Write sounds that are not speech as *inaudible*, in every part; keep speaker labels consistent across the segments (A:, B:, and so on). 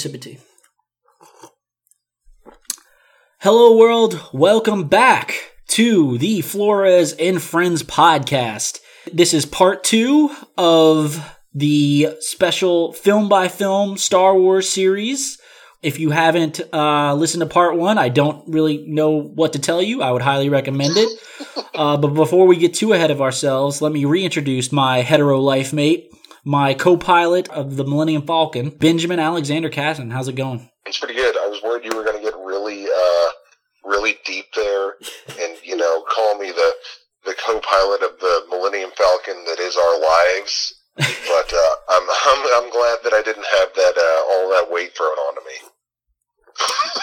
A: Another sip of tea. Hello, world. Welcome back to the Flores and Friends podcast. This is part two of the special film by film Star Wars series. If you haven't uh, listened to part one, I don't really know what to tell you. I would highly recommend it. *laughs* Uh, but before we get too ahead of ourselves, let me reintroduce my hetero life mate, my co pilot of the Millennium Falcon, Benjamin Alexander Casson. How's it going?
B: It's pretty good. I was worried you were going to get really, uh, really deep there, and you know, call me the the co-pilot of the Millennium Falcon that is our lives. But uh, I'm, I'm I'm glad that I didn't have that uh, all that weight thrown onto me.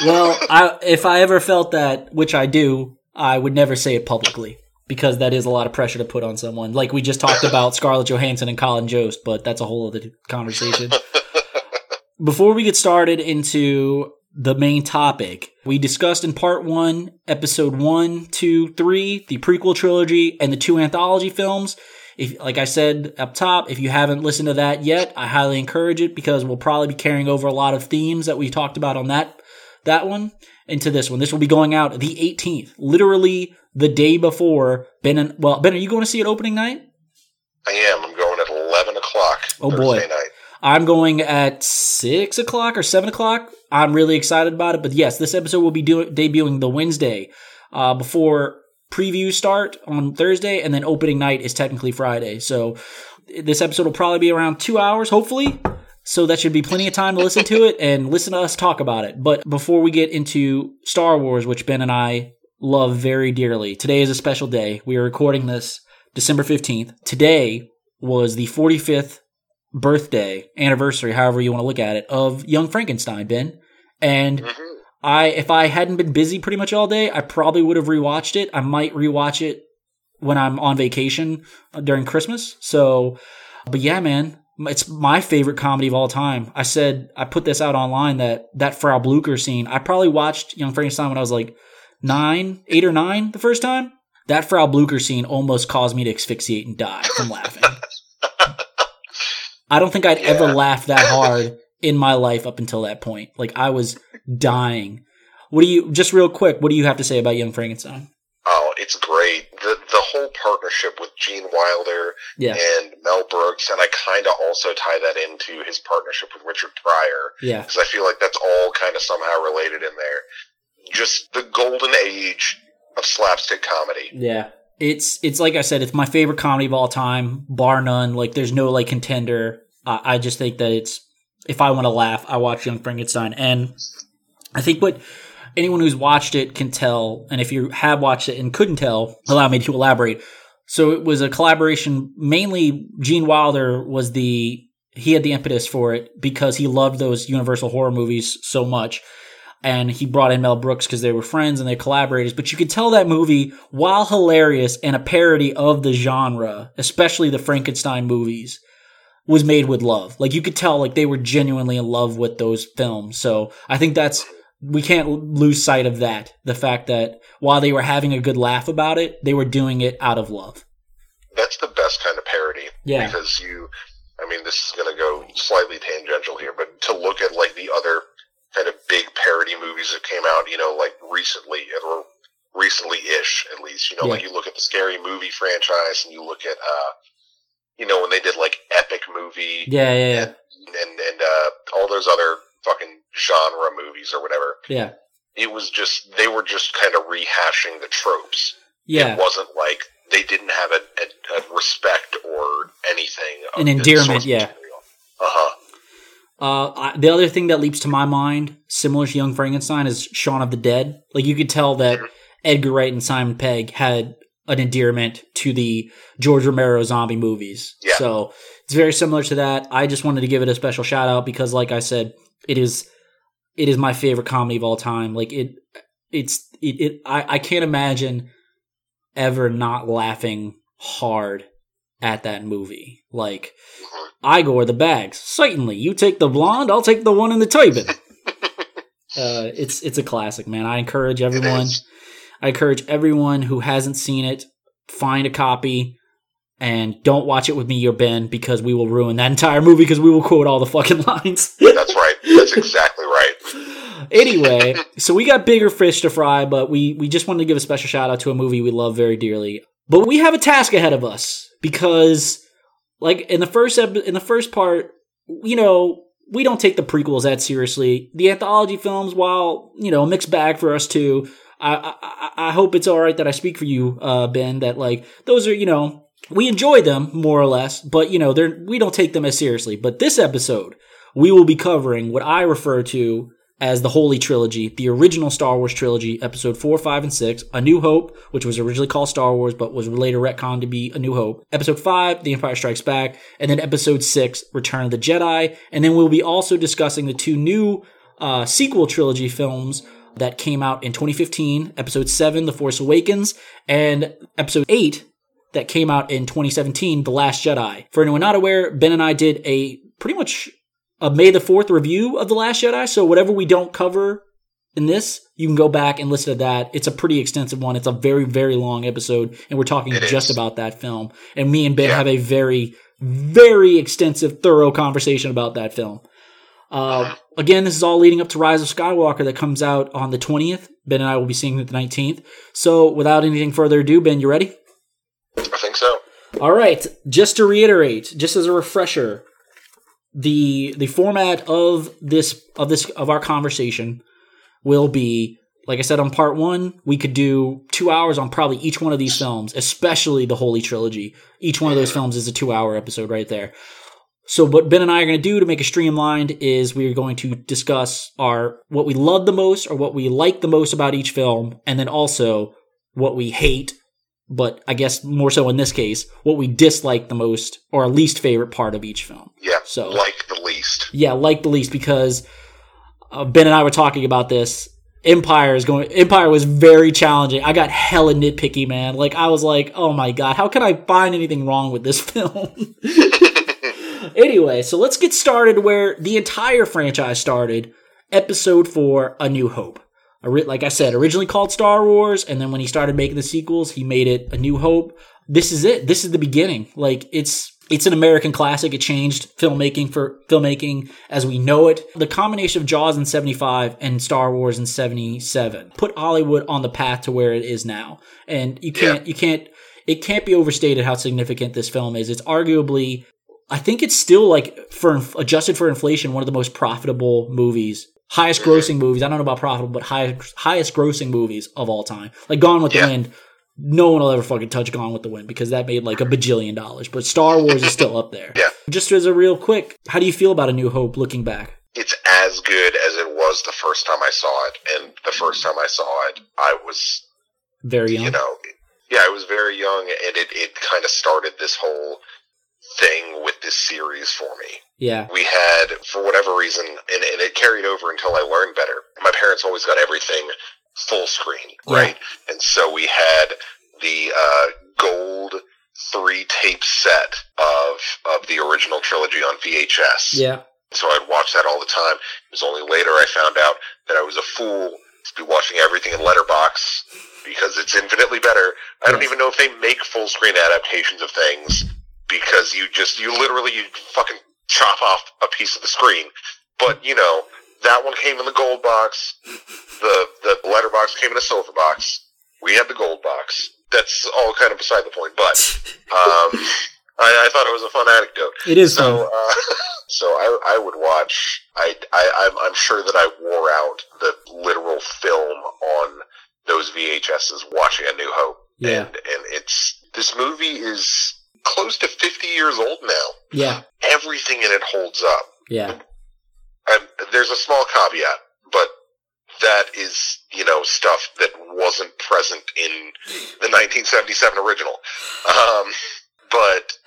A: well, I, if I ever felt that, which I do, I would never say it publicly because that is a lot of pressure to put on someone. Like we just talked about *laughs* Scarlett Johansson and Colin Jost, but that's a whole other conversation. Before we get started into the main topic. We discussed in part one, episode one, two, three, the prequel trilogy and the two anthology films. If, like I said up top, if you haven't listened to that yet, I highly encourage it because we'll probably be carrying over a lot of themes that we talked about on that, that one into this one. This will be going out the 18th, literally the day before Ben and, well, Ben, are you going to see it opening night?
B: I am. I'm going at 11 o'clock.
A: Oh
B: Thursday
A: boy.
B: Night.
A: I'm going at six o'clock or seven o'clock. I'm really excited about it. But yes, this episode will be do- debuting the Wednesday uh, before previews start on Thursday, and then opening night is technically Friday. So this episode will probably be around two hours, hopefully. So that should be plenty of time to listen to it and listen to us talk about it. But before we get into Star Wars, which Ben and I love very dearly, today is a special day. We are recording this December 15th. Today was the 45th birthday, anniversary, however you want to look at it, of Young Frankenstein, Ben. And
B: Mhm.
A: I, if I hadn't been busy pretty much all day, I probably would have rewatched it. I might rewatch it when I'm on vacation uh, during Christmas. So, but yeah, man, it's my favorite comedy of all time. I said I put this out online that that Frau Blucher scene. I probably watched Young Frankenstein when I was like nine, eight or nine the first time. That Frau Blucher scene almost caused me to asphyxiate and die from laughing. I don't think I'd ever
B: Yeah.
A: laughed that hard in my life up until that point. Like I was dying. What do you just real quick? What do you have to say about Young Frankenstein?
B: Oh, it's great. The the whole partnership with Gene Wilder
A: Yeah,
B: and Mel Brooks, and I kind of also tie that into his partnership with Richard Pryor.
A: yeah,
B: because I feel like that's all kind of somehow related in there. Just the golden age of slapstick comedy.
A: yeah. It's it's like I said, it's my favorite comedy of all time, bar none. Like there's no like contender. I, I just think that it's if I want to laugh, I watch Young Frankenstein, and I think what anyone who's watched it can tell, and if you have watched it and couldn't tell, allow me to elaborate. So it was a collaboration. Mainly, Gene Wilder was the he had the impetus for it because he loved those Universal horror movies so much, and he brought in Mel Brooks because they were friends and they collaborators. But you could tell that movie, while hilarious and a parody of the genre, especially the Frankenstein movies, was made with love. Like you could tell, like they were genuinely in love with those films. So I think that's we can't lose sight of that. The fact that while they were having a good laugh about it, they were doing it out of love.
B: That's the best kind of parody.
A: Yeah.
B: Because you, I mean, this is going to go slightly tangential here, but to look at like the other kind of big parody movies that came out, you know, like recently or recently-ish at least, you know,
A: Yeah.
B: like you look at the scary movie franchise and you look at, uh, you know, when they did like epic movie
A: Yeah, yeah, yeah.
B: and and uh, all those other fucking genre movies or whatever.
A: Yeah.
B: It was just they were just kind of rehashing the tropes.
A: Yeah.
B: It wasn't like they didn't have a, a, a respect or anything.
A: An endearment, yeah.
B: Uh huh.
A: Uh, I- the other thing that leaps to my mind, similar to Young Frankenstein, is Shaun of the Dead. Like you could tell that Edgar Wright and Simon Pegg had an endearment to the George Romero zombie movies.
B: Yeah.
A: So it's very similar to that. I just wanted to give it a special shout out because, like I said, it is it is my favorite comedy of all time. Like it, it's it. it I, I can't imagine ever not laughing hard at that movie. Like Igor the bags. Certainly, you take the blonde, I'll take the one in the turban. *laughs* uh, it's it's a classic, man. I encourage everyone. I encourage everyone who hasn't seen it, find a copy and don't watch it with me or Ben because we will ruin that entire movie because we will quote all the fucking *laughs* lines.
B: That's right. That's exactly right.
A: anyway, so we got bigger fish to fry, but we we just wanted to give a special shout out to a movie we love very dearly. But we have a task ahead of us because, like in the first ep- in the first part, you know, we don't take the prequels that seriously. The anthology films, while you know, mixed bag for us too. I, I I hope it's all right that I speak for you, uh, Ben. That like those are you know we enjoy them more or less, but you know they're we don't take them as seriously. But this episode, we will be covering what I refer to as the Holy Trilogy, the original Star Wars trilogy, episode 4, 5, and 6, A New Hope, which was originally called Star Wars but was later retconned to be A New Hope, episode 5, The Empire Strikes Back, and then episode 6, Return of the Jedi, and then we'll be also discussing the two new uh, sequel trilogy films that came out in 2015, episode 7, The Force Awakens, and episode 8, that came out in 2017, The Last Jedi. For anyone not aware, Ben and I did a pretty much a May the 4th review of The Last Jedi. So whatever we don't cover in this, you can go back and listen to that. It's a pretty extensive one. It's a very, very long episode, and we're talking
B: It
A: just
B: is.
A: about that film. And me and Ben
B: Yeah.
A: have a very, very extensive, thorough conversation about that film. Uh, again, this is all leading up to Rise of Skywalker that comes out on the 20th. Ben and I will be seeing it the 19th. So without anything further ado, Ben, you ready?
B: I think so.
A: All right, just to reiterate, just as a refresher, the the format of this of this of our conversation will be like I said on part 1, we could do 2 hours on probably each one of these films, especially the Holy Trilogy. Each one of those films is a 2-hour episode right there. So what Ben and I are going to do to make it streamlined is we're going to discuss our what we love the most or what we like the most about each film and then also what we hate but I guess more so in this case, what we dislike the most or our least favorite part of each film.
B: Yeah.
A: So-
B: like the least.
A: Yeah, like the least because uh, Ben and I were talking about this. Empire is going. Empire was very challenging. I got hella nitpicky, man. Like I was like, oh my god, how can I find anything wrong with this *laughs* film? *laughs* anyway, so let's get started where the entire franchise started. Episode four, A New Hope. Like I said, originally called Star Wars, and then when he started making the sequels, he made it A New Hope. This is it. This is the beginning. Like it's it's an American classic. It changed filmmaking for filmmaking as we know it. The combination of Jaws in 75 and Star Wars in 77 put Hollywood on the path to where it is now. And you can't you can't it can't be overstated how significant this film is. It's arguably I think it's still like for adjusted for inflation one of the most profitable movies. Highest grossing movies. I don't know about profitable, but high, highest grossing movies of all time. Like Gone with
B: Yeah.
A: the Wind. No one will ever fucking touch Gone with the Wind because that made like a bajillion dollars. But Star Wars is still up there.
B: Yeah.
A: Just as a real quick, how do you feel about A New Hope looking back?
B: It's as good as it was the first time I saw it, and the first time I saw it, I was
A: Very young.
B: you know, yeah, I was very young, and it, it kind of started this whole thing with this series for me.
A: Yeah.
B: We had, for whatever reason, and, and it carried over until I learned better. My parents always got everything full screen,
A: Yeah.
B: right? And so we had the uh, gold three tape set of of the original trilogy on VHS.
A: Yeah.
B: So I'd watch that all the time. It was only later I found out that I was a fool to be watching everything in letterbox because it's infinitely better. I don't even know if they make full screen adaptations of things because you just you literally you fucking chop off a piece of the screen. But you know that one came in the gold box. The the letterbox came in a silver box. We had the gold box. That's all kind of beside the point. But *laughs* um, I, I thought it was a fun anecdote.
A: It is
B: So, uh, *laughs* so I, I would watch. I, I, I'm, I'm sure that I wore out the literal film on those VHSs watching A New Hope.
A: Yeah.
B: And, and it's this movie is close to 50 years old now.
A: Yeah.
B: Everything in it holds up.
A: Yeah.
B: And there's a small caveat, but that is, you know, stuff that wasn't present in the 1977 original. Um, but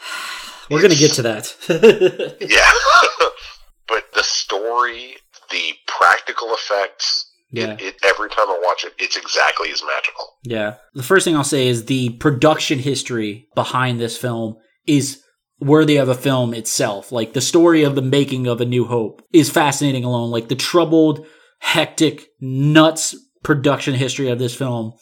A: We're gonna get to that. *laughs*
B: yeah. *laughs* but the story, the practical effects,
A: yeah.
B: it, it, every time I watch it, it's exactly as magical.
A: Yeah. The first thing I'll say is the production history behind this film is worthy of a film itself. Like the story of the making of A New Hope is fascinating alone. Like the troubled, hectic, nuts production history of this film.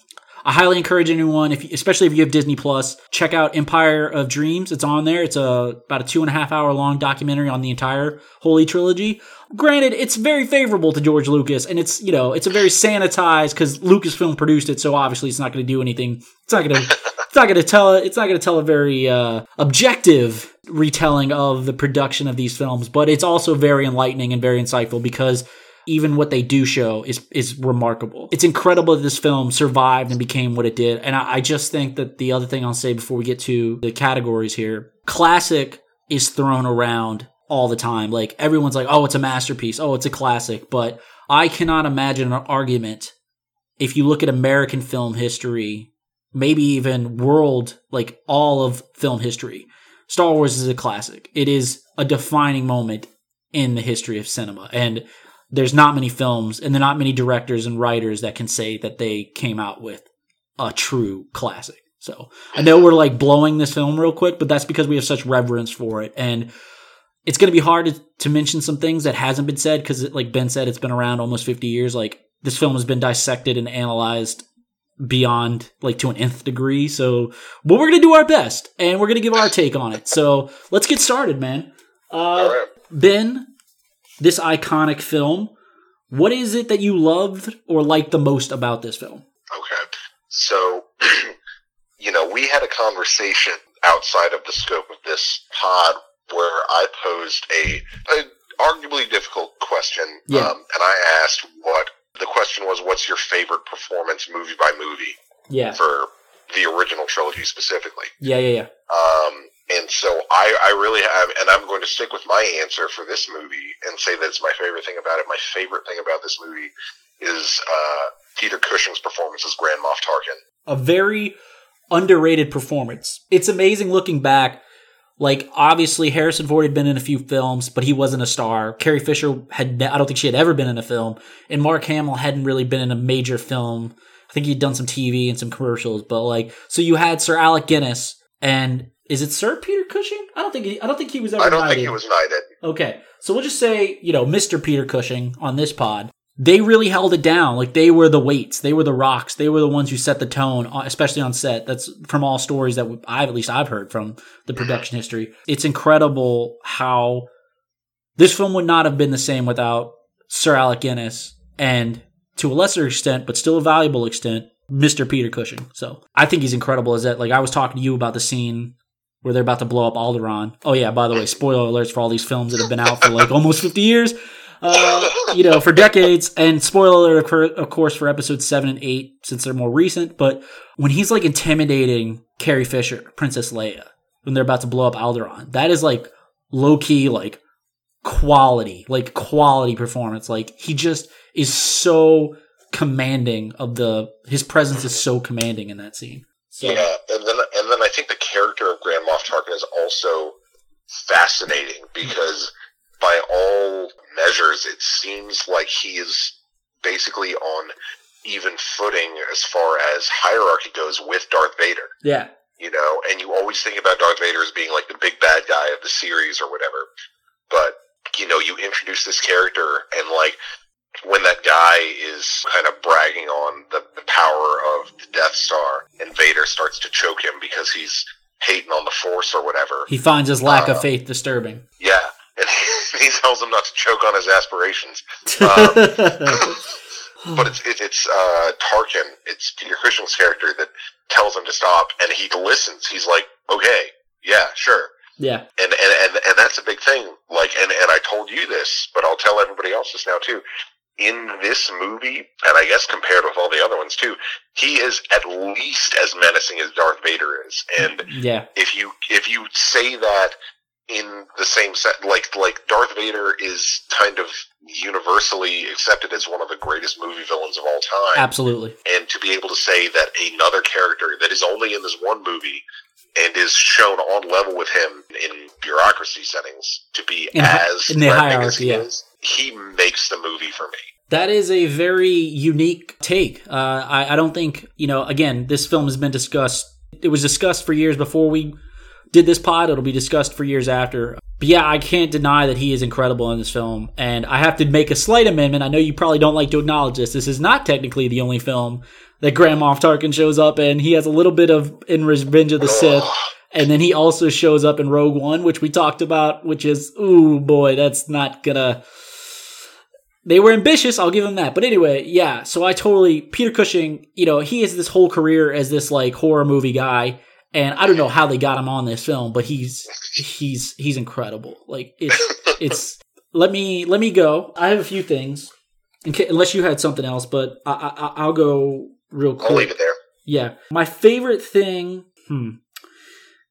A: I highly encourage anyone, if especially if you have Disney Plus, check out Empire of Dreams. It's on there. It's a about a two and a half hour long documentary on the entire Holy Trilogy. Granted, it's very favorable to George Lucas, and it's you know it's a very sanitized because Lucasfilm produced it, so obviously it's not going to do anything. It's not going to. It's not going to tell. It's not going to tell a very uh, objective retelling of the production of these films, but it's also very enlightening and very insightful because even what they do show is is remarkable. It's incredible that this film survived and became what it did. And I, I just think that the other thing I'll say before we get to the categories here, classic is thrown around all the time. Like everyone's like, oh, it's a masterpiece. Oh, it's a classic. But I cannot imagine an argument if you look at American film history, maybe even world, like all of film history. Star Wars is a classic. It is a defining moment in the history of cinema. And there's not many films and there are not many directors and writers that can say that they came out with a true classic. So I know we're like blowing this film real quick, but that's because we have such reverence for it. And it's going to be hard to, to mention some things that hasn't been said because, like Ben said, it's been around almost 50 years. Like this film has been dissected and analyzed beyond like to an nth degree. So, but we're going to do our best and we're going to give our take on it. So let's get started, man. Uh, Ben, this iconic film. What is it that you loved or liked the most about this film?
B: Okay. So, *clears throat* you know, we had a conversation outside of the scope of this pod where I posed a, a arguably difficult question.
A: Yeah.
B: Um, and I asked what the question was, what's your favorite performance movie by movie?
A: Yeah.
B: For the original trilogy specifically.
A: Yeah, yeah, yeah.
B: Um, and so I, I really have, and I'm going to stick with my answer for this movie and say that it's my favorite thing about it. My favorite thing about this movie is uh, Peter Cushing's performance as Grand Moff Tarkin.
A: A very underrated performance. It's amazing looking back. Like obviously Harrison Ford had been in a few films, but he wasn't a star. Carrie Fisher had I don't think she had ever been in a film, and Mark Hamill hadn't really been in a major film. I think he'd done some TV and some commercials, but like so you had Sir Alec Guinness and is it Sir Peter Cushing? I don't think he, I don't think he was ever.
B: I don't
A: knighted.
B: think he was knighted.
A: Okay, so we'll just say you know Mr. Peter Cushing on this pod. They really held it down. Like they were the weights, they were the rocks, they were the ones who set the tone, uh, especially on set. That's from all stories that I've at least I've heard from the production history. It's incredible how this film would not have been the same without Sir Alec Guinness and to a lesser extent, but still a valuable extent, Mr. Peter Cushing. So I think he's incredible. Is that like I was talking to you about the scene where they're about to blow up Alderaan. Oh yeah, by the way, spoiler alerts for all these films that have been out for like almost 50 years. Uh, you know, for decades, and spoiler alert, of course, for episodes seven and eight, since they're more recent. But when he's like intimidating Carrie Fisher, Princess Leia, when they're about to blow up Alderaan, that is like low key, like quality, like quality performance. Like he just is so commanding of the his presence is so commanding in that scene. So.
B: Yeah, and then and then I think the character of Grand Moff Tarkin is also fascinating because by all measures, it seems like he is basically on even footing as far as hierarchy goes with Darth Vader.
A: Yeah.
B: You know, and you always think about Darth Vader as being like the big bad guy of the series or whatever. But, you know, you introduce this character and like when that guy is kind of bragging on the, the power of the Death Star and Vader starts to choke him because he's hating on the Force or whatever.
A: He finds his lack uh, of faith disturbing.
B: Yeah, *laughs* and he, he, tells him not to choke on his aspirations. Um, *laughs* *laughs* but it's it, it's uh, Tarkin, it's Peter Cushing's character that tells him to stop, and he listens. He's like, okay, yeah, sure.
A: Yeah.
B: And, and, and, and that's a big thing. Like, and, and I told you this, but I'll tell everybody else this now too in this movie, and I guess compared with all the other ones too, he is at least as menacing as Darth Vader is. And
A: yeah,
B: if you if you say that in the same set, like like Darth Vader is kind of universally accepted as one of the greatest movie villains of all time.
A: Absolutely.
B: And to be able to say that another character that is only in this one movie and is shown on level with him in bureaucracy settings to be
A: in,
B: as
A: in the hierarchy, yeah.
B: is, he makes the movie for me.
A: That is a very unique take. Uh, I, I don't think, you know, again, this film has been discussed. It was discussed for years before we did this pod. It'll be discussed for years after. But yeah, I can't deny that he is incredible in this film. And I have to make a slight amendment. I know you probably don't like to acknowledge this. This is not technically the only film that Grand Moff Tarkin shows up and he has a little bit of in Revenge of the Sith. And then he also shows up in Rogue One, which we talked about, which is, ooh boy, that's not gonna. They were ambitious, I'll give them that. But anyway, yeah, so I totally. Peter Cushing, you know, he has this whole career as this like horror movie guy. And I don't know how they got him on this film, but he's he's he's incredible. Like it's *laughs* it's let me let me go. I have a few things, unless you had something else, but I, I I'll go real quick.
B: I'll leave it there.
A: Yeah, my favorite thing. Hmm.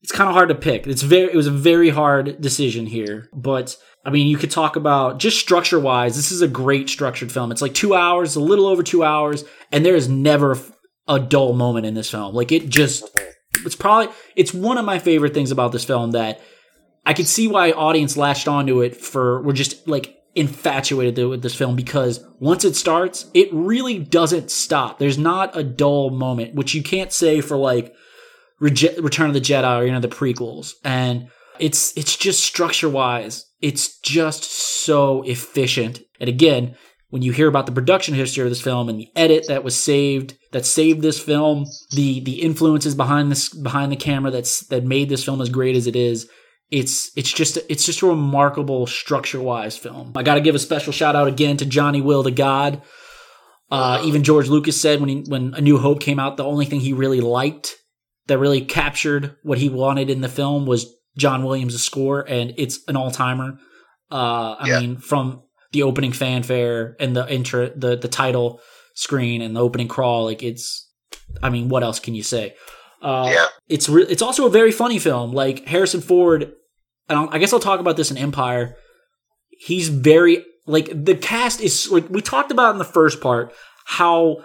A: It's kind of hard to pick. It's very. It was a very hard decision here, but I mean, you could talk about just structure wise. This is a great structured film. It's like two hours, a little over two hours, and there is never a dull moment in this film. Like it just. It's probably it's one of my favorite things about this film that I could see why audience latched onto it for we're just like infatuated with this film because once it starts, it really doesn't stop. There's not a dull moment, which you can't say for like Return of the Jedi or you know the prequels. And it's it's just structure wise, it's just so efficient. And again, when you hear about the production history of this film and the edit that was saved that saved this film, the the influences behind this behind the camera that's that made this film as great as it is, it's it's just it's just a remarkable structure wise film. I got to give a special shout out again to Johnny Will to God. Uh, even George Lucas said when he, when A New Hope came out, the only thing he really liked that really captured what he wanted in the film was John Williams' score, and it's an all timer. Uh, I yeah. mean, from the opening fanfare and the intro, the the title screen and the opening crawl, like it's. I mean, what else can you say? Uh, yeah. It's re- it's also a very funny film. Like Harrison Ford, and I guess I'll talk about this in Empire. He's very like the cast is like we talked about in the first part how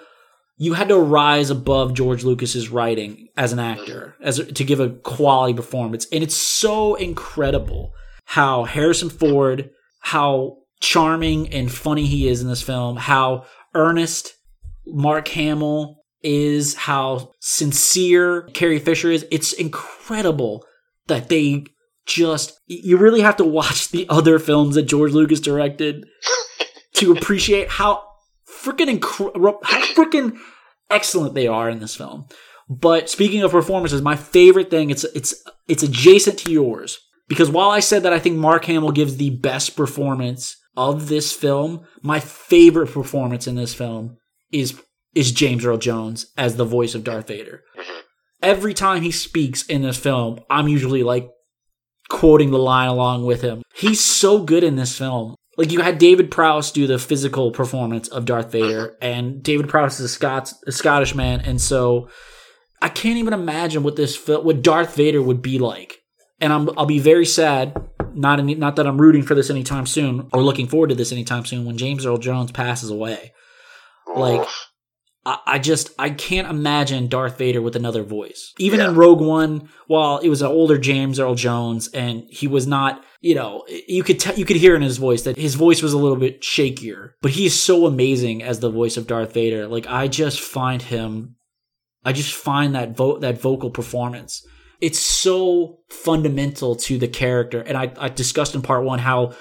A: you had to rise above George Lucas's writing as an actor as to give a quality performance, and it's so incredible how Harrison Ford, how charming and funny he is in this film, how earnest Mark Hamill is, how sincere Carrie Fisher is. It's incredible that they just you really have to watch the other films that George Lucas directed to appreciate how freaking incre- how freaking excellent they are in this film. But speaking of performances, my favorite thing it's it's it's adjacent to yours because while I said that I think Mark Hamill gives the best performance of this film, my favorite performance in this film is is James Earl Jones as the voice of Darth Vader. Every time he speaks in this film, I'm usually like quoting the line along with him. He's so good in this film. Like you had David Prowse do the physical performance of Darth Vader, and David Prowse is a Scots a Scottish man, and so I can't even imagine what this what Darth Vader would be like. And I'm I'll be very sad not any, not that I'm rooting for this anytime soon or looking forward to this anytime soon when James Earl Jones passes away. Like I, just I can't imagine Darth Vader with another voice. Even yeah. in Rogue One, while it was an older James Earl Jones and he was not, you know, you could t- you could hear in his voice that his voice was a little bit shakier, but he's so amazing as the voice of Darth Vader. Like I just find him I just find that vo- that vocal performance it's so fundamental to the character. And I, I discussed in part one how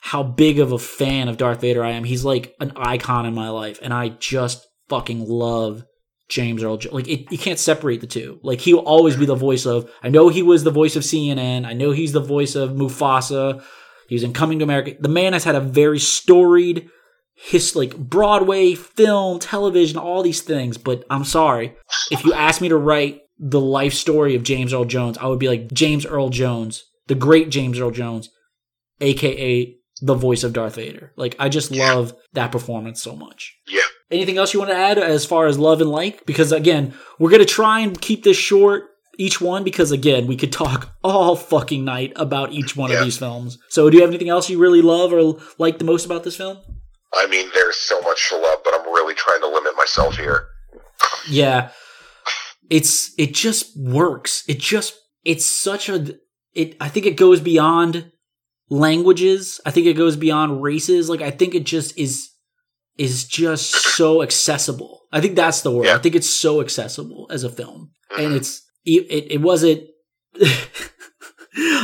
A: how big of a fan of Darth Vader I am. He's like an icon in my life, and I just fucking love James Earl. Jones. Like it, you can't separate the two. Like he'll always be the voice of. I know he was the voice of CNN. I know he's the voice of Mufasa. He was in Coming to America. The man has had a very storied his like Broadway, film, television, all these things. But I'm sorry if you ask me to write the life story of James Earl Jones, I would be like James Earl Jones, the great James Earl Jones, aka the voice of Darth Vader. Like I just yeah. love that performance so much.
B: Yeah.
A: Anything else you want to add as far as love and like? Because again, we're gonna try and keep this short each one because again, we could talk *laughs* all fucking night about each one yeah. of these films. So do you have anything else you really love or like the most about this film?
B: I mean, there's so much to love, but I'm really trying to limit myself here. *laughs*
A: Yeah it's it just works. It just it's such a it I think it goes beyond languages. I think it goes beyond races. Like I think it just is is just so accessible. I think that's the word. Yeah. I think it's so accessible as a film. And mm-hmm. it's it, it wasn't *laughs*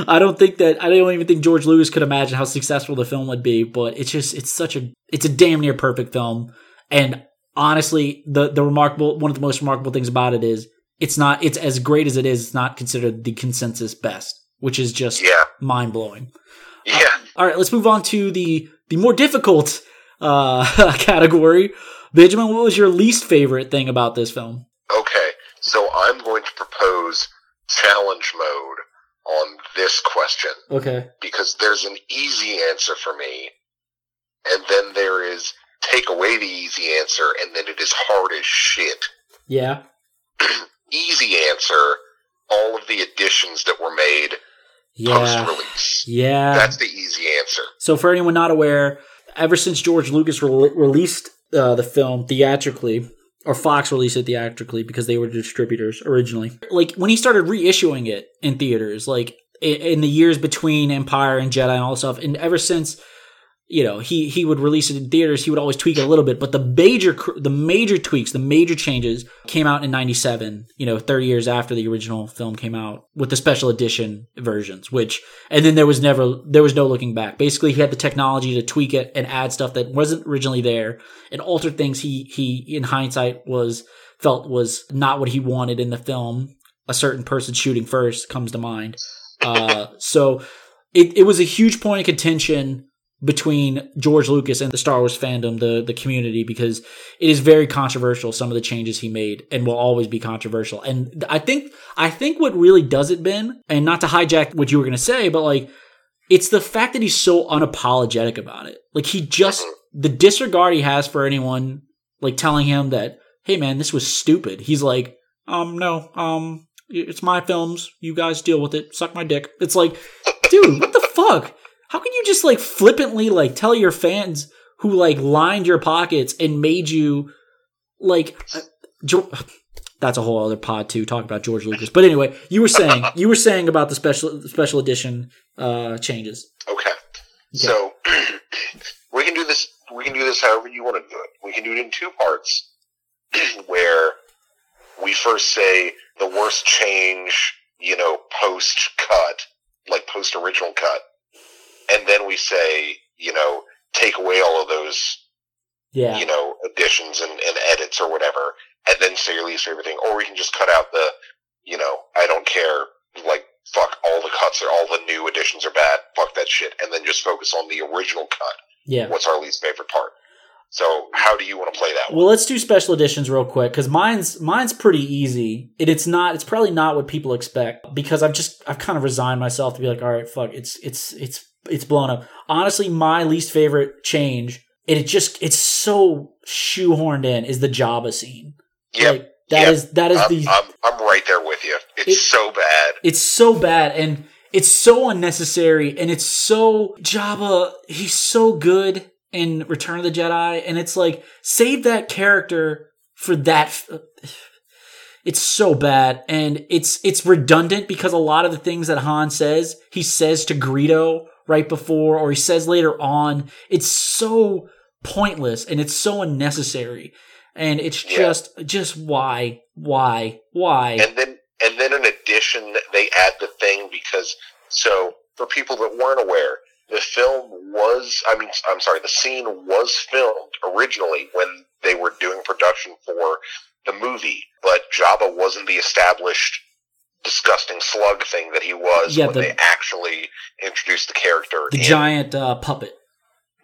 A: I don't think that I don't even think George Lucas could imagine how successful the film would be, but it's just it's such a it's a damn near perfect film and honestly, the the remarkable one of the most remarkable things about it is it's not it's as great as it is. It's not considered the consensus best, which is just
B: Yeah.
A: mind blowing.
B: Yeah.
A: All right, let's move on to the the more difficult uh, *laughs* category. Benjamin, what was your least favorite thing about this film?
B: Okay. So I'm going to propose challenge mode on this question
A: Okay.
B: because there's an easy answer for me, and then there is take away the easy answer, and then it is hard as shit.
A: Yeah. *clears throat*
B: Easy answer, all of the additions that were made post release.
A: Yeah.
B: That's the easy answer.
A: So, for anyone not aware, ever since George Lucas re- released uh, the film theatrically, or Fox released it theatrically because they were distributors originally, like when he started reissuing it in theaters, like in the years between Empire and Jedi and all stuff, and ever since. You know, he he would release it in theaters. He would always tweak it a little bit, but the major the major tweaks, the major changes came out in '97. You know, 30 years after the original film came out, with the special edition versions. Which, and then there was never there was no looking back. Basically, he had the technology to tweak it and add stuff that wasn't originally there, and alter things he he in hindsight was felt was not what he wanted in the film. A certain person shooting first comes to mind. Uh, so it, it was a huge point of contention between George Lucas and the Star Wars fandom, the the community, because it is very controversial. Some of the changes he made, and will always be controversial. And I think I think what really does it, Ben, and not to hijack what you were going to say, but like it's the fact that he's so unapologetic about it. Like he just the disregard he has for anyone like telling him that, hey man, this was stupid. He's like, um, no, um, it's my films. You guys deal with it. Suck my dick. It's like, dude, what the fuck? How can you just like flippantly like tell your fans who like lined your pockets and made you like uh, Jo- that's a whole other pod too talk about George Lucas. But anyway, you were saying you were saying about the special special edition uh changes.
B: Okay. So *clears throat* we can do this. We can do this however you want to do it. We can do it in two parts, *clears throat* where we first say the worst change, you know, post cut, like post original cut, and then we say, you know, take away all of those,
A: Yeah.
B: you know, additions and, and edits or whatever, and then say your least favorite thing. Or we can just cut out the, you know, I don't care, like fuck all the cuts or all the new additions are bad, fuck that shit, and then just focus on the original cut
A: Yeah.
B: what's our least favorite part. So, how do you want to play that one?
A: Well, let's do special editions real quick because mine's mine's pretty easy. It, it's not. It's probably not what people expect because I've just I've kind of resigned myself to be like, all right, fuck, it's it's it's it's blown up. Honestly, my least favorite change, and it just it's so shoehorned in, is the Jabba scene.
B: Yep.
A: Like that is
B: Yep.
A: that is
B: I'm,
A: the
B: I'm, I'm right there with you. It's
A: It-
B: so bad.
A: it's so bad and it's so unnecessary and it's so Jabba he's so good in Return of the Jedi and it's like save that character for that f- it's so bad and it's it's redundant because a lot of the things that Han says he says to Greedo right before or he says later on. It's so pointless and it's so unnecessary. And it's
B: Yeah.
A: just just why why why?
B: And then, and then in addition, they add the thing because, so for people that weren't aware, the film was, I mean, I'm sorry, the scene was filmed originally when they were doing production for the movie, but Jabba wasn't the established disgusting slug thing that he was
A: Yeah,
B: when
A: the-
B: they actually introduced the character.
A: the
B: in-
A: giant uh, puppet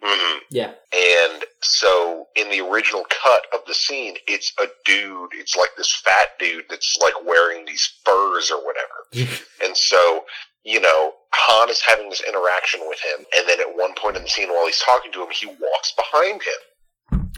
B: Mhm.
A: yeah
B: And so in the original cut of the scene, it's a dude. It's like this fat dude that's like wearing these furs or whatever. *laughs* And so, you know, Han is having this interaction with him. And then at one point in the scene, while he's talking to him, he walks behind him.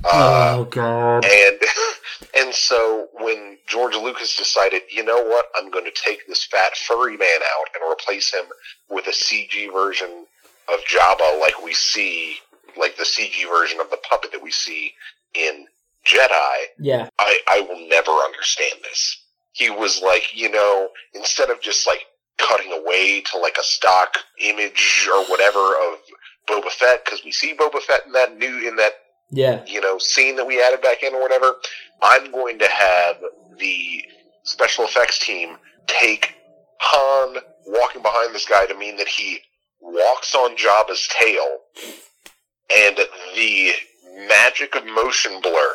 B: Uh,
A: oh god
B: and *laughs* and so when George Lucas decided, you know what, I'm going to take this fat furry man out and replace him with a CG version of Jabba, like we see, like the CG version of the puppet that we see in Jedi.
A: yeah
B: I I will never understand this. He was like, you know, instead of just like cutting away to like a stock image or whatever of Boba Fett, because we see Boba Fett in that new in that
A: yeah
B: you know, scene that we added back in or whatever, I'm going to have the special effects team take Han walking behind this guy to mean that he walks on Jabba's tail and the magic of motion blur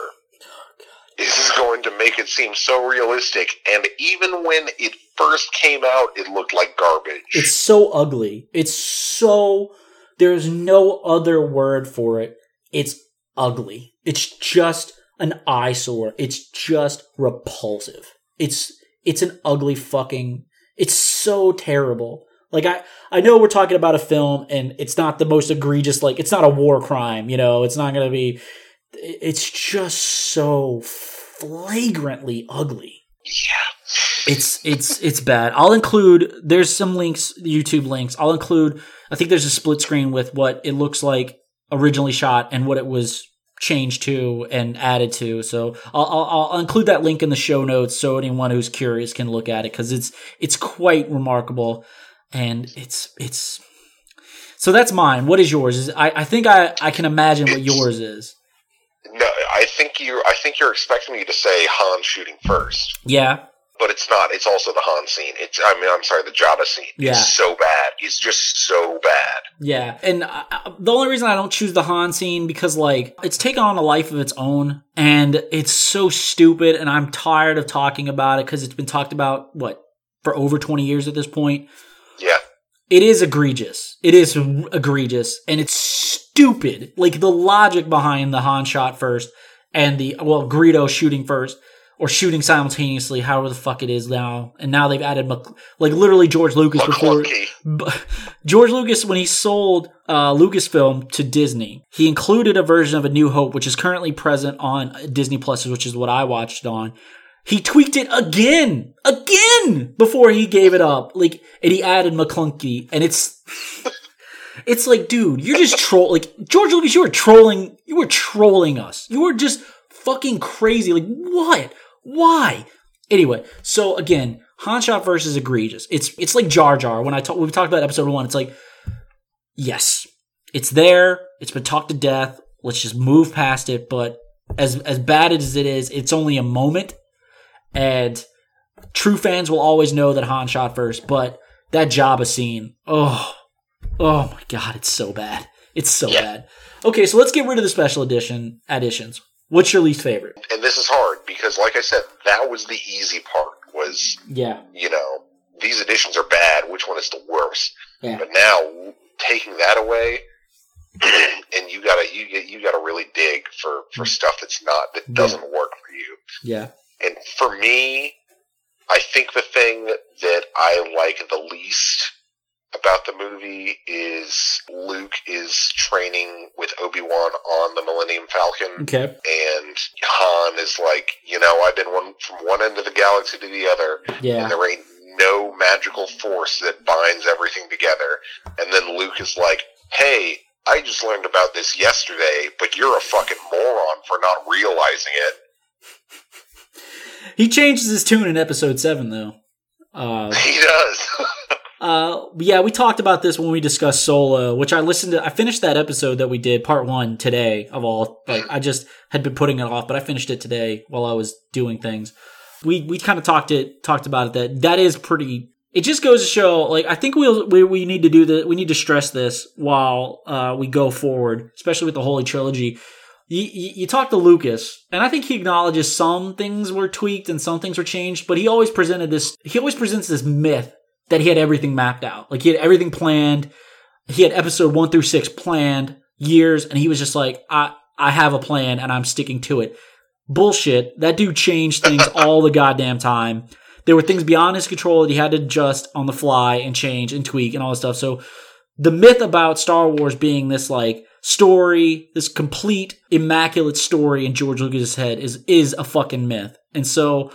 B: is going to make it seem so realistic. And even when it first came out, it looked like garbage.
A: It's so ugly. It's so. There's no other word for it. It's ugly. It's just an eyesore. It's just repulsive. It's it's an ugly fucking. It's so terrible. Like I I know we're talking about a film and it's not the most egregious. Like it's not a war crime. You know, it's not going to be. It's just so flagrantly ugly.
B: Yeah.
A: It's it's it's bad. I'll include there's some links, YouTube links. I'll include I think there's a split screen with what it looks like originally shot and what it was changed to and added to. So I'll, I'll, I'll include that link in the show notes so anyone who's curious can look at it because it's it's quite remarkable and it's it's. So that's mine. What is yours? Is I, I think I, I can imagine what yours is.
B: No, I think you. I think you're expecting me to say Han shooting first,
A: Yeah,
B: but it's not. It's also the Han scene. It's. I mean, I'm sorry, the Jabba scene.
A: Yeah.
B: It's so bad. It's just so bad.
A: Yeah, and I, I- the only reason I don't choose the Han scene because like it's taken on a life of its own, and it's so stupid, and I'm tired of talking about it because it's been talked about what for over 20 years at this point.
B: Yeah.
A: It is egregious. It is egregious, and it's stupid. Like the logic behind the Han shot first, and the well Greedo shooting first. Or shooting simultaneously, however the fuck it is now, and now they've added Mc- like literally George Lucas before. *laughs* George Lucas, when he sold uh, Lucasfilm to Disney, he included a version of A New Hope, which is currently present on Disney Plus, which is what I watched on. He tweaked it again, again before he gave it up. Like, and he added Maclunkey, and it's, *laughs* it's like, dude, you're just troll. Like George Lucas, you were trolling. You were trolling us. You were just fucking crazy. Like what? Why? Anyway, so again, Han shot versus egregious. It's it's like Jar Jar. When I talk, we talked about episode one. It's like, yes, it's there. It's been talked to death. Let's just move past it. But as as bad as it is, it's only a moment, and true fans will always know that Han shot first. But that Jabba scene, oh, oh my god, it's so bad. It's so
B: Yeah.
A: bad. Okay, so let's get rid of the special edition additions. What's your least favorite?
B: And this is hard because, like I said, that was the easy part. Was
A: Yeah,
B: you know these editions are bad. Which one is the worst?
A: yeah,
B: But now taking that away, *clears throat* and you gotta you you gotta really dig for for stuff that's not that
A: Yeah.
B: doesn't work for you.
A: yeah,
B: And for me, I think the thing that I like the least about the movie is Luke is training with Obi Wan on the Millennium Falcon,
A: okay,
B: and Han is like, you know, I've been one from one end of the galaxy to the other,
A: yeah,
B: and there ain't no magical force that binds everything together. And then Luke is like, hey. I just learned about this yesterday, but you're a fucking moron for not realizing it.
A: He changes his tune in episode seven, though. Uh, *laughs*
B: He does. *laughs*
A: uh, yeah, we talked about this when we discussed Solo, which I listened to. I finished that episode that we did, part one, today. Of all, like I just had been putting it off, but I finished it today while I was doing things. We we kind of talked it talked about it that that is pretty. It just goes to show, like I think we'll, we we need to do the we need to stress this while uh, we go forward, especially with the Holy Trilogy. You, you, you talk to Lucas, and I think he acknowledges some things were tweaked and some things were changed, but he always presented this. He always presents this myth that he had everything mapped out, like he had everything planned. He had episode one through six planned years, and he was just like, I I have a plan and I'm sticking to it. Bullshit. That dude changed things *laughs* all the goddamn time. There were things beyond his control that he had to adjust on the fly and change and tweak and all this stuff. So the myth about Star Wars being this like story, this complete immaculate story in George Lucas's head is is a fucking myth. And so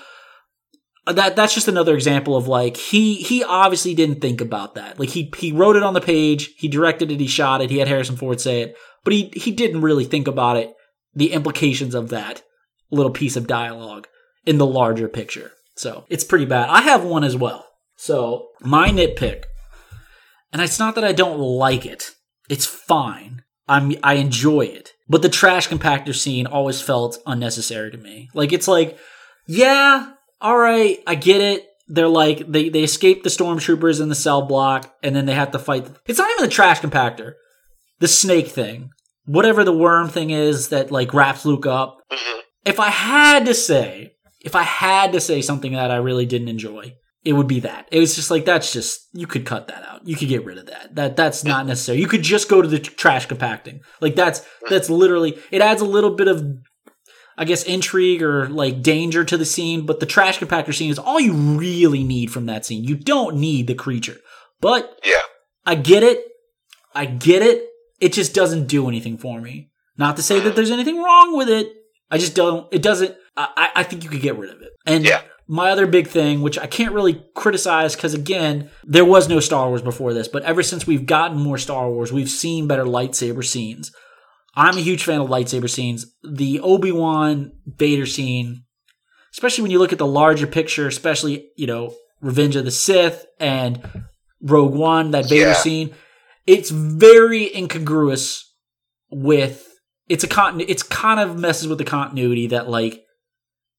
A: Uh, that that's just another example of like he he obviously didn't think about that. Like he he wrote it on the page, he directed it, he shot it, he had Harrison Ford say it, but he he didn't really think about it, the implications of that little piece of dialogue in the larger picture. So it's pretty bad. I have one as well. So my nitpick, and it's not that I don't like it. It's fine. I'm I enjoy it. But the trash compactor scene always felt unnecessary to me. Like it's like, yeah, all right, I get it. They're like they they escape the stormtroopers in the cell block, and then they have to fight. It's not even the trash compactor, the snake thing, whatever the worm thing is that like wraps Luke up.
B: Mhm.
A: if I had to say, if I had to say something that I really didn't enjoy, it would be that. It was just like that's just you could cut that out. You could get rid of that. That that's not necessary. You could just go to the trash compacting. Like that's that's literally it adds a little bit of I guess intrigue or like danger to the scene, but the trash compactor scene is all you really need from that scene. You don't need the creature. But
B: Yeah.
A: I get it. I get it. It just doesn't do anything for me. Not to say that there's anything wrong with it. I just don't. It doesn't. I, I think you could get rid of it. And
B: Yeah.
A: my other big thing, which I can't really criticize because again, there was no Star Wars before this, but ever since we've gotten more Star Wars, we've seen better lightsaber scenes. I'm a huge fan of lightsaber scenes. The Obi Wan Vader scene, especially when you look at the larger picture, especially you know Revenge of the Sith and Rogue One, that Vader
B: Yeah.
A: scene, it's very incongruous with it's a continu- it's kind of messes with the continuity that like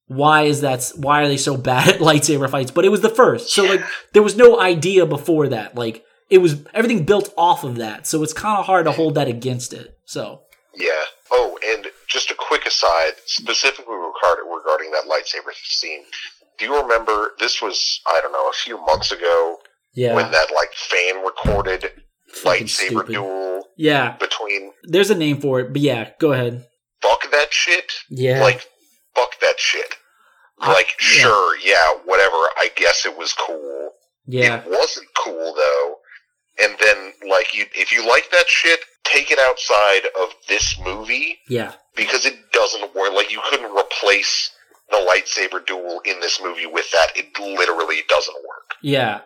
A: why is that why are they so bad at *laughs* lightsaber fights? But it was the first. So like there was no idea before that. Like it was everything built off of that. So it's kind of hard to hold that against it. So
B: Yeah. Oh, and just a quick aside, specifically regarding, regarding that lightsaber scene. Do you remember this was I don't know a few months ago
A: yeah
B: when that like fan recorded
A: fucking
B: lightsaber
A: stupid.
B: duel
A: yeah
B: between
A: there's a name for it but yeah go ahead
B: fuck that shit
A: yeah
B: like fuck that shit
A: I-
B: like
A: yeah.
B: sure yeah whatever I guess it was cool
A: yeah
B: It wasn't cool though. And then, like, you if you like that shit, take it outside of this movie
A: yeah
B: because it doesn't work. Like, you couldn't replace the lightsaber duel in this movie with that. It literally doesn't work.
A: Yeah.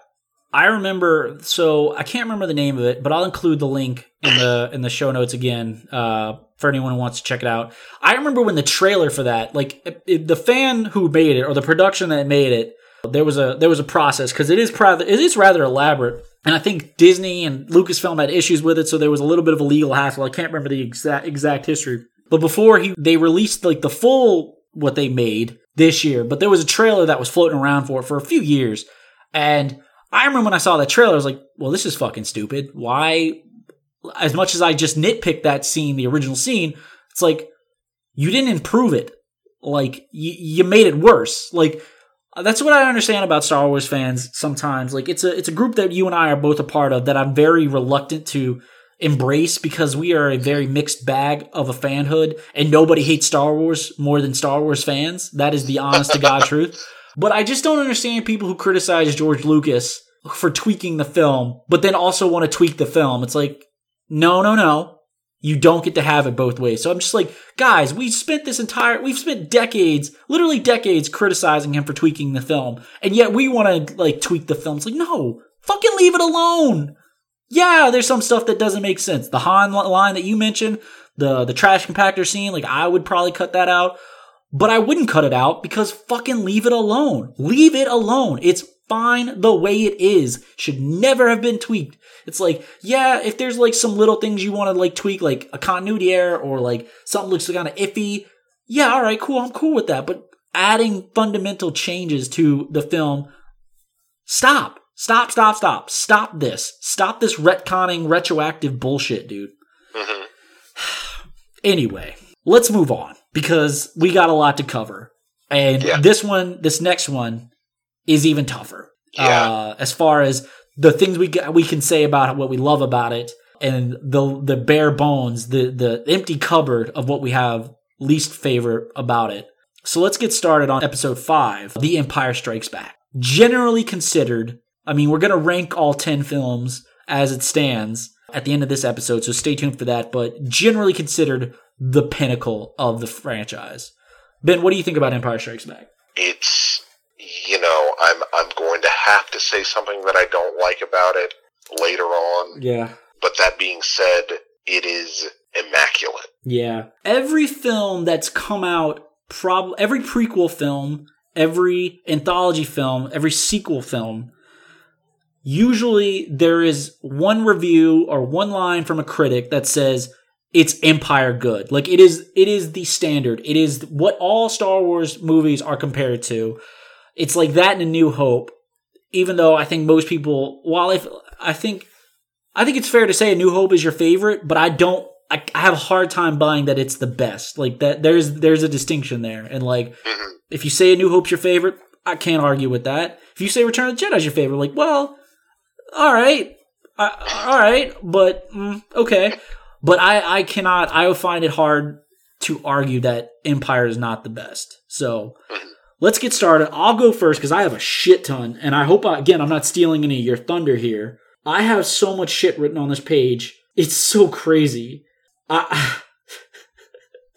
A: I remember so I can't remember the name of it, but I'll include the link in the in the show notes again uh, for anyone who wants to check it out. I remember when the trailer for that, like it- it- the fan who made it or the production that made it, there was a there was a process because it is rather it is rather elaborate, and I think Disney and Lucasfilm had issues with it, so there was a little bit of a legal hassle. I can't remember the exact exact history, but before he they released like the full what they made this year, but there was a trailer that was floating around for it for a few years, and I remember when I saw that trailer, I was like, well, this is fucking stupid. Why? As much as I just nitpicked that scene, the original scene, it's like, you didn't improve it. Like, you, you made it worse. Like, that's what I understand about Star Wars fans sometimes. Like, it's a, it's a group that you and I are both a part of that I'm very reluctant to embrace because we are a very mixed bag of a fanhood and nobody hates Star Wars more than Star Wars fans. That is the honest to God truth. But I just don't understand people who criticize George Lucas for tweaking the film, but then also want to tweak the film. It's like, no, no, no. You don't get to have it both ways. So I'm just like, guys, we've spent this entire, we've spent decades, literally decades criticizing him for tweaking the film. And yet we want to like tweak the film. It's like, no, fucking leave it alone. Yeah, there's some stuff that doesn't make sense. The Han line that you mentioned, the, the trash compactor scene, like I would probably cut that out. But I wouldn't cut it out because fucking leave it alone. Leave it alone. It's fine the way it is. Should never have been tweaked. It's like, yeah, if there's like some little things you want to like tweak, like a continuity error or like something looks kind of iffy, yeah, all right, cool, I'm cool with that. But adding fundamental changes to the film, stop, stop, stop, stop, stop this, stop this retconning, retroactive bullshit, dude.
B: hmm *sighs*
A: Anyway, let's move on because we got a lot to cover. And
B: Yeah.
A: this one, this next one is even tougher.
B: Yeah.
A: Uh, as far as the things we we can say about what we love about it and the the bare bones, the the empty cupboard of what we have least favorite about it. So let's get started on episode 5, The Empire Strikes Back. Generally considered, I mean, we're going to rank all 10 films as it stands at the end of this episode, so stay tuned for that, but generally considered the pinnacle of the franchise. Ben, what do you think about Empire Strikes Back?
B: It's you know I'm I'm going to have to say something that I don't like about it later on.
A: Yeah.
B: But that being said, it is immaculate.
A: Yeah. Every film that's come out, prob- every prequel film, every anthology film, every sequel film, usually there is one review or one line from a critic that says it's empire good. Like it is it is the standard. It is what all Star Wars movies are compared to. It's like that in A New Hope. Even though I think most people while if I think I think it's fair to say A New Hope is your favorite, but I don't I, I have a hard time buying that it's the best. Like that, there's there's a distinction there, and like
B: hmm
A: if you say A New Hope's your favorite, I can't argue with that. If you say Return of the Jedi's your favorite, like, well, all right, uh, all right, but mm, okay, but I I cannot. I would find it hard to argue that Empire is not the best. So let's get started. I'll go first because I have a shit ton, and I hope I, again I'm not stealing any of your thunder here. I have so much shit written on this page. It's so crazy. I,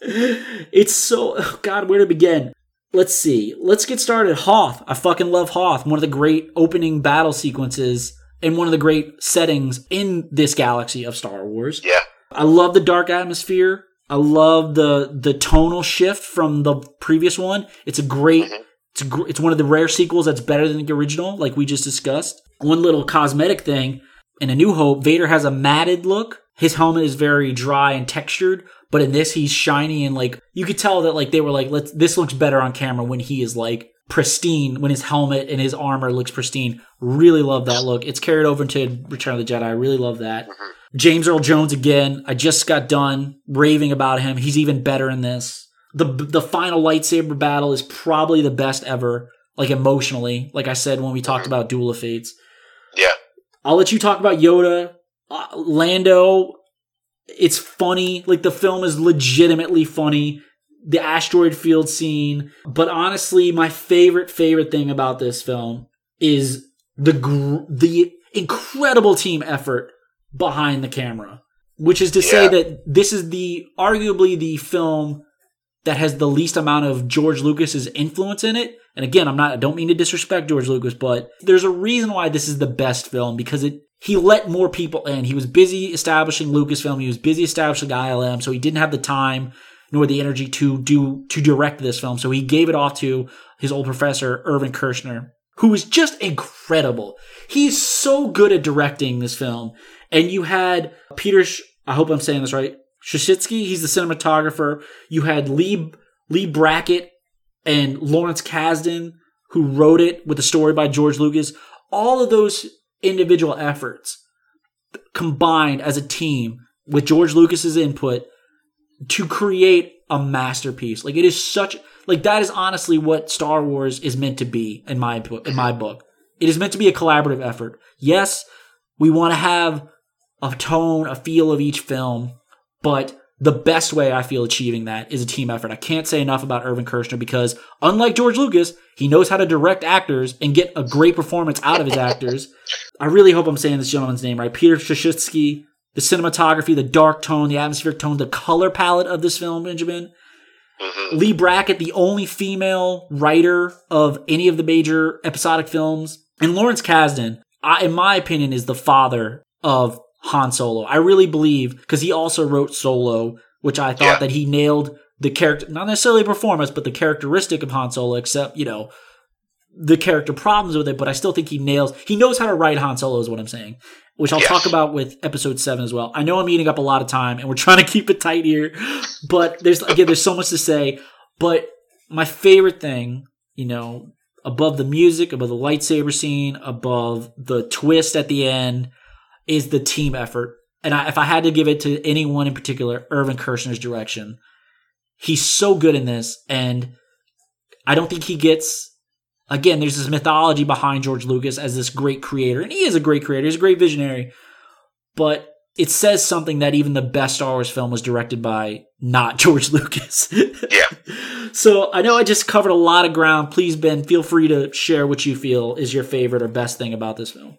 A: *laughs* it's so oh God. Where to begin? Let's see. Let's get started. Hoth. I fucking love Hoth. One of the great opening battle sequences and one of the great settings in this galaxy of Star Wars.
B: Yeah.
A: I love the dark atmosphere. I love the the tonal shift from the previous one. It's a great.
B: Mhm.
A: It's a, gr- it's one of the rare sequels that's better than the original, like we just discussed. One little cosmetic thing in A New Hope, Vader has a matted look. His helmet is very dry and textured, but in this he's shiny and like you could tell that like they were like, let's this looks better on camera when he is like pristine, when his helmet and his armor looks pristine. Really love that look. It's carried over into Return of the Jedi. I really love that.
B: Mhm.
A: James Earl Jones again. I just got done raving about him. He's even better in this. The the final lightsaber battle is probably the best ever. Like emotionally, like I said when we talked about Duel of Fates.
B: Yeah.
A: I'll let you talk about Yoda, uh, Lando. It's funny. Like the film is legitimately funny. The asteroid field scene, but honestly, my favorite favorite thing about this film is the gr- the incredible team effort behind the camera, which is to say that this is the arguably the film that has the least amount of George Lucas's influence in it. And again, I'm not I don't mean to disrespect George Lucas, but there's a reason why this is the best film because it he let more people in. He was busy establishing Lucasfilm, he was busy establishing ILM, so he didn't have the time nor the energy to do to direct this film. So he gave it off to his old professor, Irvin Kershner, who is just incredible. He's so good at directing this film. And you had Peter, Sh- I hope I'm saying this right, Suschitzky, he's the cinematographer. You had Lee, Leigh Brackett and Lawrence Kasdan, who wrote it with a story by George Lucas. All of those individual efforts combined as a team with George Lucas's input to create a masterpiece. Like it is such like that is honestly what Star Wars is meant to be in my. In my book, it is meant to be a collaborative effort. Yes, we want to have a tone, a feel of each film, but the best way I feel achieving that is a team effort. I can't say enough about Irvin Kershner because unlike George Lucas, he knows how to direct actors and get a great performance out of his actors. *laughs* I really hope I'm saying this gentleman's name right. Peter Suschitzky, the cinematography, the dark tone, the atmospheric tone, the color palette of this film, Benjamin.
B: hmm
A: Leigh Brackett, the only female writer of any of the major episodic films, and Lawrence Kasdan, I, in my opinion, is the father of Han Solo. I really believe because he also wrote Solo, which I thought
B: Yeah.
A: that he nailed the character, not necessarily performance, but the characteristic of Han Solo. Except you know the character problems with it, but I still think he nails. He knows how to write Han Solo, is what I'm saying. Which I'll
B: Yes.
A: talk about with episode seven as well. I know I'm eating up a lot of time, and we're *laughs* trying to keep it tight here, but there's again, there's so much to say. But my favorite thing, you know, above the music, above the lightsaber scene, above the twist at the end, is the team effort. And I, if I had to give it to anyone in particular, Irvin Kershner's direction. He's so good in this, and I don't think he gets. Again, there's this mythology behind George Lucas as this great creator, and he is a great creator. He's a great visionary, but it says something that even the best Star Wars film was directed by not *laughs* George Lucas.
B: Yeah. *laughs*
A: So I know I just covered a lot of ground. Please, Ben, feel free to share what you feel is your favorite or best thing about this film.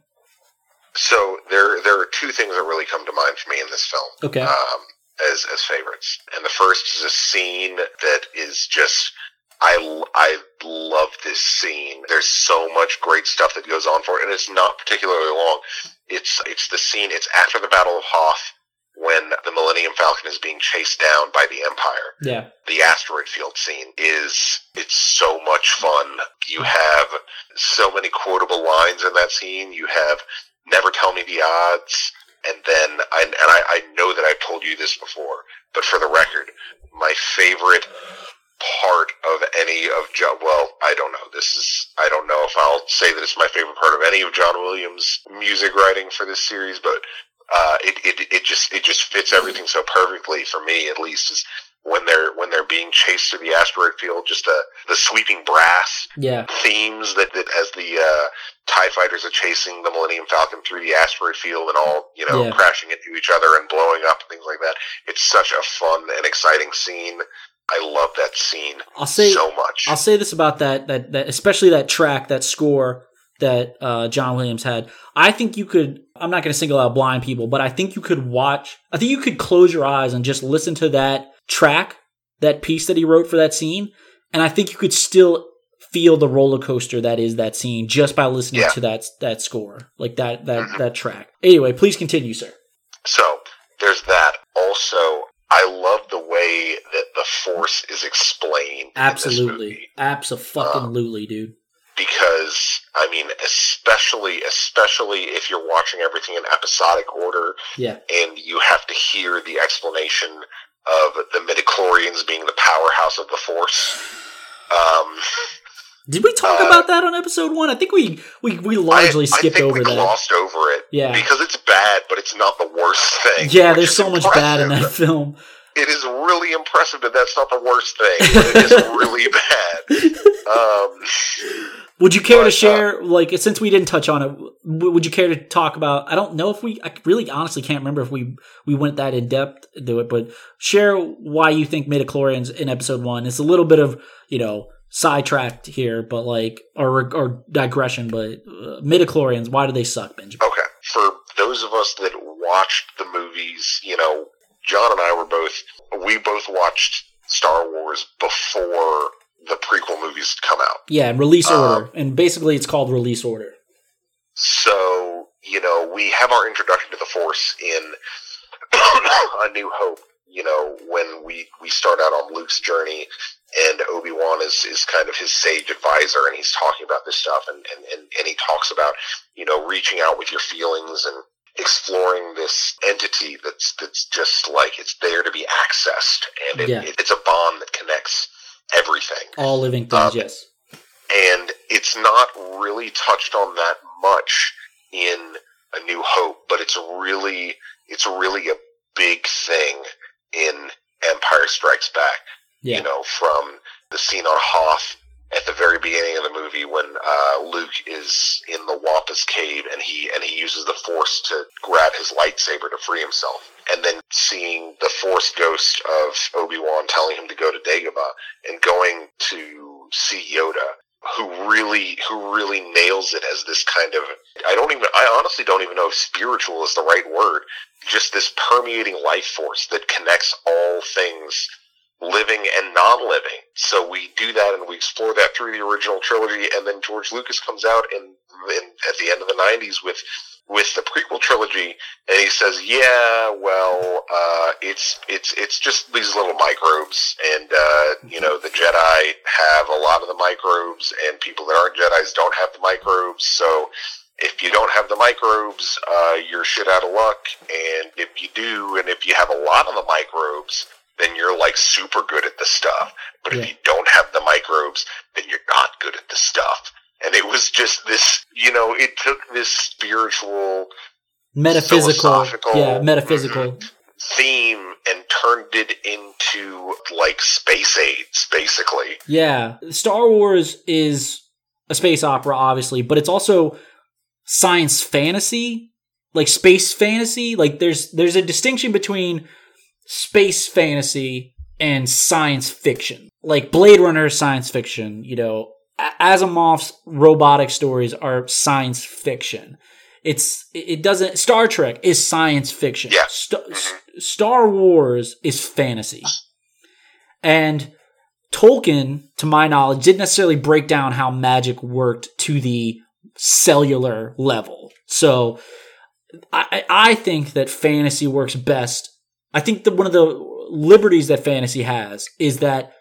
B: So there there are two things that really come to mind for me in this film.
A: Okay.
B: Um, as as favorites, and the first is a scene that is just. I, I love this scene. There's so much great stuff that goes on for it, and it's not particularly long. It's it's the scene. It's after the Battle of Hoth when the Millennium Falcon is being chased down by the Empire
A: Yeah.
B: the asteroid field scene is it's so much fun. You have so many quotable lines in that scene. You have never tell me the odds. And then, I, and I, I know that I've told you this before, but for the record, my favorite part of any of John, well, I don't know. This is, I don't know if I'll say that it's my favorite part of any of John Williams' music writing for this series, but uh, it, it, it just, it just fits everything so perfectly for me, at least, is when they're when they're being chased through the asteroid field. Just the the sweeping brass
A: Yeah.
B: themes that, that as the uh, Tie fighters are chasing the Millennium Falcon through the asteroid field and all you know
A: Yeah.
B: crashing into each other and blowing up and things like that. It's such a fun and exciting scene. I love that scene
A: I'll say
B: so much.
A: I'll say this about that that that especially that track, that score that uh, John Williams had. I think you could. I'm not going to single out blind people, but I think you could watch. I think you could close your eyes and just listen to that track, that piece that he wrote for that scene, and I think you could still feel the roller coaster that is that scene just by listening
B: Yeah.
A: to that that score, like that that
B: Mhm.
A: that track. Anyway, please continue, sir.
B: So there's that. Also, I love the way that the Force is explained.
A: Absolutely,
B: Absolutely,
A: absolutely, dude.
B: because I mean, especially especially if you're watching everything in episodic order,
A: Yeah.
B: and you have to hear the explanation of the midichlorians being the powerhouse of the Force. Um,
A: Did we talk
B: Uh,
A: about that on episode one? I think we we, we largely
B: I,
A: skipped
B: I think
A: over
B: we
A: that.
B: glossed over it
A: Yeah.
B: because it's bad, but it's not the worst thing.
A: Yeah, there's so much bad in that film.
B: It is really impressive that that's not the worst thing. But it is *laughs* really bad. Um,
A: Would you care
B: But,
A: to
B: uh,
A: share, like, since we didn't touch on it, would you care to talk about? I don't know if we, I really honestly can't remember if we we went that in depth to it, but share why you think midichlorians in episode one. It's a little bit of you know sidetracked here, but like or or digression, but uh, midichlorians. Why do they suck, Benjamin?
B: Okay. For those of us that watched the movies, you know, John and I were both, we both watched Star Wars before the prequel movies come out.
A: Yeah, and release
B: Uh,
A: order, and basically it's called release order.
B: So, you know, we have our introduction to the Force in *coughs* A New Hope, you know, when we, we start out on Luke's journey and Obi-Wan is, is kind of his sage advisor and he's talking about this stuff and, and, and, and he talks about, you know, reaching out with your feelings and exploring this entity that's, that's just like it's there to be accessed and it,
A: Yeah.
B: it, it's a bond that connects everything
A: All living things,
B: Um,
A: yes.
B: and it's not really touched on that much in A New Hope, but it's really it's really a big thing in Empire Strikes Back.
A: Yeah,
B: You know, from the scene on Hoth at the very beginning of the movie when uh, Luke is in the Wampa's cave and he and he uses the Force to grab his lightsaber to free himself, and then seeing the Force ghost of Obi Wan telling him to go to Dagobah and going to see Yoda, who really who really nails it as this kind of I don't even I honestly don't even know if spiritual is the right word. Just this permeating life force that connects all things living and non-living. So we do that and we explore that through the original trilogy, and then George Lucas comes out in, in at the end of the '90s with with the prequel trilogy, and he says, "Yeah, well, uh, it's it's it's just these little microbes, and uh, you know the Jedi have a lot of the microbes, and people that aren't Jedi's don't have the microbes, so." If you don't have the microbes, uh, you're shit out of luck. And if you do, and if you have a lot of the microbes, then you're like super good at the stuff. But
A: Yeah.
B: if you don't have the microbes, then you're not good at the stuff. And it was just this, you know, it took this spiritual
A: metaphysical. Yeah, metaphysical.
B: Mm-hmm, theme and turned it into like space aids, basically.
A: Yeah, Star Wars is a space opera, obviously, but it's also science fantasy, like space fantasy. Like there's there's a distinction between space fantasy and science fiction. Like Blade Runner science fiction, you know. Asimov's robotic stories are science fiction. It's it doesn't Star Trek is science fiction.
B: Yeah.
A: Sta- mm-hmm. S- Star Wars is fantasy. And Tolkien, to my knowledge, didn't necessarily break down how magic worked to the cellular level. So I I think that fantasy works best. I think that one of the liberties that fantasy has is that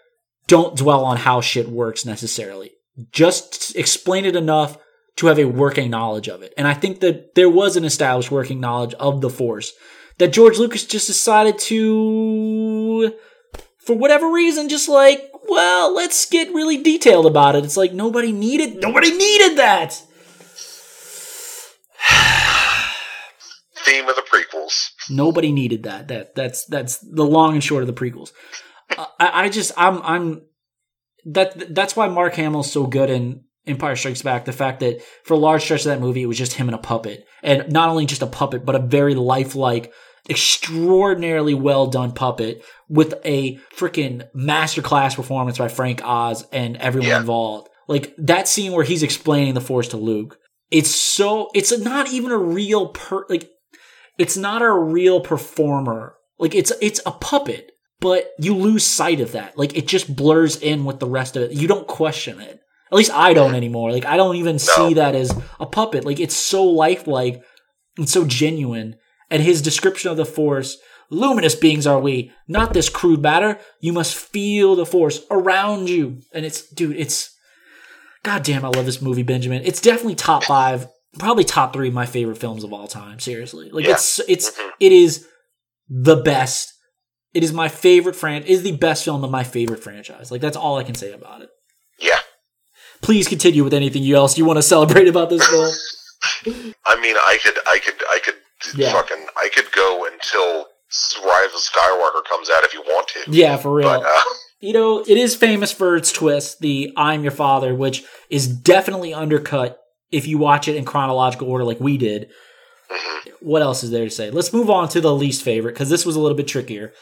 A: don't dwell on how shit works necessarily. Just explain it enough to have a working knowledge of it. And I think that there was an established working knowledge of the Force that George Lucas just decided to, for whatever reason, just like, well, let's get really detailed about it. It's like nobody needed, nobody needed that. *sighs*
B: Theme of the.
A: Nobody needed that. That that's that's the long and short of the prequels. Uh, I, I just I'm I'm that that's why Mark Hamill's so good in Empire Strikes Back. The fact that for a large stretch of that movie, it was just him and a puppet, and not only just a puppet, but a very lifelike, extraordinarily well done puppet with a freaking masterclass performance by Frank Oz and everyone
B: Yeah.
A: involved. Like that scene where he's explaining the Force to Luke. It's so it's not even a real per like it's not a real performer. Like it's it's a puppet, but you lose sight of that. Like it just blurs in with the rest of it. You don't question it. At least I don't anymore. Like I don't even see that as a puppet. Like it's so lifelike and so genuine. And his description of the force, luminous beings are we, not this crude matter. You must feel the force around you. And it's dude, it's God damn, I love this movie, Benjamin. It's definitely top five, probably top three of my favorite films of all time. Seriously, like
B: Yeah.
A: it's it's
B: Mhm.
A: it is the best. It is my favorite fran. Is the best film of my favorite franchise. Like that's all I can say about it.
B: Yeah.
A: Please continue with anything you else you want to celebrate about this film. *laughs* *laughs*
B: I mean, I could, I could, I could
A: Yeah.
B: fucking, I could go until Rise of Skywalker comes out if you want to.
A: Yeah, for real.
B: But uh, *laughs*
A: you know, it is famous for its twist, the I'm your father, which is definitely undercut if you watch it in chronological order like we did. What else is there to say? Let's move on to the least favorite because this was a little bit trickier.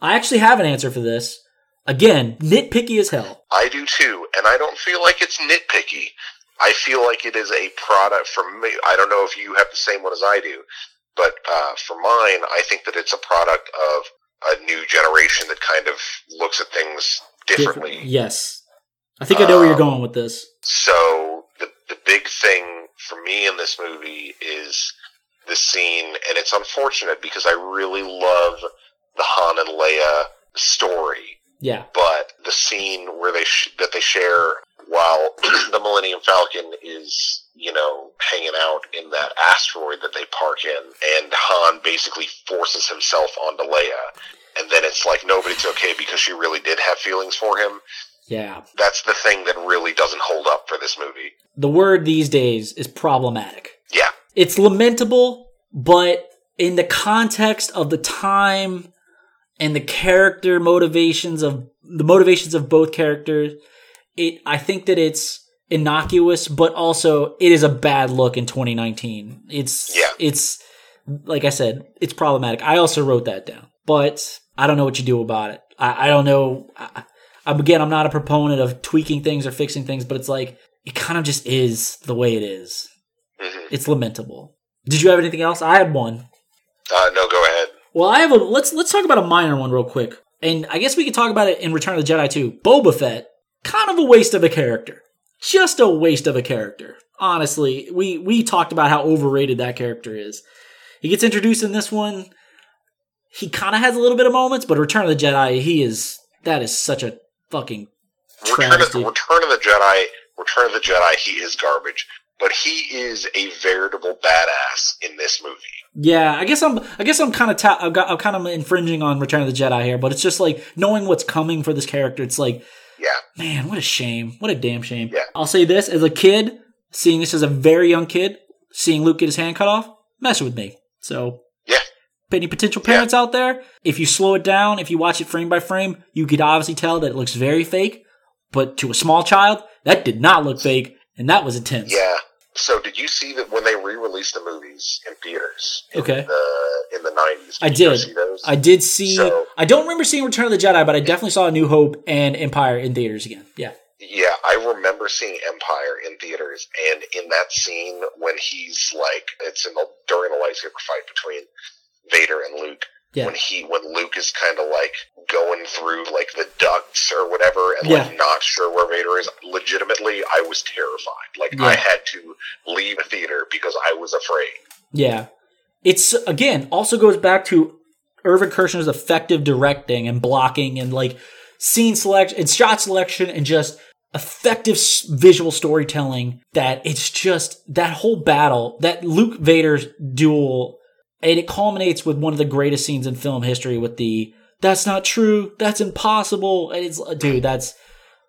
A: I actually have an answer for this. Again, nitpicky as hell.
B: I do too, and I don't feel like it's nitpicky. I feel like it is a product for me. I don't know if you have the same one as I do, but uh, for mine, I think that it's a product of a new generation that kind of looks at things differently.
A: Yes. I think I know where you're
B: Um,
A: going with this.
B: So the big thing for me in this movie is the scene, and it's unfortunate because I really love the Han and Leia story,
A: Yeah.
B: but the scene where they sh- that they share while *clears throat* the Millennium Falcon is you know hanging out in that asteroid that they park in, and Han basically forces himself onto Leia. And then it's like nobody's okay because she really did have feelings for him.
A: Yeah.
B: That's the thing that really doesn't hold up for this movie.
A: The word these days is problematic.
B: Yeah.
A: It's lamentable, but in the context of the time and the character motivations of the motivations of both characters, it I think that it's innocuous, but also it is a bad look in 2019. It's
B: Yeah.
A: it's like I said, it's problematic. I also wrote that down, but I don't know what you do about it. I, I don't know. I, again, I'm not a proponent of tweaking things or fixing things, but it's like it kind of just is the way it is.
B: hmm
A: It's lamentable. Did you have anything else? I had one.
B: Uh, no, go ahead.
A: Well, I have a let's let's talk about a minor one real quick. And I guess we could talk about it in Return of the Jedi too. Boba Fett, kind of a waste of a character. Just a waste of a character. Honestly, we we talked about how overrated that character is. He gets introduced in this one. He kind of has a little bit of moments, but Return of the Jedi, he is that is such a fucking
B: Return of. Return of the Jedi. Return of the Jedi. He is garbage, but he is a veritable badass in this movie.
A: Yeah, I guess I'm. I guess I'm kind of. Ta- I've got, I'm kind of infringing on Return of the Jedi here, but it's just like knowing what's coming for this character. It's like,
B: Yeah,
A: man, what a shame. What a damn shame.
B: Yeah.
A: I'll say this as a kid, seeing this as a very young kid, seeing Luke get his hand cut off, mess with me. So any potential parents out there, if you slow it down, if you watch it frame by frame, you could obviously tell that it looks very fake. But to a small child, that did not look fake, and that was intense.
B: yeah. So, did you see that when they re-released the movies in theaters? In
A: Okay.
B: The in the nineties.
A: I did. I did see.
B: So-
A: I don't remember seeing Return of the Jedi, but I definitely saw New Hope and Empire in theaters again. Yeah.
B: Yeah, I remember seeing Empire in theaters, and in that scene when he's like, it's in the during the lightsaber fight between Vader and Luke.
A: Yeah.
B: When he, when Luke is kind of like going through like the ducts or whatever, and
A: Yeah.
B: like not sure where Vader is. Legitimately, I was terrified. Like
A: Yeah.
B: I had to leave the theater because I was afraid.
A: Yeah. It's again also goes back to Irvin Kershner's effective directing and blocking and like scene selection and shot selection and just effective visual storytelling that it's just that whole battle that Luke Vader's duel and it culminates with one of the greatest scenes in film history with the that's not true that's impossible and it's dude that's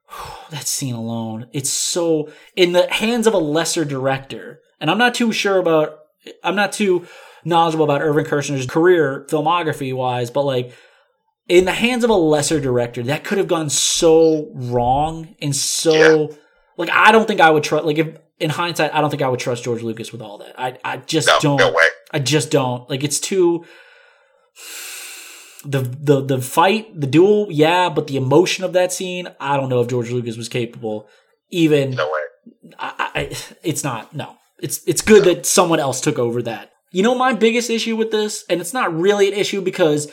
A: *sighs* that scene alone it's so in the hands of a lesser director and i'm not too sure about i'm not too knowledgeable about Irvin Kershner's career, filmography wise, but like in the hands of a lesser director, that could have gone so wrong and so like I don't think I would trust. Like if in hindsight, I don't think I would trust George Lucas with all that. I I just
B: No,
A: don't.
B: no way.
A: I just don't. Like it's too the the the fight, the duel, yeah, but the emotion of that scene, I don't know if George Lucas was capable. Even
B: No way.
A: I, I, it's not. No, it's it's good that someone else took over that. You know, my biggest issue with this, and it's not really an issue because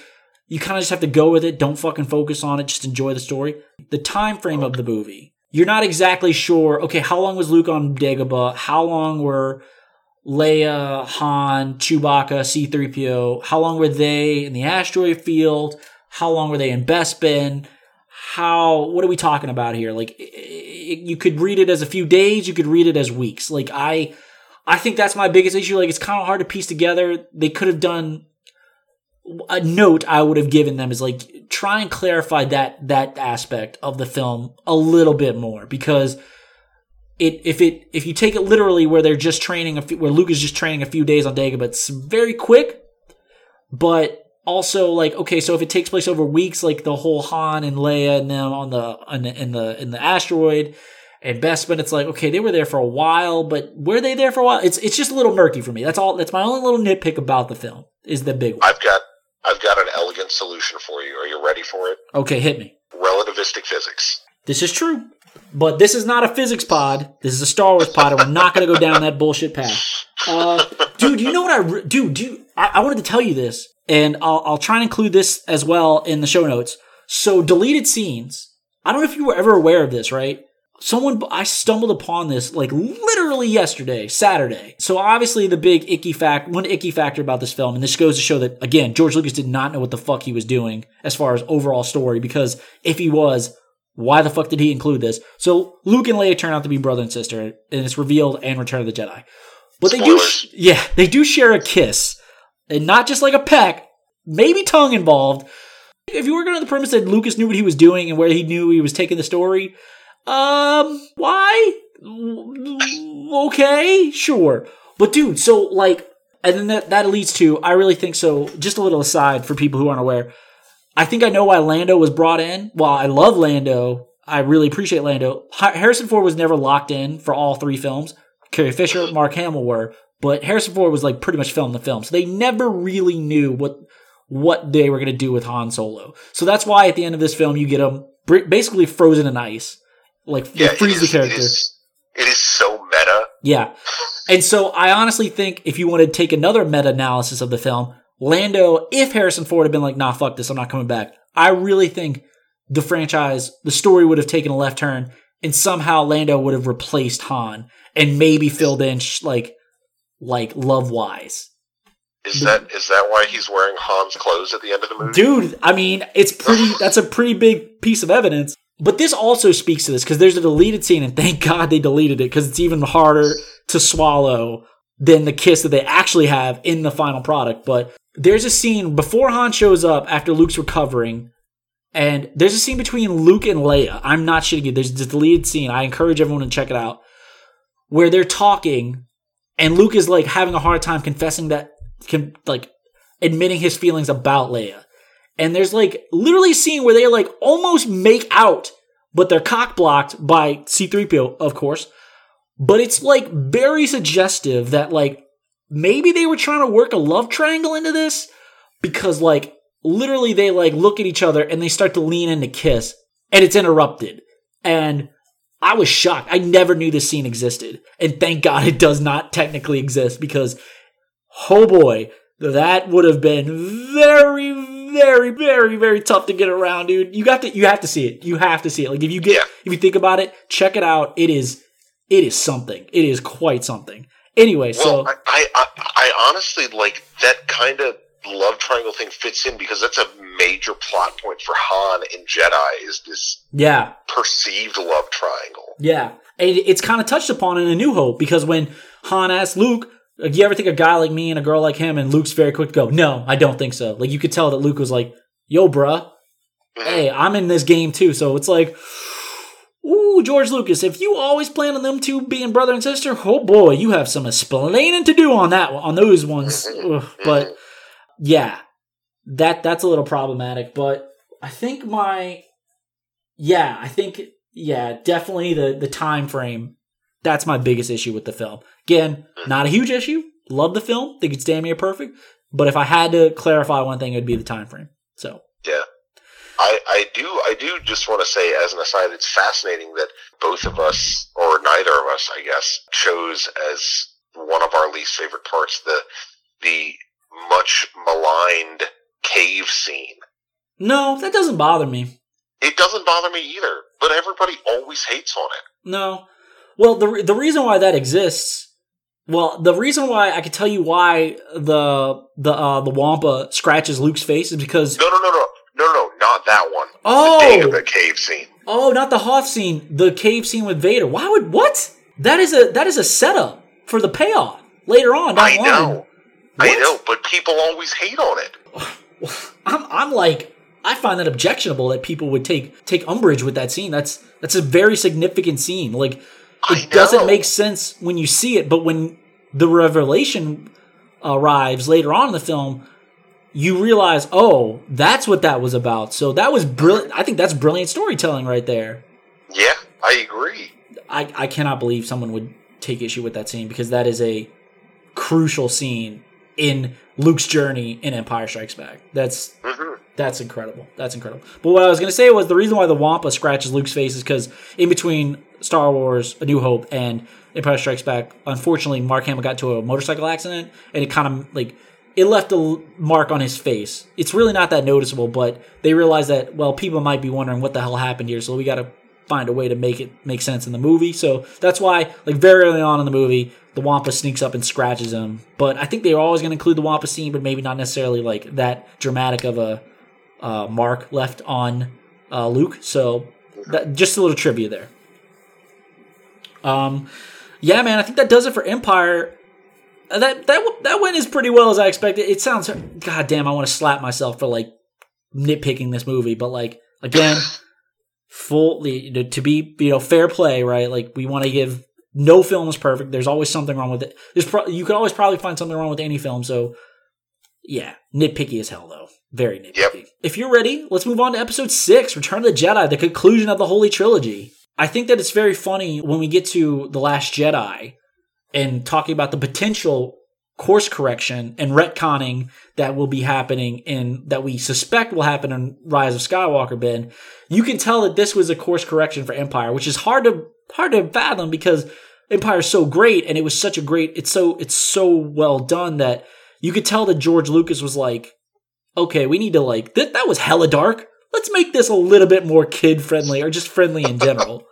A: you kind of just have to go with it. Don't fucking focus on it. Just enjoy the story. The time frame of the movie. You're not exactly sure. Okay, how long was Luke on Dagobah? How long were Leia, Han, Chewbacca, C3PO? How long were they in the asteroid field? How long were they in Bespin? How, what are we talking about here? Like, i- i- you could read it as a few days, you could read it as weeks. Like, I, I think that's my biggest issue. Like, it's kind of hard to piece together. They could have done a note I would have given them is like try and clarify that that aspect of the film a little bit more because it if it if you take it literally where they're just training a few, where Luke is just training a few days on Dagobah, it's very quick, but also like okay, so if it takes place over weeks, like the whole Han and Leia and them on the on the in the in the asteroid and Bespin, it's like okay, they were there for a while, but were they there for a while? It's it's just a little murky for me. That's all. That's my only little nitpick about the film is the big one.
B: I've got I've got an elegant solution for you. Are you ready for it?
A: Okay, hit me.
B: Relativistic physics.
A: This is true. But this is not a physics pod. This is a Star Wars pod, and we're not going to go down that bullshit path. Uh, dude, you know what I re- dude? I, I wanted to tell you this, and I'll, I'll try and include this as well in the show notes. So, deleted scenes. I don't know if you were ever aware of this, right? Someone I stumbled upon this like literally yesterday, Saturday. So obviously the big icky fact, one icky factor about this film, and this goes to show that again, George Lucas did not know what the fuck he was doing as far as overall story. Because if he was, why the fuck did he include this? So Luke and Leia turn out to be brother and sister, and it's revealed in Return of the Jedi. But they do,
B: Spoilers.
A: yeah, they do share a kiss, and not just like a peck, maybe tongue involved. If you were going to the premise that Lucas knew what he was doing and where he knew he was taking the story, um, why? Okay, sure. But dude, so like, and then that, that leads to, I really think so, just a little aside for people who aren't aware. I think I know why Lando was brought in. While I love Lando, I really appreciate Lando. Harrison Ford was never locked in for all three films. Carrie Fisher, Mark Hamill were, but Harrison Ford was like pretty much filmed the film. So they never really knew what what they were going to do with Han Solo. So that's why at the end of this film you get him basically frozen in ice. Like
B: Yeah,
A: freeze the character.
B: It is, it is so meta.
A: Yeah. And so I honestly think if you want to take another meta analysis of the film, Lando, if Harrison Ford had been like, nah, fuck this, I'm not coming back, I really think the franchise, the story would have taken a left turn and somehow Lando would have replaced Han and maybe filled in sh- like, like love wise.
B: Is that is that why he's wearing Han's clothes at the end of the movie?
A: Dude, I mean, it's pretty, that's a pretty big piece of evidence. But this also speaks to this because there's a deleted scene, and thank *laughs* God they deleted it because it's even harder to swallow than the kiss that they actually have in the final product. But there's a scene before Han shows up after Luke's recovering, and there's a scene between Luke and Leia. I'm not shitting you. There's this deleted scene. I encourage everyone to check it out where they're talking, and Luke is like having a hard time confessing that, like admitting his feelings about Leia. And there's like literally a scene where they like almost make out, but they're cock blocked by C3PO, of course. But it's like very suggestive that like maybe they were trying to work a love triangle into this because like literally they like look at each other and they start to lean in to kiss and it's interrupted. And I was shocked. I never knew this scene existed. And thank God it does not technically exist because oh boy, that would have been very, very, very, very tough to get around, dude. You got to, you have to see it. You have to see it. Like if you get,
B: Yeah.
A: if you think about it, check it out. It is, it is something. It is quite something. Anyway,
B: Well,
A: so
B: I, I, I, honestly like that kind of love triangle thing fits in because that's a major plot point for Han and Jedi is this
A: yeah,
B: perceived love triangle.
A: yeah. And it's kind of touched upon in A New Hope because when Han asked Luke, like, you ever think a guy like me and a girl like him? And Luke's very quick to go, no, I don't think so. Like you could tell that Luke was like, yo, bruh,
B: Mhm.
A: hey, I'm in this game too. So it's like, Ooh, George Lucas, if you always plan on them two being brother and sister, oh boy, you have some explaining to do on that on those ones. *laughs* Ugh, but yeah, that that's a little problematic. But I think my yeah, I think yeah, definitely the the time frame. That's my biggest issue with the film. Again, not a huge issue. Love the film. Think it's damn near perfect. But if I had to clarify one thing, it'd be the time frame. So
B: Yeah. I, I do I do just want to say as an aside, it's fascinating that both of us, or neither of us, I guess, chose as one of our least favorite parts the the much maligned cave scene.
A: no, that doesn't bother me.
B: It doesn't bother me either, but everybody always hates on it.
A: No. Well, the the reason why that exists, well, the reason why I could tell you why the the uh, the Wampa scratches Luke's face is because
B: No, no, no, no, no, no, not that one.
A: Oh!
B: the day of the cave scene.
A: oh, not the Hoth scene, the cave scene with Vader. Why would what? That is a that is a setup for the payoff later on.
B: I
A: line.
B: know, I know, but people always hate on it. *sighs*
A: I'm I'm like I find that objectionable that people would take take umbrage with that scene. That's that's a very significant scene. Like it doesn't make sense when you see it, but when the revelation arrives later on in the film, you realize, oh, that's what that was about. So that was brilliant. I think that's brilliant storytelling right there.
B: Yeah, I agree.
A: I, I cannot believe someone would take issue with that scene because that is a crucial scene in Luke's journey in Empire Strikes Back. That's
B: hmm
A: that's incredible. That's incredible. But what I was going to say was the reason why the Wampa scratches Luke's face is because in between Star Wars, A New Hope, and Empire Strikes Back, unfortunately, Mark Hamill got into a motorcycle accident, and it kind of like it left a mark on his face. It's really not that noticeable, but they realized that well, people might be wondering what the hell happened here, so we got to find a way to make it make sense in the movie. So that's why, like very early on in the movie, the Wampa sneaks up and scratches him. But I think they were always going to include the Wampa scene, but maybe not necessarily like that dramatic of a uh, mark left on uh, Luke. So that, just a little trivia there. Um, yeah, man, I think that does it for Empire. Uh, That that that went as pretty well as I expected. It sounds, god damn, I want to slap myself for like nitpicking this movie, but like again, *sighs* fully to be you know fair play, right? Like we want to give no film is perfect. There's always something wrong with it. There's pro- you could always probably find something wrong with any film. So yeah, nitpicky as hell though. Very nitpicky.
B: Yep.
A: If you're ready, let's move on to episode six, Return of the Jedi, the conclusion of the Holy Trilogy. I think that it's very funny when we get to The Last Jedi and talking about the potential course correction and retconning that will be happening in that we suspect will happen in Rise of Skywalker, Ben. You can tell that this was a course correction for Empire, which is hard to hard to fathom because Empire is so great and it was such a great it's so it's so well done that you could tell that George Lucas was like, okay, we need to like that that was hella dark. Let's make this a little bit more kid friendly or just friendly in general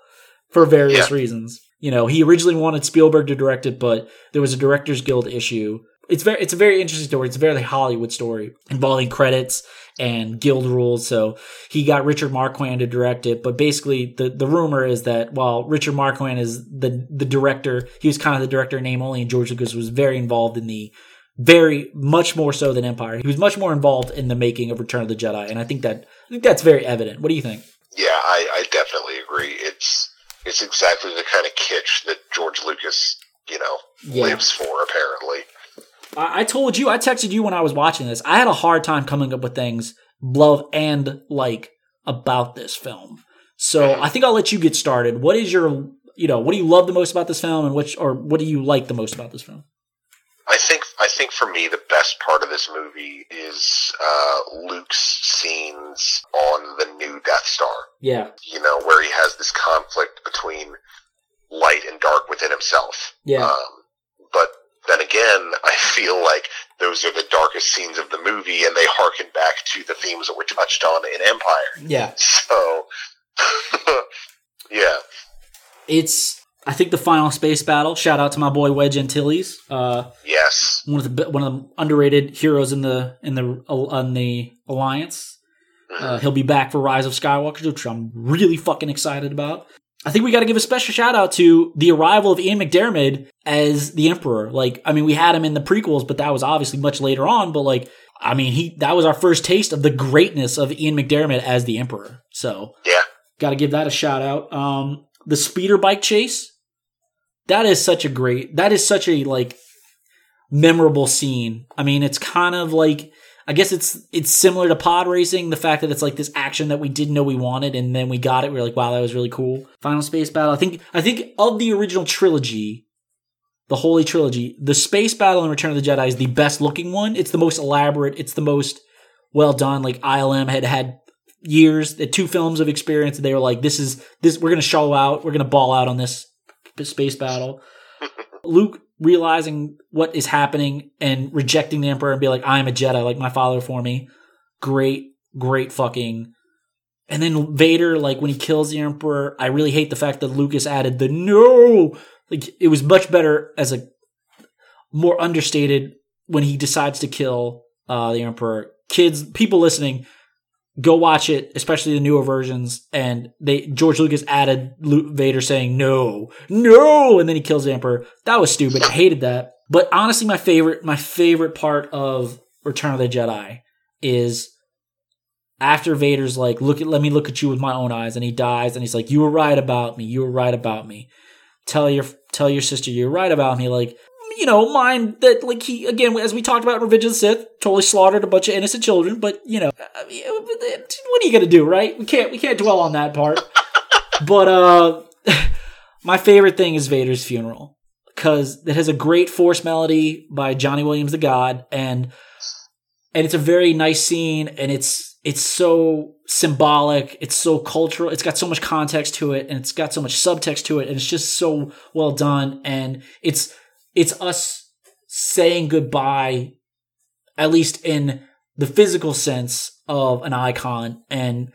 A: for various
B: Yeah.
A: reasons. You know, he originally wanted Spielberg to direct it, but there was a Directors Guild issue. It's very, it's a very interesting story. It's a very Hollywood story involving credits and guild rules. So he got Richard Marquand to direct it, but basically the, the rumor is that while Richard Marquand is the the director, he was kind of the director name only, and George Lucas was very involved in the very much more so than Empire. He was much more involved in the making of Return of the Jedi, and I think that I think that's very evident. What do you think?
B: Yeah, I, I definitely agree. It's it's exactly the kind of kitsch that George Lucas, you know,
A: Yeah.
B: lives for. Apparently,
A: I, I told you, I texted you when I was watching this. I had a hard time coming up with things love and like about this film. So mm-hmm. I think I'll let you get started. What is your, you know, what do you love the most about this film, and which, or what do you like the most about this film?
B: I think I think for me the best part of this movie is uh, Luke's scenes on the new Death Star.
A: Yeah,
B: You know, where he has this conflict between light and dark within himself.
A: yeah,
B: Um, but then again, *laughs* I feel like those are the darkest scenes of the movie, and they harken back to the themes that were touched on in Empire.
A: yeah. *laughs*
B: So, *laughs* yeah,
A: It's, I think the final space battle. Shout out to my boy Wedge Antilles. Uh,
B: yes,
A: one of the one of the underrated heroes in the in the on the alliance. Uh, he'll be back for Rise of Skywalker, which I'm really fucking excited about. I think we got to give a special shout out to the arrival of Ian McDiarmid as the Emperor. Like, I mean, we had him in the prequels, but that was obviously much later on. But like, I mean, he that was our first taste of the greatness of Ian McDiarmid as the Emperor. So,
B: yeah,
A: Got to give that a shout out. Um, the speeder bike chase. That is such a great. That is such a like memorable scene. I mean, it's kind of like I guess it's it's similar to pod racing. The fact that it's like this action that we didn't know we wanted, and then we got it. We are like, wow, that was really cool. Final space battle. I think I think of the original trilogy, the Holy Trilogy, the space battle in Return of the Jedi is the best looking one. It's the most elaborate. It's the most well done. Like ILM had had years, two films of experience. They were like, this is this. We're gonna show out. We're gonna ball out on this space battle. Luke realizing what is happening and rejecting the Emperor and be like, I am a Jedi, like my father for me. Great, great fucking. And then Vader, like when he kills the Emperor, I really hate the fact that Lucas added the no. Like it was much better as a more understated when he decides to kill uh, the Emperor. Kids, people listening, go watch it, especially the newer versions. And they George Lucas added Vader saying no, no, and then he kills the Emperor. That was stupid. I hated that. But honestly, my favorite, my favorite part of Return of the Jedi is after Vader's like, look at, let me look at you with my own eyes, and he dies, and he's like, you were right about me, you were right about me. Tell your, tell your sister you're right about me. Like, you know, mind that like he again, as we talked about in Revenge of the Sith, totally slaughtered a bunch of innocent children. But you know, I mean, what are you gonna do, right? We can't we can't dwell on that part. *laughs* but uh, *laughs* my favorite thing is Vader's funeral because it has a great force melody by Johnny Williams the God, and and it's a very nice scene, and it's it's so symbolic, it's so cultural, it's got so much context to it, and it's got so much subtext to it, and it's just so well done, and it's it's us saying goodbye, at least in the physical sense of an icon. And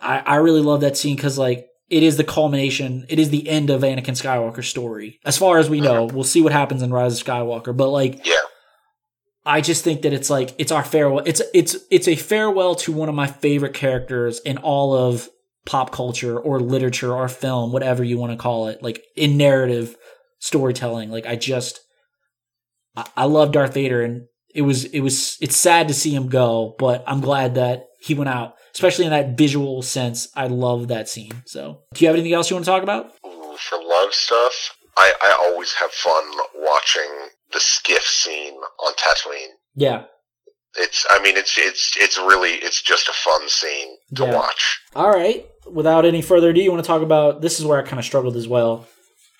A: I, I really love that scene because, like, it is the culmination, it is the end of Anakin Skywalker's story. As far as we know, uh-huh. we'll see what happens in Rise of Skywalker. But, like,
B: yeah.
A: I just think that it's like it's our farewell. It's it's it's a farewell to one of my favorite characters in all of pop culture or literature or film, whatever you want to call it, like in narrative storytelling. Like I just, I, I love Darth Vader, and it was it was it's sad to see him go, but I'm glad that he went out, especially in that visual sense. I love that scene. So, do you have anything else you want to talk about?
B: For love stuff, I, I always have fun watching the skiff scene on Tatooine.
A: Yeah.
B: It's I mean it's it's it's really it's just a fun scene to yeah. watch.
A: All right. Without any further ado, you want to talk about this is where I kind of struggled as well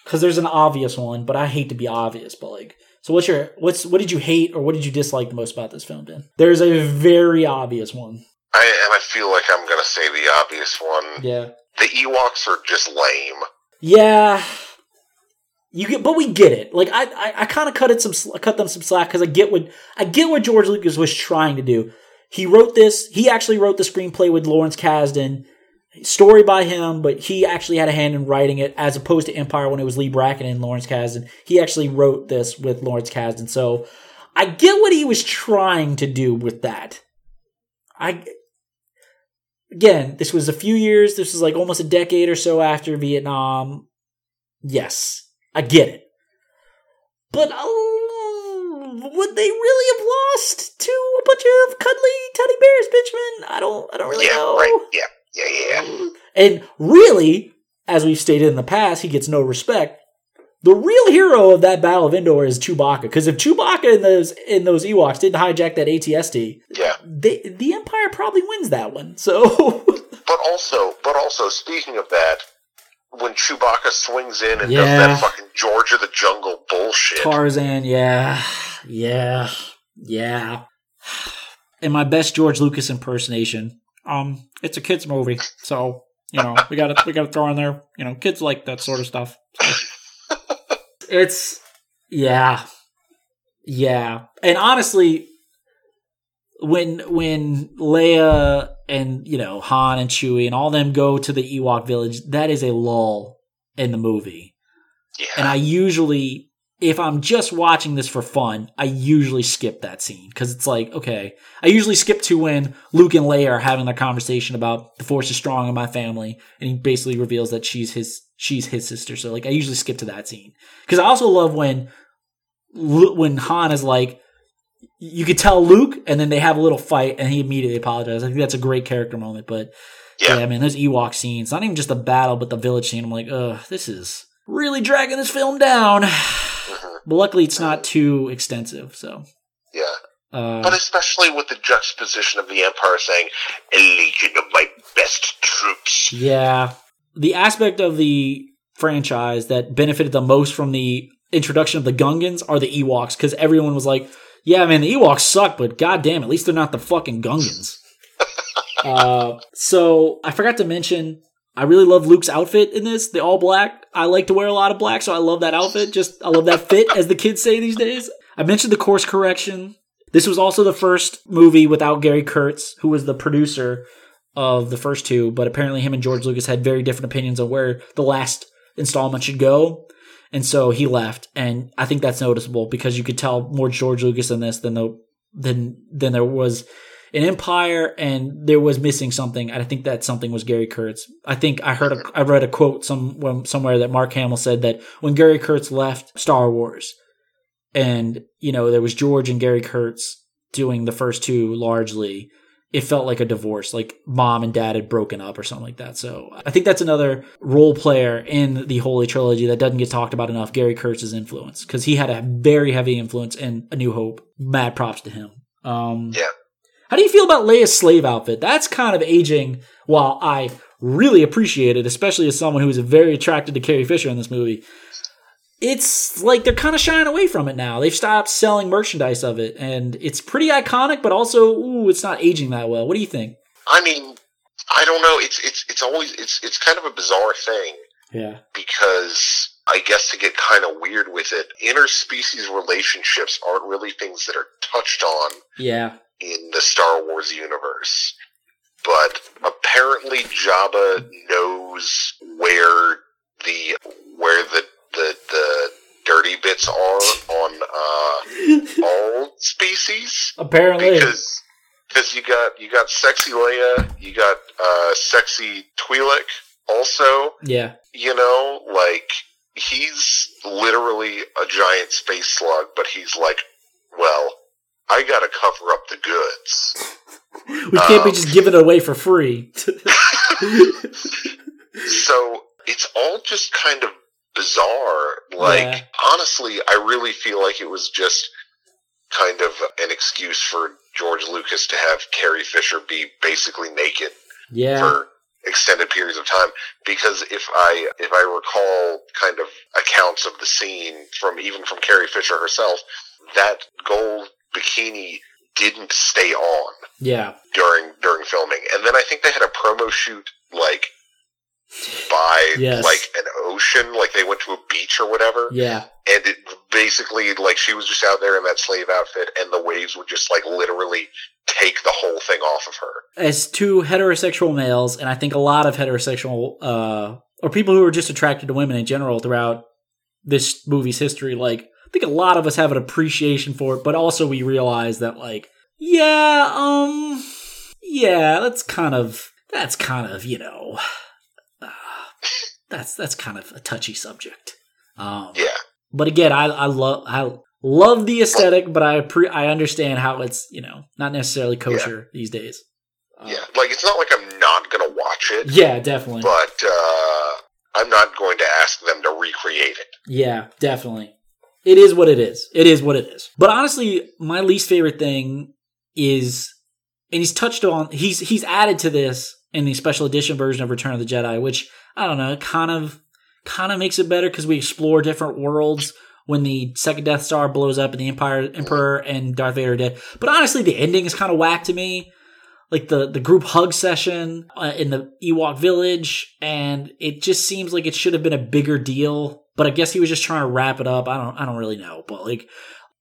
A: because there's an obvious one, but I hate to be obvious. But like, so what's your what's what did you hate or what did you dislike the most about this film? Ben, there's a very obvious one.
B: I and I feel like I'm gonna say the obvious one.
A: Yeah,
B: the Ewoks are just lame.
A: Yeah, you get, but we get it. Like I, I, I kind of cut it some, cut them some slack because I get what I get what George Lucas was trying to do. He wrote this. He actually wrote the screenplay with Lawrence Kasdan story by him, but he actually had a hand in writing it as opposed to Empire when it was Leigh Brackett and Lawrence Kasdan. He actually wrote this with Lawrence Kasdan. So I get what he was trying to do with that. I again, this was a few years, this was like almost a decade or so after Vietnam. Yes, I get it. But oh, would they really have lost to a bunch of cuddly teddy bears, Benjamin? I don't I don't really
B: yeah,
A: know.
B: Right. Yeah. Yeah, yeah.
A: And really, as we've stated in the past, he gets no respect. The real hero of that Battle of Endor is Chewbacca, because if Chewbacca and those in those Ewoks didn't hijack that ATST,
B: yeah,
A: they, the Empire probably wins that one. So, *laughs*
B: but also, but also, speaking of that, when Chewbacca swings in and yeah. does that fucking George of the Jungle bullshit,
A: Tarzan, yeah, yeah, yeah. *sighs* And my best George Lucas impersonation um, it's a kids movie, so you know we got to we got to throw in there. You know, kids like that sort of stuff. So. it's yeah, yeah, and honestly, when when Leia and you know Han and Chewie and all them go to the Ewok village, that is a lull in the movie.
B: Yeah.
A: And I usually if I'm just watching this for fun, I usually skip that scene because it's like, okay, I usually skip to when Luke and Leia are having their conversation about the Force is strong in my family, and he basically reveals that she's his she's his sister. So like, I usually skip to that scene because I also love when when Han is like, you could tell Luke, and then they have a little fight, and he immediately apologizes. I think that's a great character moment. But yeah,
B: Yeah.
A: I mean, those Ewok scenes, not even just the battle, but the village scene. I'm like, ugh, this is really dragging this film down.
B: Mhm.
A: But luckily, it's not too extensive. So,
B: Yeah.
A: uh,
B: But especially with the juxtaposition of the Empire saying, a legion of my best troops.
A: yeah, the aspect of the franchise that benefited the most from the introduction of the Gungans are the Ewoks, because everyone was like, "Yeah, man, the Ewoks suck, but goddamn, at least they're not the fucking Gungans." *laughs* uh, so I forgot to mention. I really love Luke's outfit in this, the all black. I like to wear a lot of black, so I love that outfit. Just, I love that fit, as the kids say these days. I mentioned the course correction. This was also the first movie without Gary Kurtz, who was the producer of the first two, but apparently him and George Lucas had very different opinions on where the last installment should go. And so he left. And I think that's noticeable because you could tell more George Lucas in this than the than than there was in Empire and there was missing something. I think that something was Gary Kurtz. I think I heard a, I read a quote some somewhere that Mark Hamill said that when Gary Kurtz left Star Wars and you know there was George and Gary Kurtz doing the first two largely it felt like a divorce, like mom and dad had broken up or something like that. So I think that's another role player in the Holy Trilogy that doesn't get talked about enough. Gary Kurtz's influence because he had a very heavy influence in A New Hope. Mad props to him. Um,
B: Yeah.
A: How do you feel about Leia's slave outfit? That's kind of aging. While I really appreciate it, especially as someone who is very attracted to Carrie Fisher in this movie, it's like they're kind of shying away from it now. They've stopped selling merchandise of it, and it's pretty iconic, but also, ooh, it's not aging that well. What do you think?
B: I mean, I don't know. It's it's it's always it's it's kind of a bizarre thing
A: Yeah.
B: because I guess to get kind of weird with it, interspecies relationships aren't really things that are touched on
A: Yeah.
B: In the Star Wars universe. But apparently Jabba knows where the where the the, the dirty bits are on uh, *laughs* all species
A: Apparently.
B: because because you got you got sexy Leia, you got uh, sexy Twi'lek also.
A: Yeah.
B: You know, like he's literally a giant space slug, but he's like, well, I gotta cover up the goods. *laughs*
A: We can't be
B: Um,
A: just giving it away for free. *laughs*
B: So it's all just kind of bizarre. Like,
A: Yeah.
B: honestly, I really feel like it was just kind of an excuse for George Lucas to have Carrie Fisher be basically naked
A: yeah.
B: for extended periods of time. Because if I if I recall kind of accounts of the scene from even from Carrie Fisher herself, that gold bikini didn't stay on
A: Yeah.
B: during during filming. And then I think they had a promo shoot like by
A: Yes.
B: like an ocean, like they went to a beach or whatever,
A: Yeah.
B: and it basically like she was just out there in that slave outfit, and the waves would just like literally take the whole thing off of her.
A: As two heterosexual males, and I think a lot of heterosexual, uh, or people who are just attracted to women in general throughout this movie's history, like, think a lot of us have an appreciation for it, but also we realize that, like, yeah, um, yeah, that's kind of, that's kind of, you know, uh, *sighs* that's, that's kind of a touchy subject. Um,
B: Yeah,
A: but again, I I love I love the aesthetic, but I pre- I understand how it's you know not necessarily kosher these days. Uh,
B: yeah. Like it's not like I'm not gonna watch it,
A: yeah, definitely.
B: but uh, I'm not going to ask them to recreate it.
A: Yeah, definitely. It is what it is. It is what it is. But honestly, my least favorite thing is, and he's touched on, he's he's added to this in the special edition version of Return of the Jedi, which I don't know, kind of kind of makes it better because we explore different worlds when the second Death Star blows up and the Empire Emperor and Darth Vader are dead. But honestly, the ending is kind of whack to me. Like the the group hug session uh, in the Ewok village, and it just seems like it should have been a bigger deal. But I guess he was just trying to wrap it up. I don't I don't really know, but like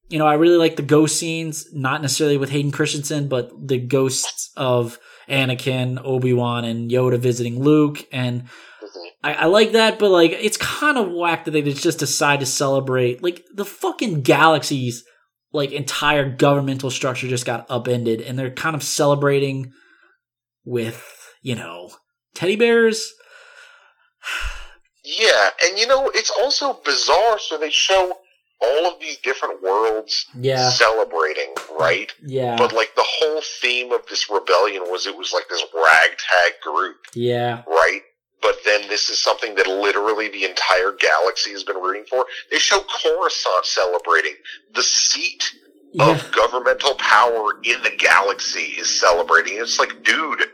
A: you know, I really like the ghost scenes, not necessarily with Hayden Christensen, but the ghosts of Anakin, Obi Wan, and Yoda visiting Luke, and
B: Mhm.
A: I, I like that, but like it's kind of whack that they just decide to celebrate like the fucking galaxy's like entire governmental structure just got upended, and they're kind of celebrating with you know teddy bears. *sighs*
B: Yeah, and you know, it's also bizarre. So they show all of these different worlds
A: Yeah.
B: celebrating, right?
A: Yeah.
B: But like the whole theme of this rebellion was it was like this ragtag group,
A: yeah.
B: right? But then this is something that literally the entire galaxy has been rooting for. They show Coruscant celebrating. The seat
A: Yeah.
B: of governmental power in the galaxy is celebrating. It's like, dude,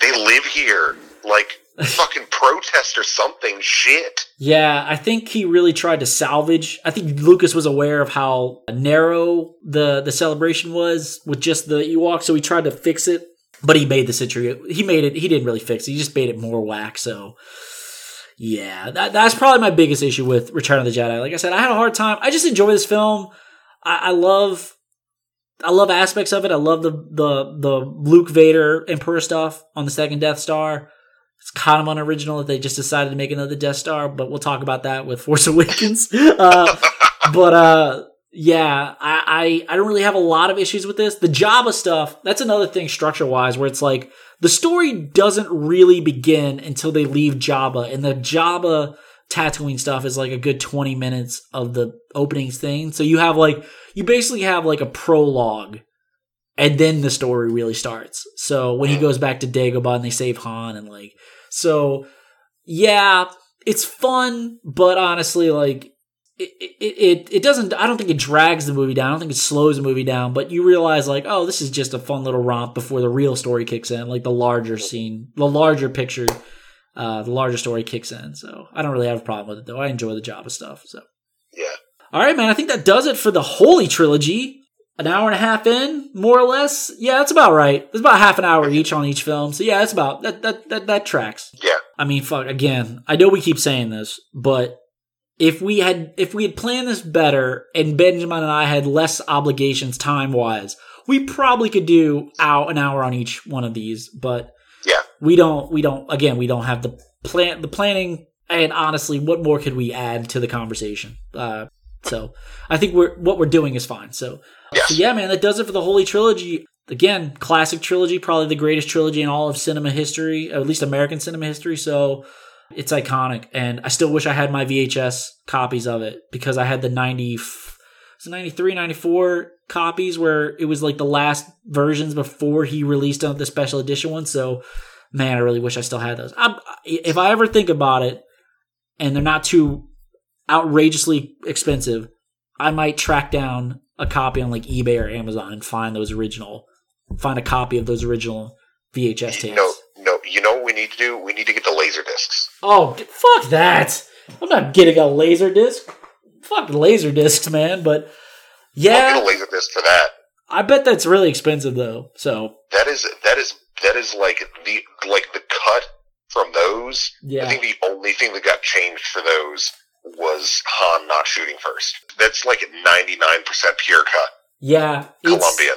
B: they live here. Like, fucking protest or something. Shit.
A: Yeah, I think he really tried to salvage. I think Lucas was aware of how narrow the the celebration was with just the Ewok, so he tried to fix it. But he made the situation. He made it. He didn't really fix it. He just made it more whack. So, yeah, that, that's probably my biggest issue with Return of the Jedi. Like I said, I had a hard time. I just enjoy this film. I, I love. I love aspects of it. I love the the the Luke Vader Emperor stuff on the second Death Star. It's kind of unoriginal that they just decided to make another Death Star, but we'll talk about that with Force *laughs* Awakens. Uh, but uh, yeah, I, I I don't really have a lot of issues with this. The Jabba stuff, that's another thing structure wise, where it's like the story doesn't really begin until they leave Jabba, and the Jabba Tatooine stuff is like a good twenty minutes of the opening thing. So you have like you basically have like a prologue and then the story really starts. So when he goes back to Dagobah and they save Han and like so yeah, it's fun, but honestly like it, it it doesn't I don't think it drags the movie down. I don't think it slows the movie down, but you realize like, oh, this is just a fun little romp before the real story kicks in, like the larger scene, the larger picture, uh the larger story kicks in. So I don't really have a problem with it though. I enjoy the Jabba stuff. So
B: Yeah.
A: all right, man. I think that does it for the Holy Trilogy. An hour and a half in, more or less. Yeah, that's about right. It's about half an hour each on each film. So yeah, that's about that. That that that tracks.
B: Yeah.
A: I mean, fuck. Again, I know we keep saying this, but if we had if we had planned this better, and Benjamin and I had less obligations time wise, we probably could do out an hour on each one of these. But
B: Yeah.
A: we don't. We don't. Again, we don't have the plan. The planning. And honestly, what more could we add to the conversation? Uh, so I think we're what we're doing is fine. So,
B: Yes.
A: so yeah, man, that does it for the Holy Trilogy. Again, classic trilogy, probably the greatest trilogy in all of cinema history, at least American cinema history. So it's iconic, and I still wish I had my VHS copies of it because I had the ninety, was it 93, 94 copies where it was like the last versions before he released the special edition one. So, man, I really wish I still had those. I'm, if I ever think about it, and they're not too outrageously expensive, I might track down a copy on like eBay or Amazon and find those original, find a copy of those original VHS tapes.
B: No, no. You know what we need to do? We need to get the laser discs.
A: Oh, fuck that! I'm not getting a laser disc. Fuck laser discs, man. But yeah,
B: I'll
A: yeah,
B: get a laser disc for that.
A: I bet that's really expensive though. So
B: That is that is that is like the like the cut from those. I think the only thing that got changed for those was Han not shooting first. That's like a ninety nine percent pure cut
A: yeah.
B: Colombian.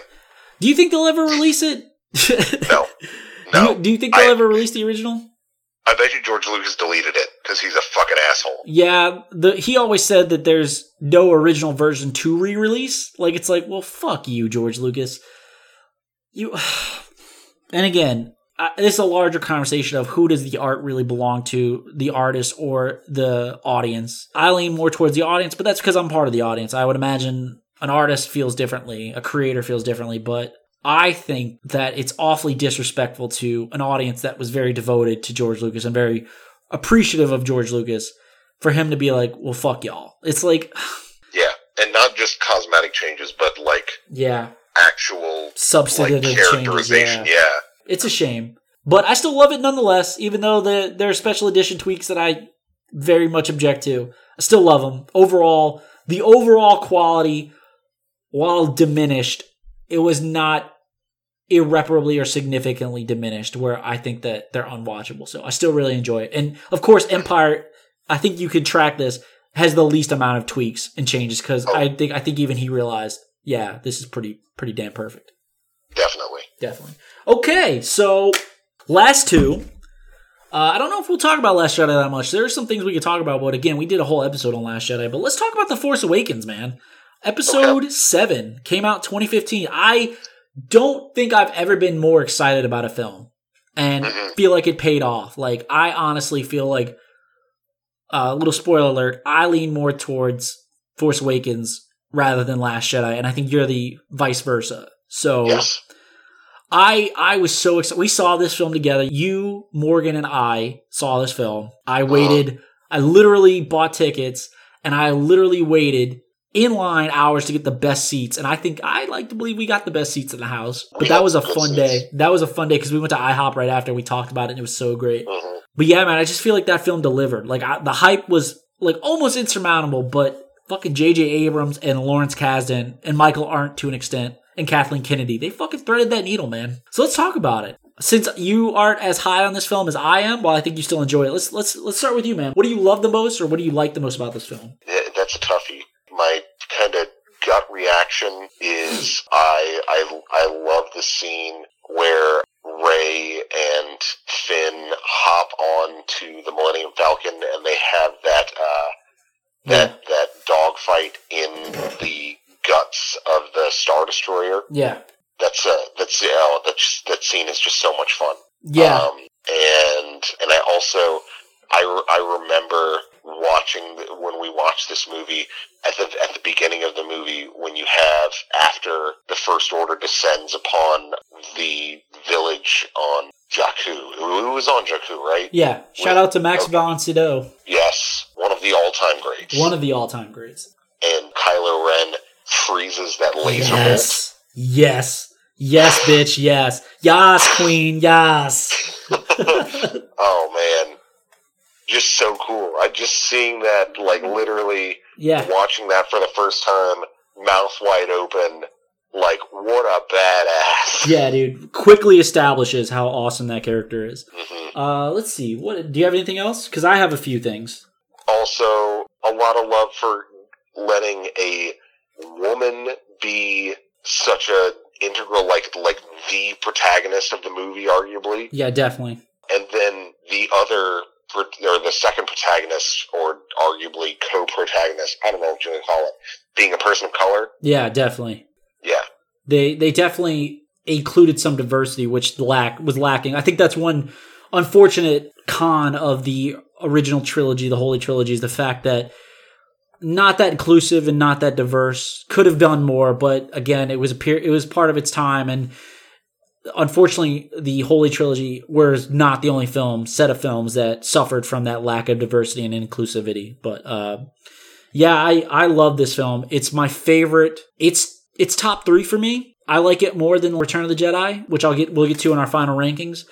A: Do you think they'll ever release it?
B: No,
A: Do *laughs*
B: no.
A: you, do you think they'll
B: I-
A: ever release the original?
B: I bet you George Lucas deleted it because he's a fucking asshole.
A: Yeah, the he always said that there's no original version to re-release. Like it's like, well, fuck you, George Lucas. You, *sighs* and again, I, this is a larger conversation of who does the art really belong to, the artist or the audience. I lean more towards the audience, but that's because I'm part of the audience. I would imagine an artist feels differently, a creator feels differently, but I think that it's awfully disrespectful to an audience that was very devoted to George Lucas and very appreciative of George Lucas for him to be like, well, fuck y'all. It's like, *sighs*
B: Yeah, and not just cosmetic changes, but like
A: yeah,
B: actual like
A: substantive changes.
B: characterization.
A: Yeah.
B: Yeah.
A: It's a shame. But I still love it nonetheless, even though the, there are special edition tweaks that I very much object to. I still love them. Overall, the overall quality, while diminished, it was not irreparably or significantly diminished where I think that they're unwatchable. So I still really enjoy it. And of course, Empire, I think you could track this, has the least amount of tweaks and changes because oh. I think I think even he realized, yeah, this is pretty pretty damn perfect.
B: Definitely.
A: Definitely. Okay, so last two. Uh, I don't know if we'll talk about Last Jedi that much. There are some things we could talk about, but again, we did a whole episode on Last Jedi. But let's talk about The Force Awakens, man. Episode 7 came out 2015. I don't think I've ever been more excited about a film and
B: Mhm.
A: feel like it paid off. Like, I honestly feel like, a uh, little spoiler alert, I lean more towards Force Awakens rather than Last Jedi, and I think you're the vice versa. So
B: Yes.
A: I I was so excited. We saw this film together. You, Morgan, and I saw this film. I waited. I literally bought tickets, and I literally waited in line hours to get the best seats. And I think I like to believe we got the best seats in the house. But
B: We
A: that was a fun
B: seats.
A: day. That was a fun day because we went to IHOP right after. We talked about it, and it was so great.
B: hmm
A: But yeah, man, I just feel like that film delivered. Like I, the hype was like almost insurmountable, but fucking J.J. Abrams and Lawrence Kasdan and Michael Arndt to an extent and Kathleen Kennedy, they fucking threaded that needle, man. So let's talk about it. Since you aren't as high on this film as I am, well, I think you still enjoy it. Let's let's let's start with you, man. What do you love the most, or what do you like the most about this film?
B: That's a toughie. My kind of gut reaction is *clears throat* I I I love the scene where Rey and Finn hop on to the Millennium Falcon and they have that uh, that that dogfight in the guts of the Star Destroyer.
A: Yeah,
B: That's uh that's oh, that's that scene is just so much fun.
A: yeah,
B: Um, and and I also I, re- I remember watching the, when we watched this movie at the at the beginning of the movie when you have after the first order descends upon the village on Jakku. Who was on Jakku, right?
A: yeah. Shout out to Max
B: Okay. Yes, one of the all-time greats.
A: one of the all-time greats.
B: and Kylo Ren freezes that laser bolt.
A: Yes, yes, yes, bitch, yes, yes, queen, yes. *laughs*
B: oh man, just so cool! I just seeing that, like literally
A: Yeah,
B: watching that for the first time, mouth wide open. Like what a badass! *laughs*
A: yeah, dude. Quickly establishes how awesome that character is.
B: hmm
A: Uh, let's see. What do you have anything else? Because I have a few things.
B: Also, a lot of love for letting a woman be such a integral, like like the protagonist of the movie, arguably.
A: Yeah, definitely.
B: and then the other or the second protagonist or arguably co-protagonist i don't know what you would call it being a person of color
A: Yeah, definitely.
B: yeah
A: They they definitely included some diversity, which lack was lacking. I think that's one unfortunate con of the original trilogy, the Holy Trilogy, is the fact that not that inclusive and not that diverse. Could have done more, but again, it was a per- it was part of its time, and unfortunately, the Holy Trilogy was not the only film set of films that suffered from that lack of diversity and inclusivity. But uh, yeah, I I love this film. It's my favorite. It's it's top three for me. I like it more than Return of the Jedi, which I'll get we'll get to in our final rankings.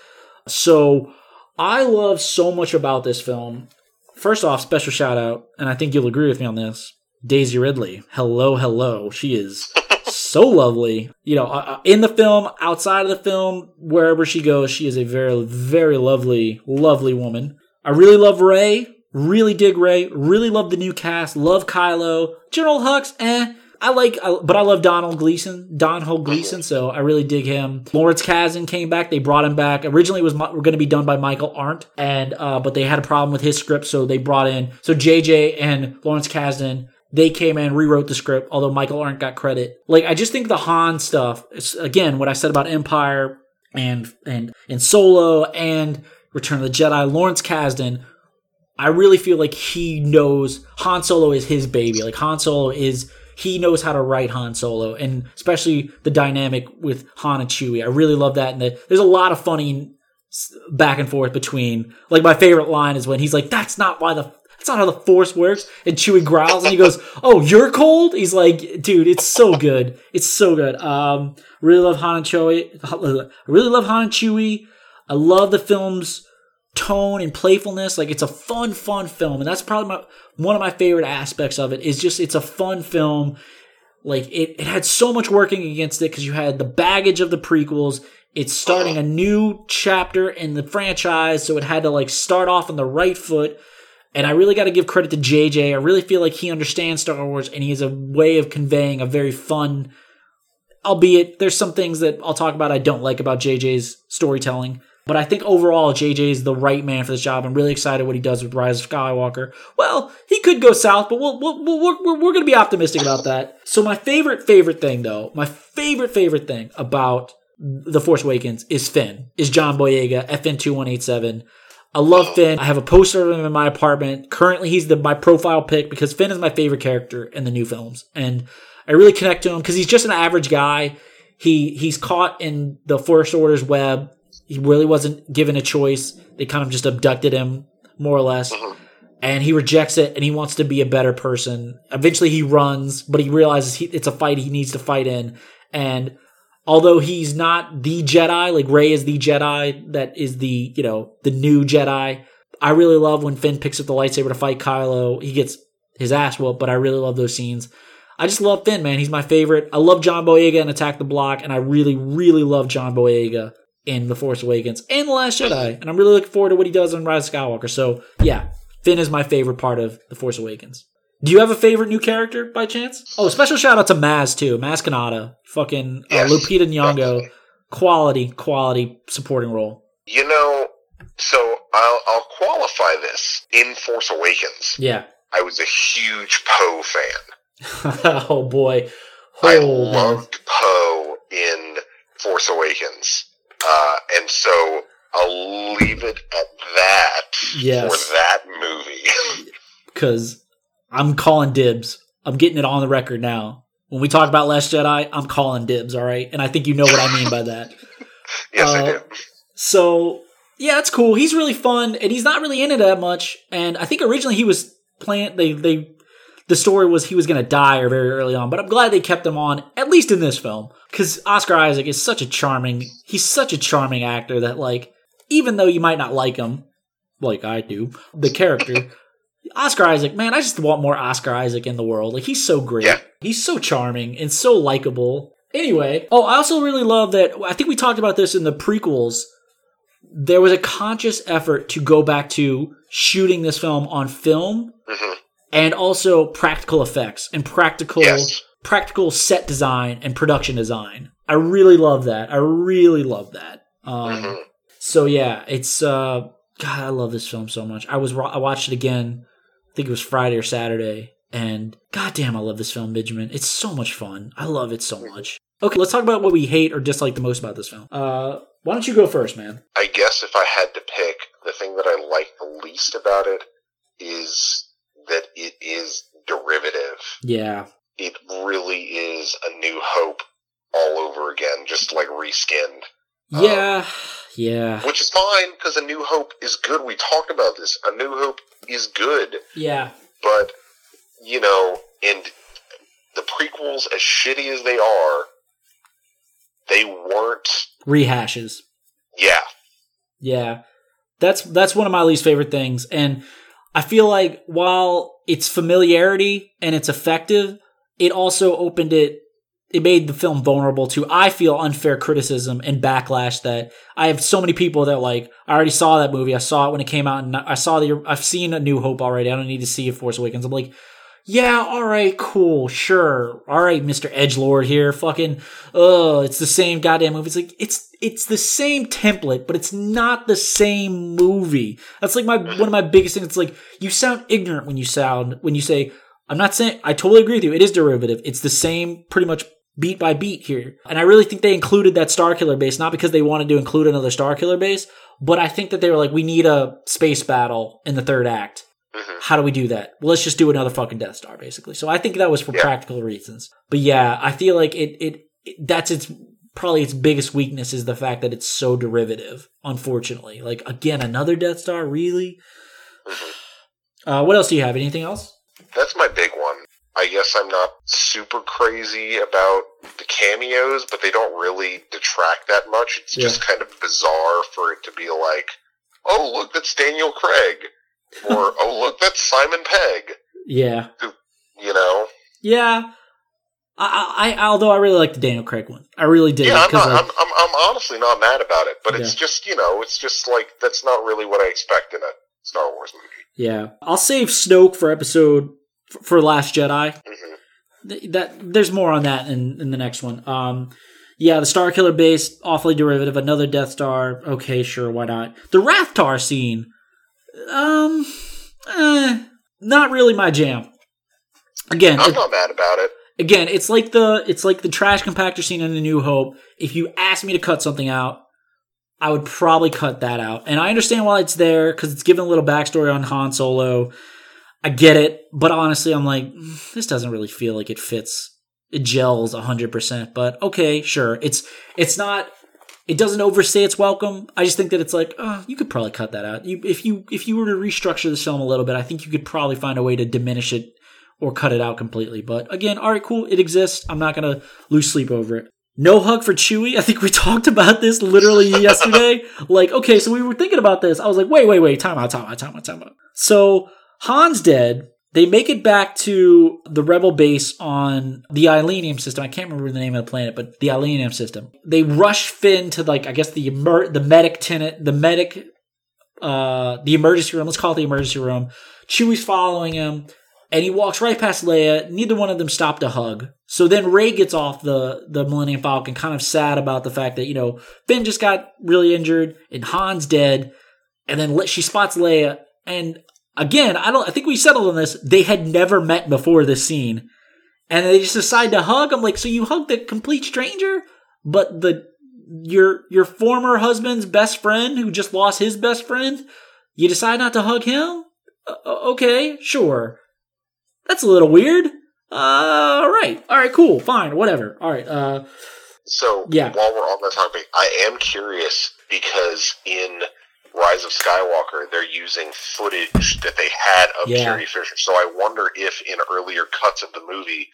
A: So I love so much about this film. First off, special shout out, and I think you'll agree with me on this. Daisy Ridley. Hello, hello. She is *laughs* so lovely. You know, uh, in the film, outside of the film, wherever she goes, she is a very, very lovely, lovely woman. I really love Rey. Really dig Rey. Really love the new cast. Love Kylo. General Hux, eh. I like, I, but I love Domhnall Gleeson, Domhnall Gleeson, so I really dig him. Lawrence Kasdan came back. They brought him back. Originally, it was going to be done by Michael Arndt, and uh, but they had a problem with his script, so they brought in so JJ and Lawrence Kasdan. They came in, rewrote the script, although Michael Arndt got credit. Like I just think the Han stuff. Again, what I said about Empire and and and Solo and Return of the Jedi. Lawrence Kasdan. I really feel like he knows Han Solo is his baby. Like Han Solo is he knows how to write Han Solo, and especially the dynamic with Han and Chewie. I really love that, and the, there's a lot of funny back and forth between. Like my favorite line is when he's like, "That's not why the that's not how the Force works," and Chewie growls and he goes, "Oh, you're cold." He's like, "Dude, it's so good. It's so good." Um, really love Han and Chewie. *laughs* I really love Han and Chewie. I love the film's tone and playfulness. Like it's a fun, fun film, and that's probably my one of my favorite aspects of it. Is just it's a fun film. Like it, it had so much working against it because you had the baggage of the prequels. It's starting uh-huh. a new chapter in the franchise, so it had to like start off on the right foot. And I really got to give credit to JJ. I really feel like he understands Star Wars and he has a way of conveying a very fun, albeit there's some things that I'll talk about I don't like about JJ's storytelling. But I think overall, JJ is the right man for this job. I'm really excited what he does with Rise of Skywalker. Well, he could go south, but we'll, we'll, we'll, we're, we're going to be optimistic about that. So my favorite, favorite thing, though, my favorite, favorite thing about The Force Awakens is Finn, is John Boyega, FN2187. I love Finn. I have a poster of him in my apartment. Currently, he's the my profile pick because Finn is my favorite character in the new films, and I really connect to him because he's just an average guy. He he's caught in the First Order's web. He really wasn't given a choice. They kind of just abducted him, more or less. Uh-huh. And he rejects it and he wants to be a better person. Eventually he runs, but he realizes he, it's a fight he needs to fight in. And although he's not the Jedi, like Rey is the Jedi that is the, you know, the new Jedi. I really love when Finn picks up the lightsaber to fight Kylo. He gets his ass whooped, but I really love those scenes. I just love Finn, man. He's my favorite. I love John Boyega in Attack the Block, and I really, really love John Boyega in The Force Awakens and The Last Jedi. And I'm really looking forward to what he does in Rise of Skywalker. So, yeah, Finn is my favorite part of The Force Awakens. Do you have a favorite new character by chance? Oh, special shout out to Maz too. Maz Kanata. Fucking uh,
B: Yes,
A: Lupita Nyong'o.
B: definitely.
A: Quality, quality supporting role.
B: You know, so I'll, I'll qualify this. In Force Awakens,
A: Yeah.
B: I was a huge Poe fan. *laughs*
A: oh boy.
B: I
A: Oh, man.
B: loved Poe in Force Awakens. Uh, and so I'll leave it at that
A: Yes.
B: for that movie. *laughs*
A: because I'm calling dibs. I'm getting it on the record now. When we talk about Last Jedi, I'm calling dibs, all right? And I think you know what I mean by that. *laughs*
B: yes, I
A: Uh,
B: do.
A: So, yeah, it's cool. He's really fun, and he's not really in it that much. And I think originally he was playing, they, they, the story was he was going to die or very early on, but I'm glad they kept him on, at least in this film. Because Oscar Isaac is such a charming, he's such a charming actor that, like, even though you might not like him, like I do, the character, *laughs* Oscar Isaac, man, I just want more Oscar Isaac in the world. Like, he's so great.
B: Yeah.
A: He's so charming and so likable. Anyway, oh, I also really love that. I think we talked about this in the prequels. There was a conscious effort to go back to shooting this film on film
B: hmm
A: and also practical effects and practical
B: Yes.
A: practical set design and production design. I really love that. I really love that. Um,
B: hmm
A: so yeah, it's uh God, I love this film so much. I was I watched it again. I think it was Friday or Saturday, and goddamn, I love this film, Benjamin. It's so much fun. I love it so much. Okay, let's talk about what we hate or dislike the most about this film. Uh, why don't you go first, man?
B: I guess if I had to pick, the thing that I like the least about it is that it is derivative.
A: Yeah,
B: It really is a new hope all over again, just like reskinned.
A: Um, yeah, yeah,
B: Which is fine, because A New Hope is good. We talked about this. A New Hope is good,
A: yeah,
B: but, you know, and the prequels, as shitty as they are, they weren't.
A: rehashes.
B: Yeah.
A: Yeah. That's that's one of my least favorite things and I feel like while it's familiarity and it's effective, it also opened it it made the film vulnerable to I feel unfair criticism and backlash that I have so many people that like I already saw that movie. I saw it when it came out and I saw the I've seen A New Hope already. I don't need to see a Force Awakens. I'm like yeah, all right, cool, sure. All right, Mr. Edgelord here, fucking oh, it's the same goddamn movie. It's like it's it's the same template, but it's not the same movie. That's like my one of my biggest things. It's like you sound ignorant when you sound when you say I'm not saying I totally agree with you. It is derivative. It's the same pretty much beat by beat here. And I really think they included that Star Killer base not because they wanted to include another Star Killer base, but I think that they were like we need a space battle in the third act.
B: Hmm
A: How do we do that? Well, let's just do another fucking Death Star, basically. So I think that was for
B: Yeah.
A: practical reasons. But yeah, I feel like it, it, it that's its probably its biggest weakness is the fact that it's so derivative. Unfortunately, like again, another Death Star, really. Uh, what else do you have? Anything else?
B: That's my big one. I guess I'm not super crazy about the cameos, but they don't really detract that much. It's just kind of bizarre for it to be like, oh, look, that's Daniel Craig. Or, oh, look, that's Simon Pegg.
A: Yeah,
B: You know?
A: yeah. I, I, I although I really like the Daniel Craig one, I really did.
B: Yeah, I'm, not,
A: like,
B: I'm, I'm, I'm honestly not mad about it, but it's just, you know, it's just like, that's not really what I expect in a Star Wars movie.
A: yeah, I'll save Snoke for episode for, Last Jedi.
B: hmm
A: Th- that there's more on that in, in the next one. Um, yeah, the Star Killer base, awfully derivative. Another Death Star. Okay, sure, why not? The Wrath Rathtar scene, um, eh, not really my jam. Again,
B: I'm
A: it-
B: not mad about it.
A: again, it's like the it's like the trash compactor scene in The New Hope. If you ask me to cut something out, I would probably cut that out. And I understand why it's there because it's giving a little backstory on Han Solo. I get it, but honestly, I'm like, this doesn't really feel like it fits. It gels 100%, but okay, sure. It's it's not it doesn't overstay its welcome. I just think that it's like, oh, you could probably cut that out. You, if you if you were to restructure this film a little bit, I think you could probably find a way to diminish it or cut it out completely. But again, all right, cool, it exists. I'm not gonna lose sleep over it. No hug for Chewie. I think we *laughs* talked about this literally yesterday. *laughs* like, okay, so we were thinking about this. I was like, wait, wait, wait, time out, time out, time out, time out. So Han's dead. They make it back to the rebel base on the Ileenium system. I can't remember the name of the planet, but the Ileenium system. They rush Finn to like I guess the emer- the medic tenant, the medic, uh, the emergency room. Let's call it the emergency room. Chewie's following him, and he walks right past Leia. Neither one of them stop to hug. So then Rey gets off the the Millennium Falcon, kind of sad about the fact that you know Finn just got really injured and Han's dead, and then she spots Leia, and again, I don't. I think we settled on this. They had never met before this scene, and they just decide to hug. I'm like, so you hugged a complete stranger, but the your your former husband's best friend who just lost his best friend, you decide not to hug him. Uh, okay, sure. That's a little weird. Uh, all right, all right, cool, fine, whatever. All right. Uh,
B: so
A: yeah.
B: while we're on that topic, I am curious because in Rise of Skywalker, they're using footage that they had of
A: Yeah.
B: Carrie Fisher. So I wonder if in earlier cuts of the movie,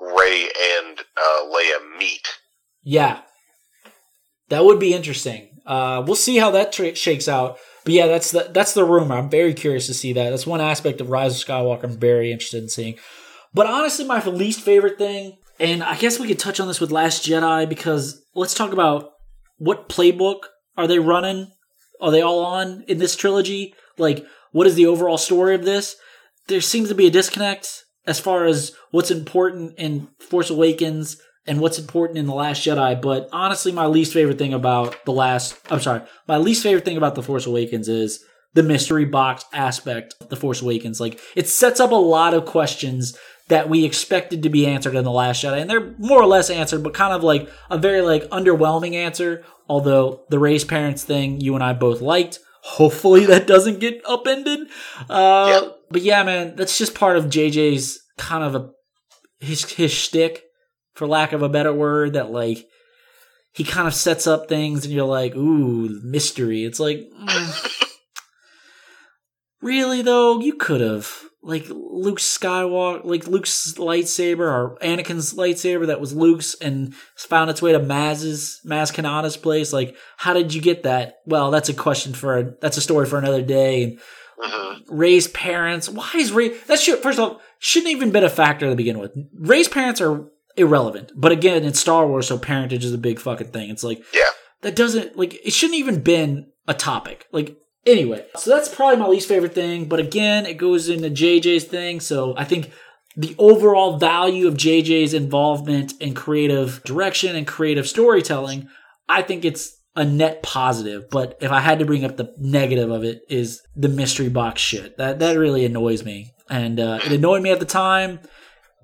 B: Rey and uh, Leia meet.
A: Yeah, that would be interesting. Uh, we'll see how that tra- shakes out. But yeah, that's the that's the rumor. I'm very curious to see that. That's one aspect of Rise of Skywalker I'm very interested in seeing. But honestly, my least favorite thing, and I guess we could touch on this with Last Jedi because let's talk about what playbook are they running? Are they all on in this trilogy? Like, what is the overall story of this? There seems to be a disconnect as far as what's important in Force Awakens and what's important in The Last Jedi. But honestly, my least favorite thing about The Last, I'm sorry, my least favorite thing about The Force Awakens is the mystery box aspect of The Force Awakens. Like, it sets up a lot of questions that we expected to be answered in The Last Jedi. And they're more or less answered, but kind of like a very like underwhelming answer. Although the raised parents thing you and I both liked. Hopefully *laughs* that doesn't get upended. Uh,
B: Yeah.
A: But yeah, man, that's just part of JJ's kind of a his his shtick, for lack of a better word. That like he kind of sets up things, and you're like, ooh, mystery. It's like, mm. *laughs* really though, you could have like Luke Skywalker, like Luke's lightsaber or Anakin's lightsaber that was Luke's and found its way to Maz's Maz Kanata's place. Like, how did you get that? Well, that's a question for a, that's a story for another day. And
B: hmm
A: Rey's parents. Why is Rey? That should first of all shouldn't even been a factor to begin with. Rey's parents are irrelevant. But again, it's Star Wars, so parentage is a big fucking thing. It's like
B: Yeah.
A: that doesn't like it shouldn't even been a topic. Like anyway, so that's probably my least favorite thing. But again, it goes into JJ's thing. So I think the overall value of JJ's involvement in creative direction and creative storytelling, I think it's a net positive. But if I had to bring up the negative of it, is the mystery box shit. That that really annoys me, and uh, it annoyed me at the time.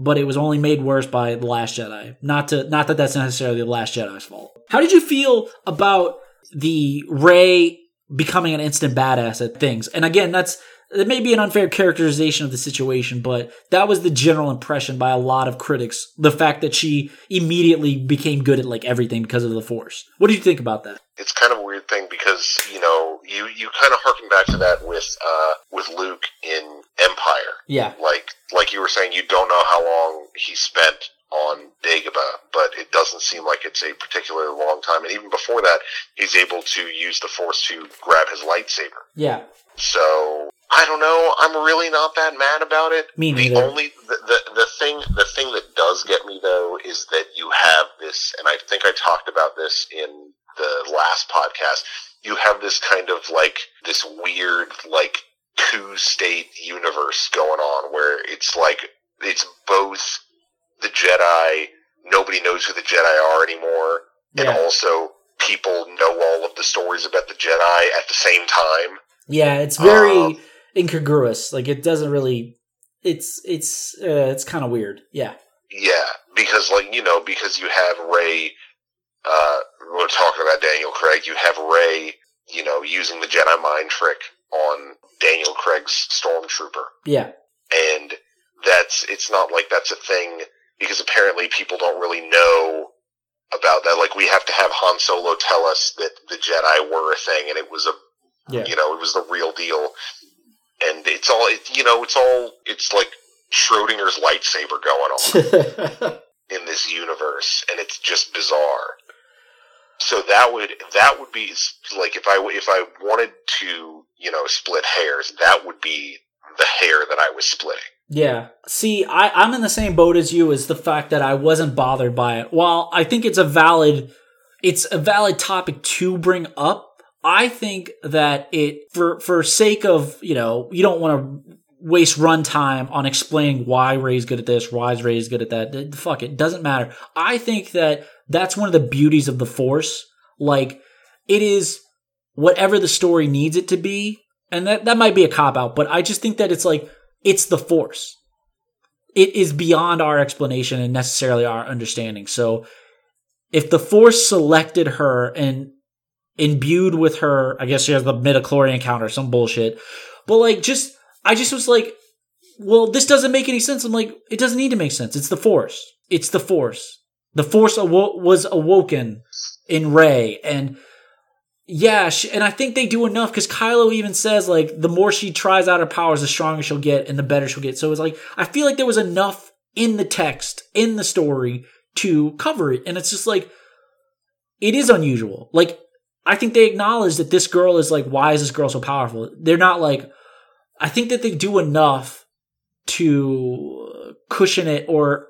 A: But it was only made worse by the Last Jedi. Not to not that that's necessarily the Last Jedi's fault. How did you feel about the Rey becoming an instant badass at things? And again, that's it may be an unfair characterization of the situation, but that was the general impression by a lot of critics. The fact that she immediately became good at like everything because of the Force. What do you think about that?
B: It's kind of a weird thing because you know you you kind of harken back to that with uh, with Luke in Empire.
A: Yeah,
B: like like you were saying, you don't know how long he spent on Dagobah, but it doesn't seem like it's a particularly long time. And even before that, he's able to use the Force to grab his lightsaber.
A: yeah,
B: So I don't know. I'm really not that mad about it.
A: Me neither.
B: the only the, the the thing the thing that does get me though is that you have this, and I think I talked about this in the last podcast. You have this kind of like this weird like two state universe going on where it's like it's both the Jedi. Nobody knows who the Jedi are anymore, and also people know all of the stories about the Jedi at the same time.
A: yeah. It's very
B: Um,
A: incongruous. Like it doesn't really. It's it's uh, it's kind of weird. Yeah,
B: Yeah, because like you know, because you have Rey, uh, we're talking about Daniel Craig. You have Rey, you know, using the Jedi mind trick on Daniel Craig's stormtrooper,
A: Yeah.
B: and that's it's not like that's a thing because apparently people don't really know about that. Like we have to have Han Solo tell us that the Jedi were a thing, and it was a
A: Yeah.
B: you know it was the real deal. And it's all it, you know. It's all it's like Schrodinger's lightsaber going on *laughs* in this universe, and it's just bizarre. So that would that would be like if I if I wanted to you know split hairs, that would be the hair that I was splitting.
A: Yeah. See, I, I'm in the same boat as you as the fact that I wasn't bothered by it. While I think it's a valid it's a valid topic to bring up, I think that it for for sake of, you know, you don't want to waste runtime on explaining why Rey's good at this, why Rey's good at that. Fuck it, doesn't matter. I think that that's one of the beauties of the Force. Like it is whatever the story needs it to be, and that that might be a cop out, but I just think that it's like it's the force. It is beyond our explanation and necessarily our understanding. So if the force selected her and imbued with her, I guess she has the midichlorian encounter, some bullshit. But like just I just was like, well, this doesn't make any sense. I'm like, it doesn't need to make sense. It's the force. It's the force. The force awo- was awoken in Rey and yeah, she, and I think they do enough because Kylo even says like the more she tries out her powers, the stronger she'll get and the better she'll get. So it's like I feel like there was enough in the text in the story to cover it, and it's just like it is unusual. Like I think they acknowledge that this girl is like, why is this girl so powerful? They're not like. I think that they do enough to cushion it or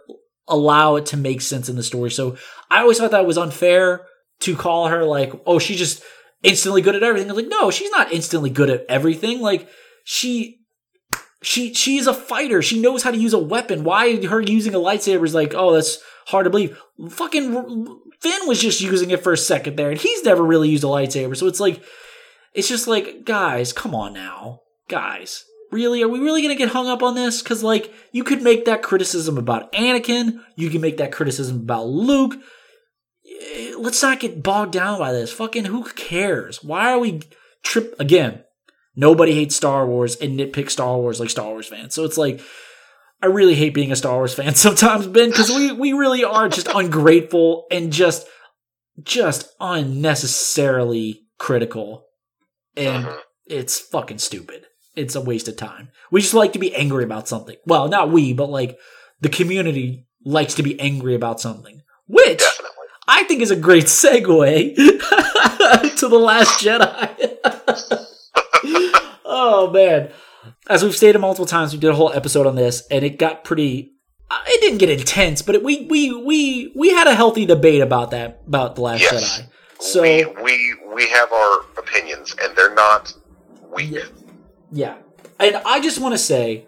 A: allow it to make sense in the story. So I always thought that was unfair to call her like, oh, she just instantly good at everything. I was like, no, she's not instantly good at everything. Like she she she is a fighter. She knows how to use a weapon. Why her using a lightsaber is like, oh, that's hard to believe. Fucking Finn was just using it for a second there, and he's never really used a lightsaber. So it's like, it's just like, guys, come on now, guys. Really, are we really gonna get hung up on this? Because like, you could make that criticism about Anakin. You can make that criticism about Luke let's not get bogged down by this. Fucking who cares? Why are we trip again? Nobody hates Star Wars and nitpick Star Wars like Star Wars fans. So it's like I really hate being a Star Wars fan *laughs* sometimes, Ben, because we we really are just ungrateful and just just unnecessarily critical. And
B: Mhm.
A: it's fucking stupid. It's a waste of time. We just like to be angry about something. Well, not we, but like the community likes to be angry about something. Which. I think is a great segue *laughs* to The Last Jedi. *laughs* oh man. As we've stated multiple times, we did a whole episode on this and it got pretty uh, it didn't get intense, but it, we we we we had a healthy debate about that about The Last
B: Yes.
A: Jedi. So
B: we we we have our opinions, and they're not weak.
A: Yeah. Yeah. And I just want to say,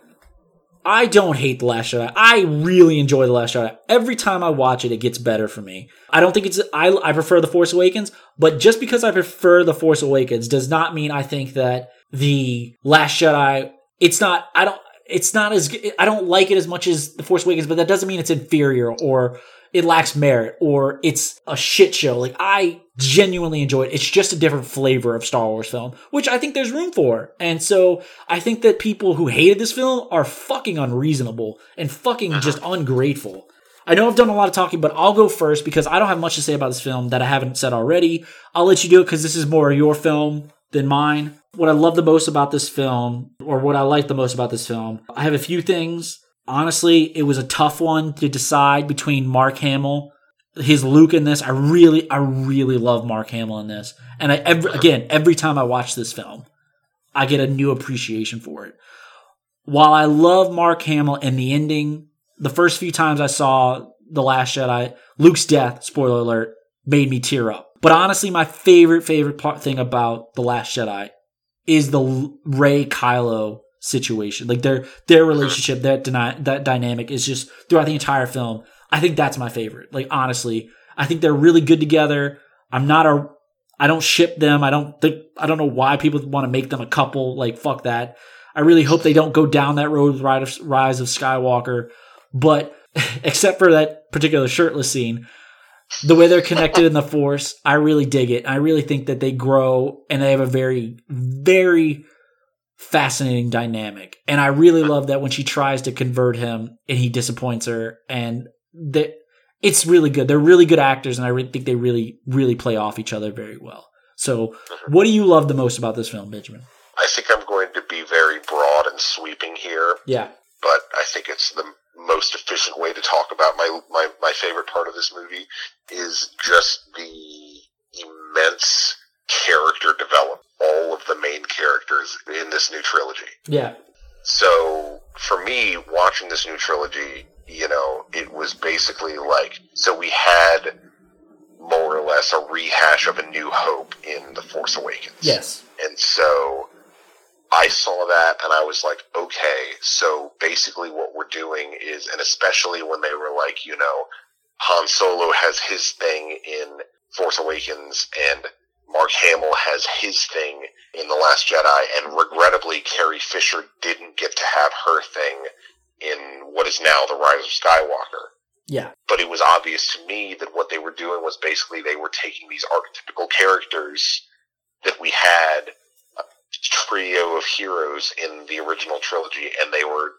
A: I don't hate The Last Jedi. I really enjoy The Last Jedi. Every time I watch it, it gets better for me. I don't think it's, I, I prefer The Force Awakens, but just because I prefer The Force Awakens does not mean I think that The Last Jedi, it's not, I don't, it's not as, I don't like it as much as The Force Awakens, but that doesn't mean it's inferior or it lacks merit or it's a shit show. Like I genuinely enjoy it. It's just a different flavor of Star Wars film, which I think there's room for. And so I think that people who hated this film are fucking unreasonable and fucking uh-huh. just ungrateful. I know I've done a lot of talking, but I'll go first because I don't have much to say about this film that I haven't said already. I'll let you do it because this is more your film than mine. What I love the most about this film, or what I like the most about this film, I have a few things. Honestly, it was a tough one to decide between Mark Hamill, his Luke in this. I really, I really love Mark Hamill in this. And I, every, again, every time I watch this film, I get a new appreciation for it. While I love Mark Hamill and the ending, the first few times I saw The Last Jedi, Luke's death, spoiler alert, made me tear up. But honestly, my favorite, favorite part thing about The Last Jedi is the Rey Kylo situation. Like their their relationship, that dyna- that dynamic is just throughout the entire film. I think that's my favorite. Like honestly, I think they're really good together. I'm not a I don't ship them. I don't think I don't know why people want to make them a couple. Like fuck that. I really hope they don't go down that road with Rise of, Skywalker. But *laughs* except for that particular shirtless scene, the way they're connected in the force, I really dig it. I really think that they grow and they have a very, very fascinating dynamic. And I really love that when she tries to convert him and he disappoints her and that it's really good. They're really good actors and I really think they really, really play off each other very well. So mm-hmm. what do you love the most about this film, Benjamin?
B: I think I'm going to be very broad and sweeping here,
A: Yeah.
B: but I think it's the most efficient way to talk about my, my, my favorite part of this movie is just the immense character development. All of the main characters in this new trilogy.
A: Yeah.
B: So for me, watching this new trilogy, you know, it was basically like so we had more or less a rehash of A New Hope in The Force Awakens.
A: Yes.
B: And so I saw that and I was like, okay, so basically what we're doing is, and especially when they were like, you know, Han Solo has his thing in Force Awakens and Mark Hamill has his thing in The Last Jedi, and regrettably, Carrie Fisher didn't get to have her thing in what is now The Rise of Skywalker.
A: Yeah.
B: But it was obvious to me that what they were doing was basically they were taking these archetypical characters that we had a trio of heroes in the original trilogy, and they were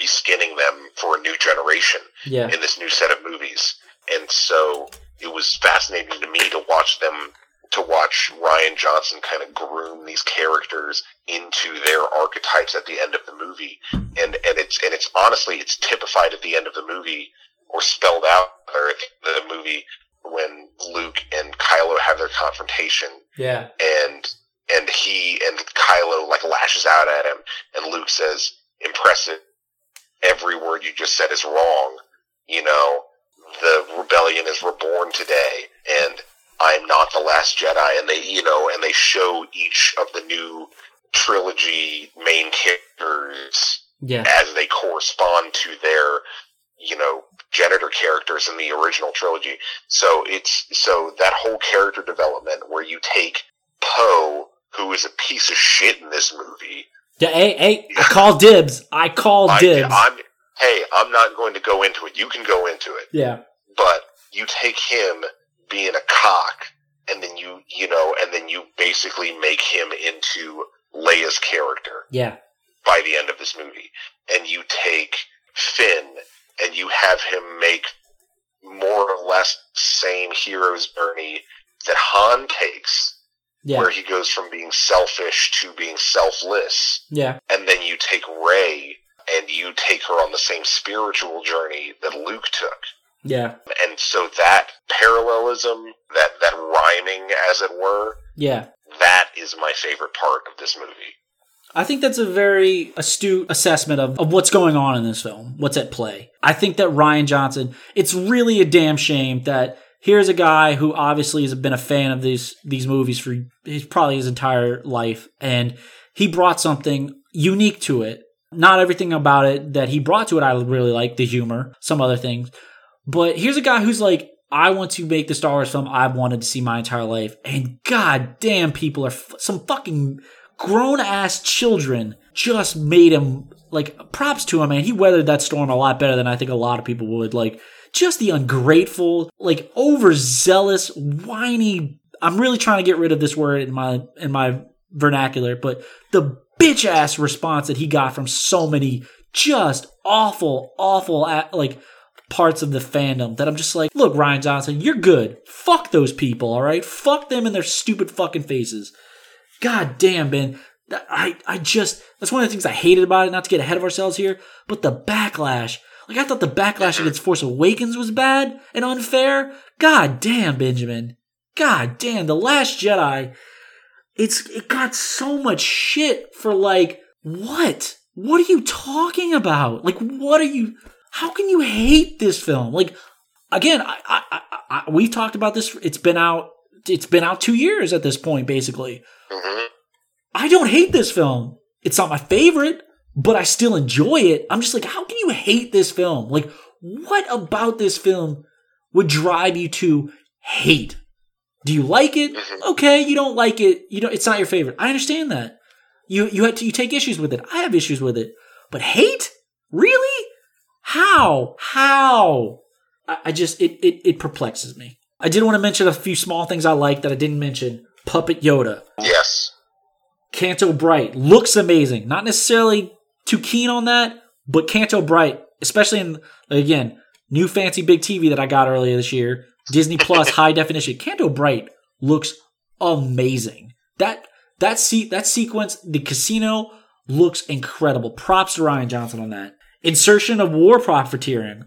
B: reskinning them for a new generation
A: Yeah.
B: in this new set of movies. And so it was fascinating to me to watch them, to watch Rian Johnson kind of groom these characters into their archetypes at the end of the movie. And, and it's, and it's honestly, it's typified at the end of the movie or spelled out at the movie when Luke and Kylo have their confrontation
A: Yeah.
B: and and he and Kylo like lashes out at him, and Luke says, "Impressive. Every word you just said is wrong. You know, the rebellion is reborn today, and I'm not the last Jedi." And they, you know, and they show each of the new trilogy main characters
A: Yeah.
B: as they correspond to their you know genitor characters in the original trilogy so it's so that whole character development where you take poe who is a piece of shit in this movie
A: Yeah, Hey, hey, I call dibs. I call
B: I,
A: dibs.
B: i'm hey i'm not going to go into it you can go into it
A: yeah.
B: but you take him being a cock and then you you know and then you basically make him into leia's character
A: Yeah.
B: by the end of this movie. And you take Finn and you have him make more or less same hero's journey that Han takes,
A: Yeah.
B: where he goes from being selfish to being selfless.
A: Yeah.
B: And then you take Rey and you take her on the same spiritual journey that Luke took.
A: Yeah.
B: And so that parallelism, that, that rhyming as it were,
A: Yeah.
B: that is my favorite part of this movie.
A: I think that's a very astute assessment of, of what's going on in this film, what's at play. I think that Rian Johnson, it's really a damn shame that here's a guy who obviously has been a fan of these these movies for his probably his entire life, and he brought something unique to it. Not everything about it that he brought to it I really like, the humor, some other things. But here's a guy who's like, I want to make the Star Wars film I've wanted to see my entire life, and god damn, people are f- some fucking grown ass children just made him like props to him, man. He weathered that storm a lot better than I think a lot of people would. Like just the ungrateful, like overzealous, whiny. I'm really trying to get rid of this word in my in my vernacular, but the bitch ass response that he got from so many just awful, awful, like parts of the fandom that I'm just like, look, Rian Johnson, you're good. Fuck those people, all right? Fuck them and their stupid fucking faces. God damn, Ben. I, I just, that's one of the things I hated about it, not to get ahead of ourselves here, but the backlash. Like, I thought the backlash against Force Awakens was bad and unfair. God damn, Benjamin. God damn, The Last Jedi, it's, it got so much shit for like, what? What are you talking about? Like, what are you, how can you hate this film? Like, again, I, I, I, we've talked about this, it's been out, it's been out two years at this point, basically.
B: hmm
A: I don't hate this film. It's not my favorite, but I still enjoy it. I'm just like, how can you hate this film? Like, what about this film would drive you to hate? Do you like it?
B: Mhm.
A: Okay, you don't like it. You know, it's not your favorite. I understand that. You you had to you take issues with it. I have issues with it. But hate? Really? How? How? I, I just it, it it perplexes me. I did want to mention a few small things I like that I didn't mention. Puppet Yoda.
B: Yes.
A: Canto Bright looks amazing. Not necessarily too keen on that, but Canto Bright, especially in again new fancy big TV that I got earlier this year, Disney Plus *laughs* high definition. Canto Bright looks amazing. That that se- that sequence, the casino looks incredible. Props to Rian Johnson on that. Insertion of war profiteering.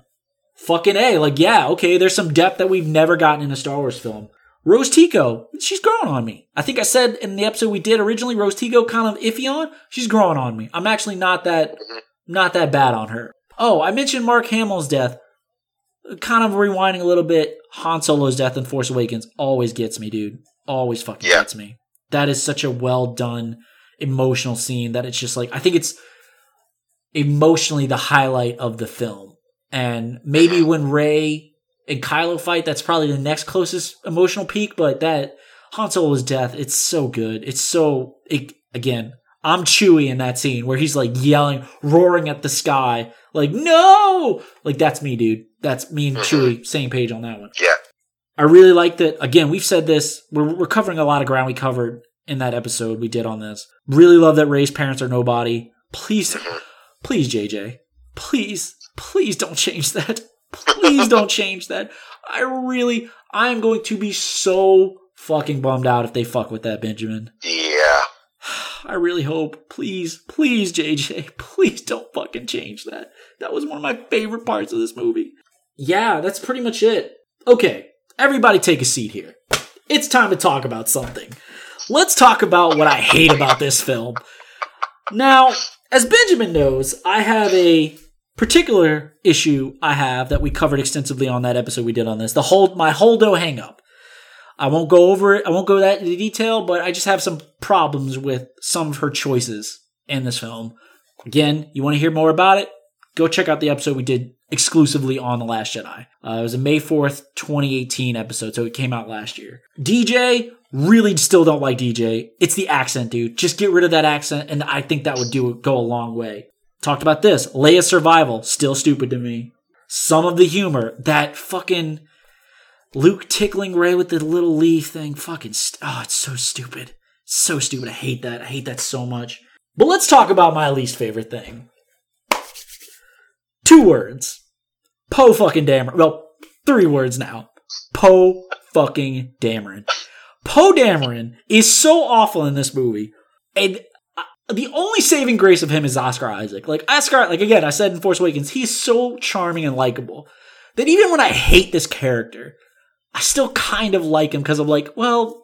A: Fucking A. Like, yeah, okay, there's some depth that we've never gotten in a Star Wars film. Rose Tico, she's growing on me. I think I said in the episode we did originally, Rose Tico kind of iffy on. She's growing on me. I'm actually not that mm-hmm. not that bad on her. Oh, I mentioned Mark Hamill's death. Kind of rewinding a little bit, Han Solo's death in Force Awakens always gets me, dude. Always fucking
B: Yeah.
A: gets me. That is such a well done emotional scene that it's just like I think it's emotionally the highlight of the film. And maybe when Rey and Kylo fight, that's probably the next closest emotional peak. But that Han Solo's death, it's so good. It's so it, again. I'm Chewie in that scene where he's like yelling, roaring at the sky, like no, like that's me, dude. That's me and mm-hmm. Chewie, same page on that one.
B: Yeah.
A: I really like that. Again, we've said this. We're, we're covering a lot of ground we covered in that episode we did on this. Really love that Rey's parents are nobody. Please, mm-hmm. Please, JJ, please, please don't change that. Please *laughs* don't change that. I really, I am going to be so fucking bummed out if they fuck with that, Benjamin.
B: Yeah. *sighs*
A: I really hope. Please, please, JJ, please don't fucking change that. That was one of my favorite parts of this movie. Yeah, that's pretty much it. Okay, everybody take a seat here. It's time to talk about something. Let's talk about what I hate about this film. Now, as Benjamin knows, I have a particular issue I have that we covered extensively on that episode we did on this. The whole my Holdo hang up. I won't go over it. I won't go that into detail, but I just have some problems with some of her choices in this film. Again, you want to hear more about it? Go check out the episode we did exclusively on The Last Jedi. Uh, it was a May 4th, 2018 episode, so it came out last year. DJ, really still don't like DJ. It's the accent, dude. Just get rid of that accent, and I think that would do go a long way. Talked about this. Leia's survival, still stupid to me. Some of the humor, that fucking Luke tickling Rey with the little leaf thing, fucking, st- oh, it's so stupid. So stupid. I hate that. I hate that so much. But let's talk about my least favorite thing. Two words. Poe fucking Dameron. Well, three words now. Poe fucking Dameron. Poe Dameron is so awful in this movie. And uh, the only saving grace of him is Oscar Isaac. Like, Oscar, like again, I said in Force Awakens, he's so charming and likable that even when I hate this character, I still kind of like him because I'm like, well,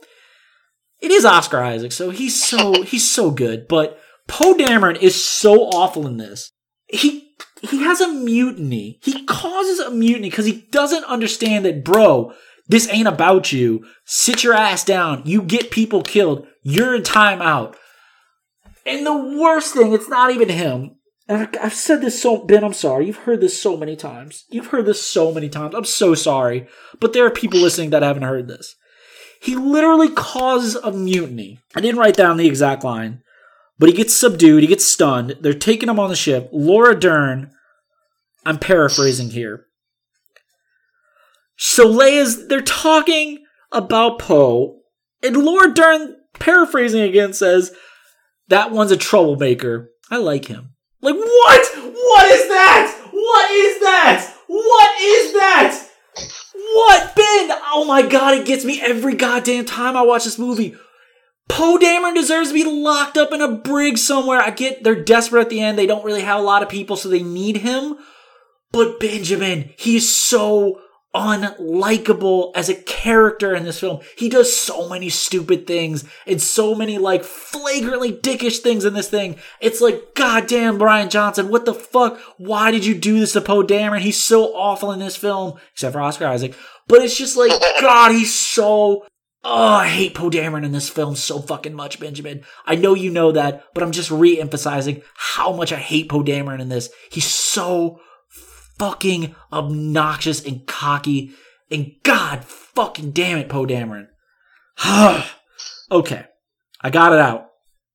A: it is Oscar Isaac, so he's so he's so good. But Poe Dameron is so awful in this. He he has a mutiny. He causes a mutiny because he doesn't understand that, bro. This ain't about you. Sit your ass down. You get people killed. You're in timeout. And the worst thing, it's not even him. And I've said this so, Ben, I'm sorry. You've heard this so many times. You've heard this so many times. I'm so sorry. But there are people listening that haven't heard this. He literally causes a mutiny. I didn't write down the exact line, but he gets subdued. He gets stunned. They're taking him on the ship. Laura Dern, I'm paraphrasing here. So Leia's, they're talking about Poe, and Laura Dern, paraphrasing again, says, that one's a troublemaker. I like him. Like, what? What is that? What is that? What is that? What, Ben? Oh my god, it gets me every goddamn time I watch this movie. Poe Dameron deserves to be locked up in a brig somewhere. I get they're desperate at the end. They don't really have a lot of people, so they need him. But Benjamin, he's so unlikable as a character in this film. He does so many stupid things and so many like flagrantly dickish things in this thing. It's like, goddamn, Brian Johnson, what the fuck? Why did you do this to Poe Dameron? He's so awful in this film, except for Oscar Isaac. But it's just like, *laughs* God, he's so. Oh, I hate Poe Dameron in this film so fucking much, Benjamin. I know you know that, but I'm just re-emphasizing how much I hate Poe Dameron in this. He's so fucking obnoxious and cocky. And God fucking damn it, Poe Dameron. *sighs* okay, I got it out.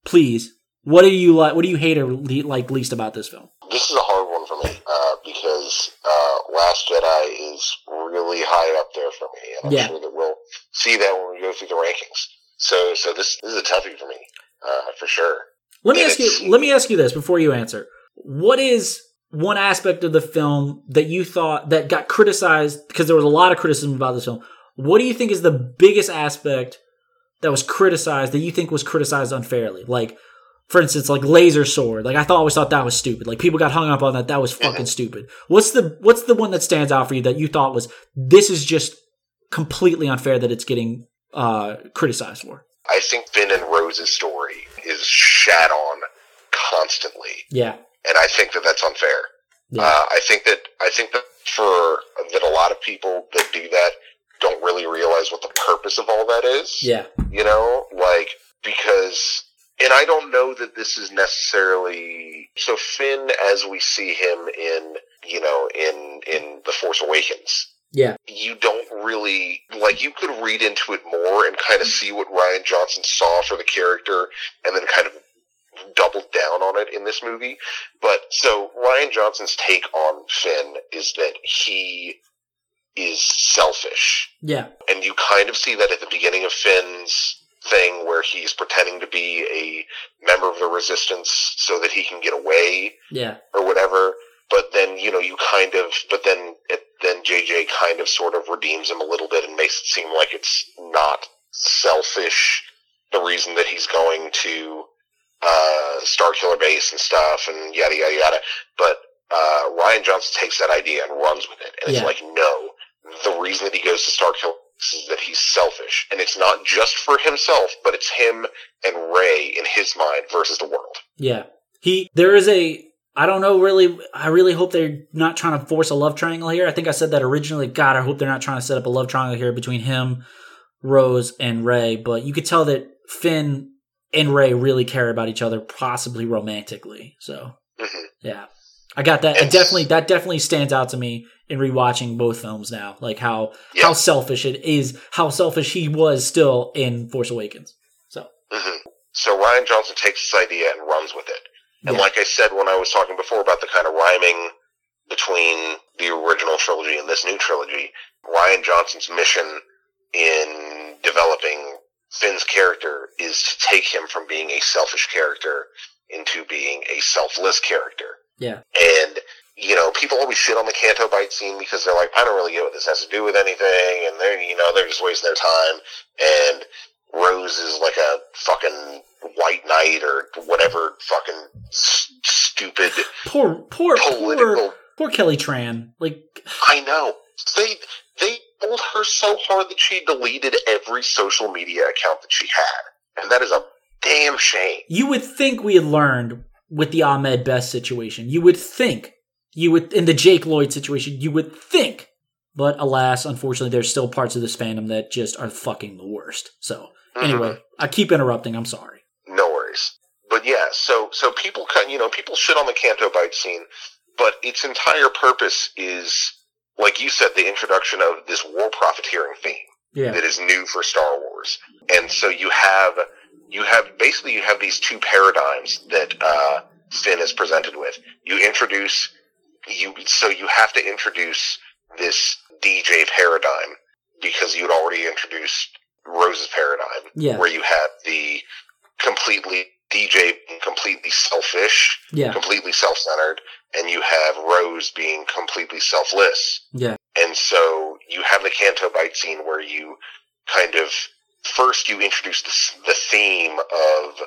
A: Please, what do you like? What do you hate or le- like least about this film?
B: This is a hard one for me uh, because uh, Last Jedi is really high up there for me, and I'm
A: Yeah.
B: sure that we'll see that when we go through the rankings. So, so this this is a toughie for me, uh, for sure.
A: Let me
B: And
A: ask you. Let me ask you this before you answer. What is one aspect of the film that you thought that got criticized because there was a lot of criticism about this film? What do you think is the biggest aspect that was criticized that you think was criticized unfairly? Like, for instance, like laser sword. Like I thought, always thought that was stupid. Like people got hung up on that. That was fucking stupid. What's the What's the one that stands out for you that you thought was this is just completely unfair that it's getting uh criticized for?
B: I think Finn and Rose's story is shat on constantly,
A: Yeah.
B: and I think that that's unfair.
A: Yeah.
B: Uh, I think that I think that for that a lot of people that do that don't really realize what the purpose of all that is.
A: Yeah.
B: You know, like because and I don't know that this is necessarily so Finn as we see him in you know in in the Force Awakens
A: Yeah.
B: you don't really like you could read into it more and kind of mm-hmm. see what Rian Johnson saw for the character and then kind of doubled down on it in this movie. But so Rian Johnson's take on Finn is that he is selfish.
A: Yeah.
B: And you kind of see that at the beginning of Finn's thing where he's pretending to be a member of the resistance so that he can get away
A: Yeah.
B: or whatever. But then you know you kind of, but then it, then JJ kind of sort of redeems him a little bit and makes it seem like it's not selfish. The reason that he's going to uh, Starkiller Base and stuff and yada yada yada. But uh, Rian Johnson takes that idea and runs with it, and
A: Yeah.
B: it's like no. The reason that he goes to Starkiller Base is that he's selfish, and it's not just for himself, but it's him and Rey in his mind versus the world.
A: Yeah. He there is a I don't know really I really hope they're not trying to force a love triangle here. I think I said that originally. God, I hope they're not trying to set up a love triangle here between him, Rose, and Rey, but you could tell that Finn and Rey really care about each other, possibly romantically. So
B: Mhm.
A: yeah. I got that. It definitely that definitely stands out to me in rewatching both films now. Like how how selfish it is, how selfish he was still in Force Awakens. So
B: hmm So Rian Johnson takes this idea and runs with it. And
A: Yeah.
B: like I said when I was talking before about the kind of rhyming between the original trilogy and this new trilogy, Rian Johnson's mission in developing Finn's character is to take him from being a selfish character into being a selfless character.
A: Yeah.
B: And you know, people always shit on the Canto Bight scene because they're like, I don't really get what this has to do with anything, and they're you know they're just wasting their time. And Rose is like a fucking white knight or whatever fucking s- stupid
A: poor poor poor
B: political.
A: Poor Kelly Tran. Like,
B: I know they they pulled her so hard that she deleted every social media account that she had, and that is a damn shame.
A: you would think we had learned with the Ahmed Best situation. You would think. You would, in the Jake Lloyd situation, you would think. But alas, unfortunately, there's still parts of this fandom that just are fucking the worst. So, mm-hmm. anyway, I keep interrupting. I'm sorry.
B: But yeah, so so people cut, you know, people shit on the Canto Bight scene, but its entire purpose is, like you said, the introduction of this war profiteering theme.
A: Yeah.
B: that is new for Star Wars. And so you have you have basically you have these two paradigms that uh, Finn is presented with. You introduce you so you have to introduce this DJ paradigm because you'd already introduced Rose's paradigm,
A: Yeah.
B: where you have the completely DJ being completely selfish,
A: Yeah.
B: completely self-centered, and you have Rose being completely selfless.
A: Yeah.
B: And so you have the Canto Bight scene where you kind of first you introduce the, the theme of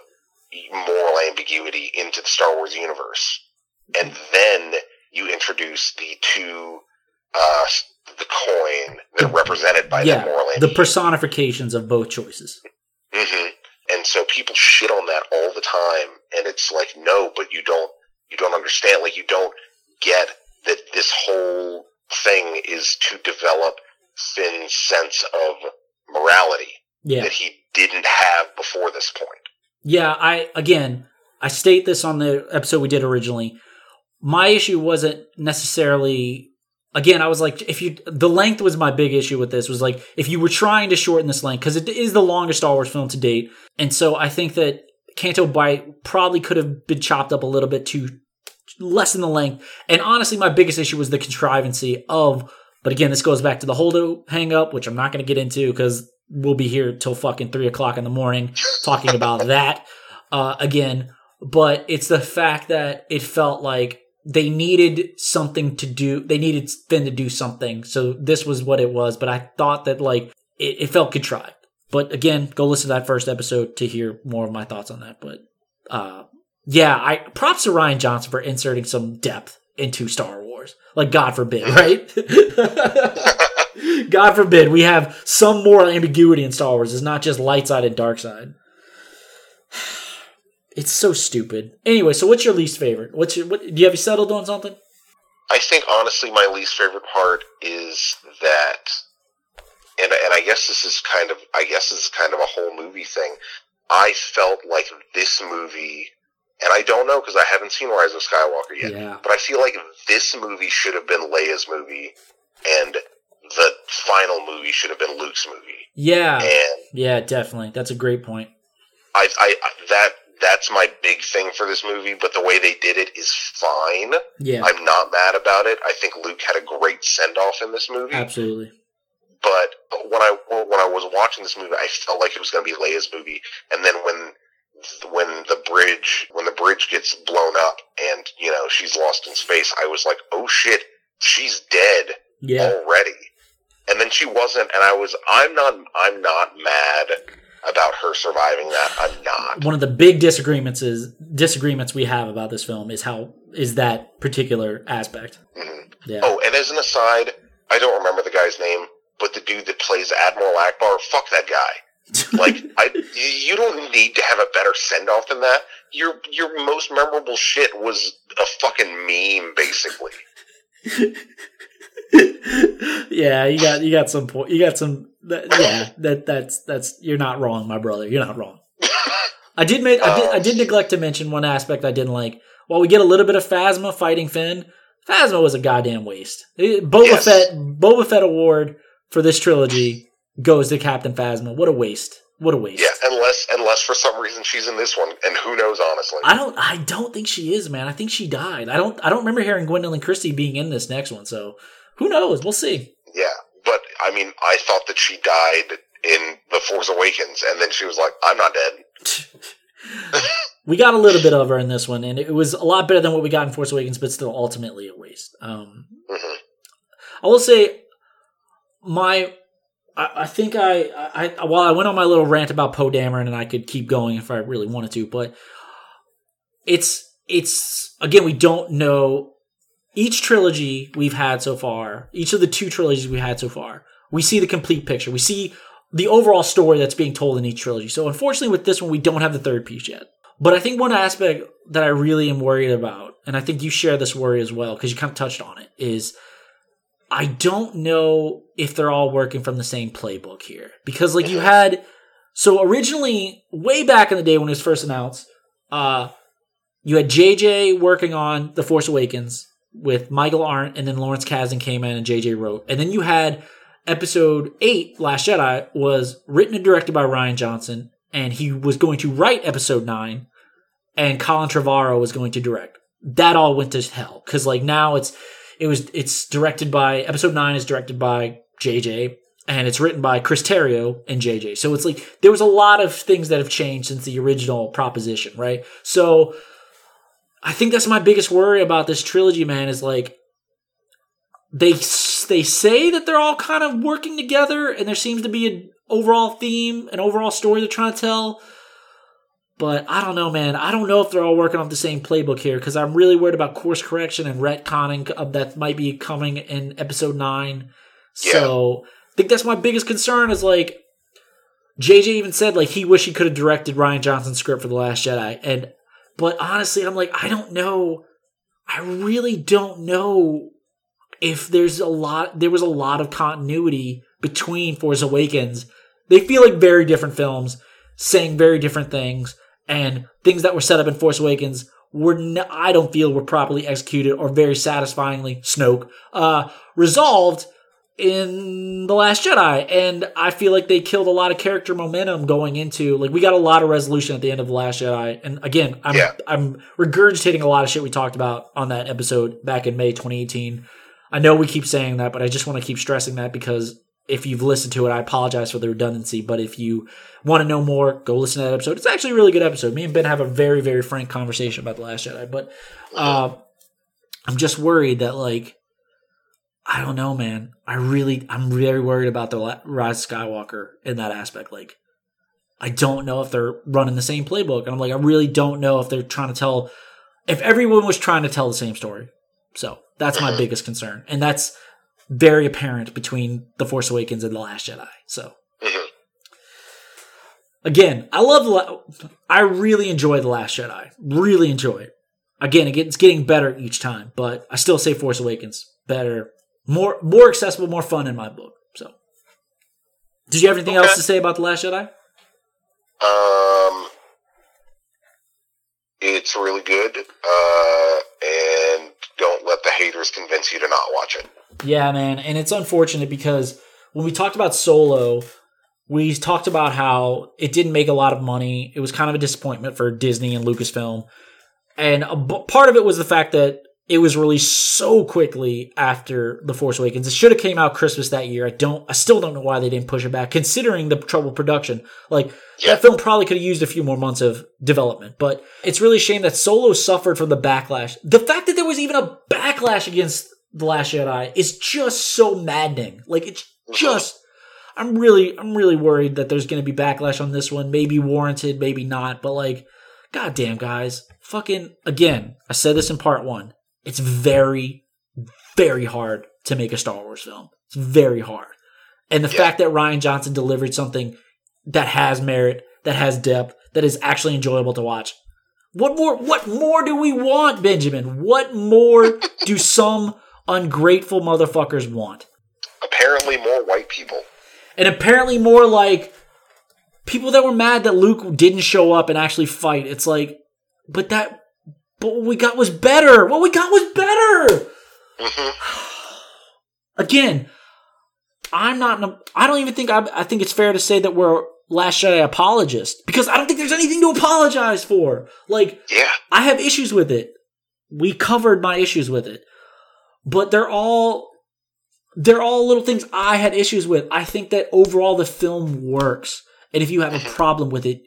B: moral ambiguity into the Star Wars universe, and then you introduce the two uh, the coin that are represented by
A: Yeah.
B: that moral
A: The personifications of both choices.
B: hmm And so people shit on that all the time, and it's like, no, but you don't, you don't understand. Like, you don't get that this whole thing is to develop Finn's sense of morality
A: Yeah.
B: that he didn't have before this point.
A: Yeah, I again, I state this on the episode we did originally. My issue wasn't necessarily again, I was like if you the length was my big issue with this was like if you were trying to shorten this length cuz it is the longest Star Wars film to date. And so I think that Canto Bight probably could have been chopped up a little bit too lessen the length. And honestly, my biggest issue was the contrivancy of. But again, this goes back to the Holdo hang up, which I'm not going to get into because we'll be here till fucking three o'clock in the morning talking about that uh, again. But it's the fact that it felt like they needed something to do. They needed Finn to do something. So this was what it was. But I thought that like it, it felt contrived. But again, go listen to that first episode to hear more of my thoughts on that. But uh, yeah, I props to Rian Johnson for inserting some depth into Star Wars. Like God forbid, right? *laughs* God forbid we have some moral ambiguity in Star Wars. It's not just light side and dark side. It's so stupid. Anyway, so what's your least favorite? What's your what, do you have you settled on something?
B: I think honestly, my least favorite part is that, and and I guess this is kind of I guess this is kind of a whole movie thing. I felt like this movie, and I don't know because I haven't seen Rise of Skywalker yet,
A: Yeah.
B: but I feel like this movie should have been Leia's movie, and the final movie should have been Luke's movie.
A: Yeah.
B: And
A: Yeah, definitely. That's a great point.
B: I, I that that's my big thing for this movie. But the way they did it is fine.
A: Yeah.
B: I'm not mad about it. I think Luke had a great send off in this movie.
A: Absolutely.
B: But when I when I was watching this movie, I felt like it was going to be Leia's movie. And then when when the bridge when the bridge gets blown up and you know she's lost in space, I was like, oh shit, she's dead
A: Yeah.
B: already. And then she wasn't, and I was I'm not I'm not mad about her surviving that. I'm not.
A: One of the big disagreements is disagreements we have about this film is how is that particular aspect.
B: Mhm.
A: Yeah.
B: Oh, and as an aside, I don't remember the guy's name, but the dude that plays Admiral Ackbar, fuck that guy. *laughs* Like, I, you don't need to have a better send off than that. Your your most memorable shit was a fucking meme, basically. *laughs*
A: yeah, you got you got some point. You got some. That, yeah, that that's that's you're not wrong, my brother. You're not wrong. I did make I did I did neglect to mention one aspect I didn't like. While we get a little bit of Phasma fighting Finn, Phasma was a goddamn waste. Boba
B: Yes.
A: Fett Boba Fett award for this trilogy goes to Captain Phasma. What a waste. What a waste.
B: Yeah, unless unless for some reason she's in this one, and who knows, honestly.
A: I don't I don't think she is, man. I think she died. I don't I don't remember hearing Gwendoline Christie being in this next one, so who knows? We'll see.
B: yeah, but I mean, I thought that she died in The Force Awakens, and then she was like, "I'm not dead." *laughs*
A: we got a little bit of her in this one, and it was a lot better than what we got in Force Awakens, but still ultimately a waste. Um,
B: hmm
A: I will say, my, I, I think I, I, I, while I went on my little rant about Poe Dameron, and I could keep going if I really wanted to, but it's, it's again, we don't know each trilogy we've had so far. Each of the two trilogies we had so far, we see the complete picture. We see the overall story that's being told in each trilogy. So unfortunately, with this one, we don't have the third piece yet. But I think one aspect that I really am worried about, and I think you share this worry as well, because you kind of touched on it, is I don't know if they're all working from the same playbook here. Because like you had so originally way back in the day when it was first announced, uh you had JJ working on The Force Awakens with Michael Arndt and then Lawrence Kasdan came in and JJ wrote. And then you had episode 8 Last Jedi was written and directed by Rian Johnson and he was going to write episode 9 and Colin Trevorrow was going to direct. That all went to hell cuz like now it's it was it's directed by episode 9 is directed by JJ and it's written by Chris Terrio and JJ. So it's like there was a lot of things that have changed since the original proposition, right? So I think that's my biggest worry about this trilogy, man, is like they they say that they're all kind of working together and there seems to be an overall theme, an overall story they're trying to tell. But I don't know, man. I don't know if they're all working off the same playbook here because I'm really worried about course correction and retconning of that might be coming in episode nine. So I think that's my biggest concern is like JJ even said like he wished he could have directed Rian Johnson's script for The Last Jedi. And but honestly, I'm like, I don't know. I really don't know if there's a lot there was a lot of continuity between Force Awakens. They feel like very different films, saying very different things, and things that were set up in Force Awakens were I don't feel were properly executed or very satisfyingly Snoke uh, resolved in The Last Jedi. And I feel like they killed a lot of character momentum going into like we got a lot of resolution at the end of The Last Jedi. And again, I'm
B: Yeah.
A: I'm regurgitating a lot of shit we talked about on that episode back in May 2018. I know we keep saying that, but I just want to keep stressing that because if you've listened to it, I apologize for the redundancy. But if you want to know more, go listen to that episode. It's actually a really good episode. Me and Ben have a very, very frank conversation about The Last Jedi. But uh, I'm just worried that, like, I don't know, man. I really, I'm very worried about the Rise of Skywalker in that aspect. Like, I don't know if they're running the same playbook. And I'm like, I really don't know if they're trying to tell, if everyone was trying to tell the same story. So that's my biggest concern. And that's very apparent between The Force Awakens and The Last Jedi. So
B: Mhm.
A: again, I love, La- I really enjoy The Last Jedi. Really enjoy it. Again, it's getting better each time, but I still say Force Awakens better, more more accessible, more fun in my book. So, did you have anything else to say about The Last Jedi?
B: Um, it's really good. Uh, and don't let the haters convince you to not watch it.
A: Yeah, man, and it's unfortunate because when we talked about Solo, we talked about how it didn't make a lot of money. It was kind of a disappointment for Disney and Lucasfilm, and a part of it was the fact that it was released so quickly after The Force Awakens. It should have came out Christmas that year. I don't, I still don't know why they didn't push it back, considering the troubled production. Like
B: Yeah.
A: that film probably could have used a few more months of development, but it's really a shame that Solo suffered from the backlash. The fact that there was even a backlash against The Last Jedi is just so maddening. Like it's mm-hmm. just I'm really I'm really worried that there's going to be backlash on this one, maybe warranted, maybe not, but like goddamn guys, fucking again, I said this in part 1. It's very very hard to make a Star Wars film. It's very hard. And the
B: Yeah.
A: fact that Rian Johnson delivered something that has merit, that has depth, that is actually enjoyable to watch. What more what more do we want, Benjamin? What more *laughs* do some ungrateful motherfuckers want?
B: Apparently, more white people.
A: And apparently more like people that were mad that Luke didn't show up and actually fight. It's like but that but what we got was better. What we got was better.
B: hmm *sighs*
A: again, I'm not. I don't even think. I, I think it's fair to say that we're Last Jedi apologists because I don't think there's anything to apologize for. Like
B: Yeah.
A: I have issues with it. We covered my issues with it, but they're all they're all little things I had issues with. I think that overall the film works, and if you have a problem with it,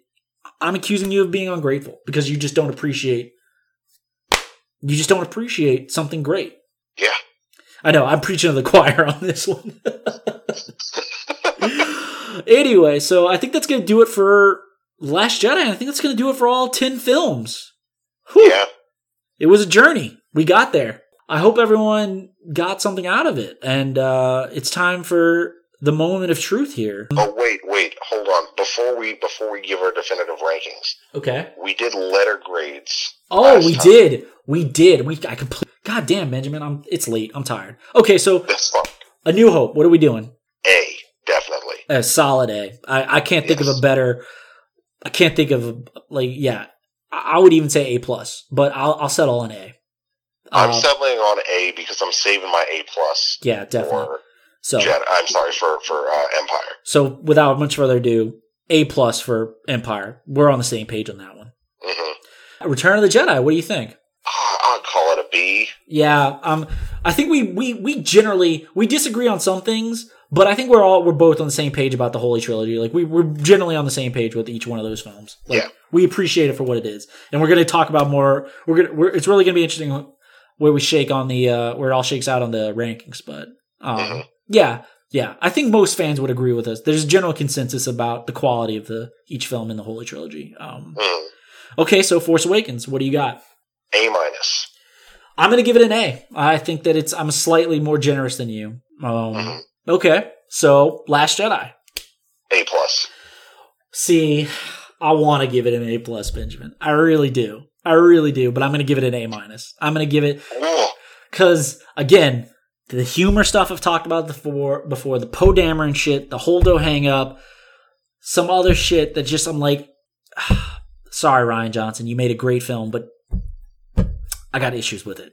A: I'm accusing you of being ungrateful because you just don't appreciate. You just don't appreciate something great.
B: Yeah.
A: I know I'm preaching to the *laughs* choir on this one. *laughs* anyway, so I think that's going to do it for Last Jedi. I think that's going to do it for all 10 films. Whew.
B: Yeah.
A: It was a journey. We got there. I hope everyone got something out of it. And uh, it's time for the moment of truth here.
B: Oh wait, wait, hold on. Before we before we give our definitive rankings,
A: Okay.
B: we did letter grades.
A: Oh, we
B: time.
A: did. We did. We I complete. God damn, Benjamin. I'm. It's late. I'm tired. Okay, so
B: That's fun.
A: A New Hope. What are we doing?
B: A definitely.
A: A solid A. I, I can't think of a better. I can't think of a, like yeah. I I would even say A plus, but I'll I'll settle on A.
B: I'm
A: Uh,
B: settling on A because I'm saving my A plus
A: yeah, definitely.
B: for
A: So
B: Jedi. I'm sorry for for uh, Empire.
A: so without much further ado, A plus for Empire. We're on the same page on that one.
B: hmm
A: Return of the Jedi. What do you think?
B: I'd call it a B.
A: Yeah, um, I think we we we generally we disagree on some things, but I think we're all we're both on the same page about the Holy Trilogy. Like we we're generally on the same page with each one of those films. Like,
B: Yeah.
A: we appreciate it for what it is, and we're going to talk about more. We're gonna we're, it's really going to be interesting where we shake on the uh where it all shakes out on the rankings. But um,
B: Mhm.
A: Yeah, yeah, I think most fans would agree with us. There's a general consensus about the quality of the each film in the Holy Trilogy. Um,
B: Mm.
A: okay, so Force Awakens, what do you got?
B: A minus.
A: I'm going to give it an A. I think that it's I'm slightly more generous than you. Um,
B: Mhm.
A: Okay, so Last Jedi.
B: A plus.
A: See, I want to give it an A plus, Benjamin. I really do. I really do. But I'm going to give it an A minus. I'm going to give it because again, the humor stuff I've talked about before, before the Poe Dameron shit, the Holdo hang up, some other shit that just I'm like, *sighs* sorry, Rian Johnson, you made a great film, but I got issues with it.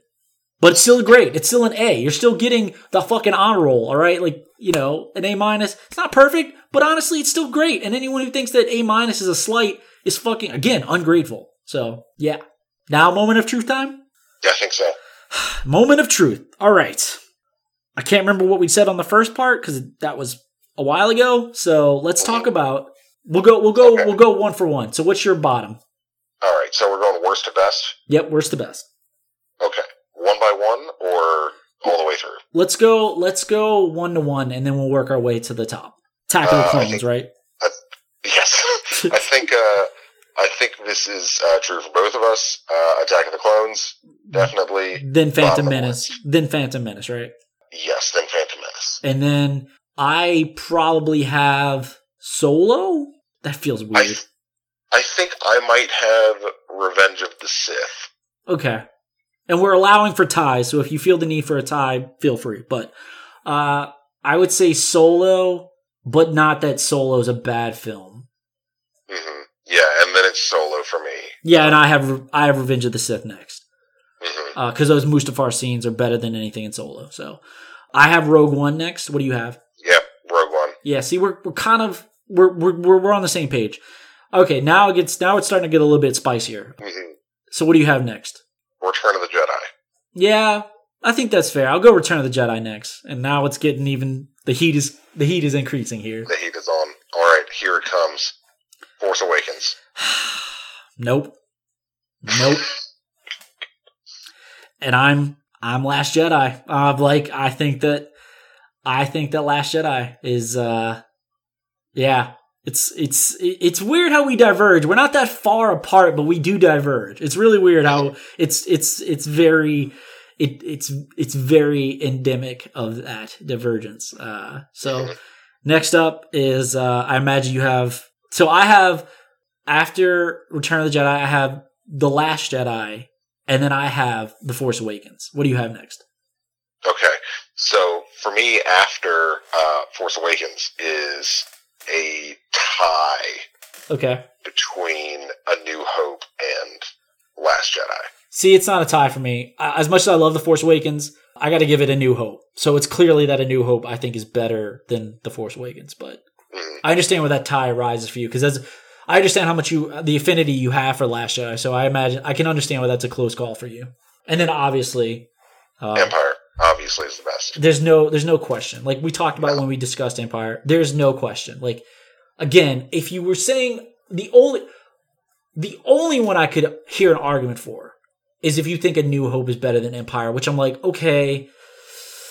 A: but it's still great. It's still an A. You're still getting the fucking honor roll, all right? Like, you know, an A minus. It's not perfect, but honestly, it's still great. And anyone who thinks that A minus is a slight is fucking, again, ungrateful. So, yeah. Now, moment of truth time?
B: Yeah, I think so. *sighs*
A: Moment of truth. All right. I can't remember what we said on the first part because that was a while ago. So let's talk about. We'll go. We'll go.
B: Okay.
A: We'll go one for one. So what's your bottom?
B: All right, so we're going worst to best.
A: Yep. worst to best?
B: Okay, one by one or all the way through.
A: Let's go. Let's go one to one, and then we'll work our way to the top. Attack the
B: Uh, I
A: Clones,
B: think-
A: right?
B: Yes, *laughs* I think uh, I think this is uh, true for both of us. Uh, Attack of the Clones, definitely.
A: Then Phantom Menace. Then Phantom Menace, right?
B: Yes, then Phantom Menace.
A: And then I probably have Solo. That feels
B: I,
A: weird.
B: I think I might have Revenge of the Sith.
A: Okay. And we're allowing for ties, so if you feel the need for a tie, feel free. But uh I would say Solo, but not that Solo's a bad film.
B: hmm Yeah, and then it's Solo for me.
A: Yeah, and I have I have Revenge of the Sith next. Because those Mustafar scenes are better than anything in Solo. So I have Rogue One next. What do you have?
B: Yep, Rogue One.
A: Yeah, see, we're we're kind of we're we're we're, on the same page. Okay, now it gets now it's starting to get a little bit spicier.
B: hmm
A: So what do you have next?
B: Return of the Jedi.
A: Yeah, I think that's fair. I'll go Return of the Jedi next, and now it's getting even the heat is the heat is increasing here.
B: The heat is on. All right, here it comes. Force Awakens. *sighs*
A: nope, nope. *laughs* and I'm I'm Last Jedi. Uh, like I think that I think that Last Jedi is uh yeah. It's it's it's weird how we diverge. We're not that far apart, but we do diverge. It's really weird how it's it's it's very it it's it's very endemic of that divergence. Uh so next up is uh I imagine you have so I have after Return of the Jedi I have The Last Jedi and then I have The Force Awakens. What do you have next?
B: Okay, so for me, after uh, Force Awakens is a tie
A: Okay.
B: between A New Hope and Last Jedi.
A: See, it's not a tie for me. As much as I love The Force Awakens, I got to give it A New Hope. So it's clearly that A New Hope I think is better than The Force Awakens, but
B: Mhm.
A: I understand where that tie arises for you because that's I understand how much you the affinity you have for Last Jedi. So I imagine I can understand why that's a close call for you. And then obviously, uh,
B: Empire obviously is the best.
A: there's no there's no question. Like we talked about when we discussed Empire, there's no question. Like again, if you were saying the only the only one I could hear an argument for is if you think A New Hope is better than Empire, which I'm like, okay,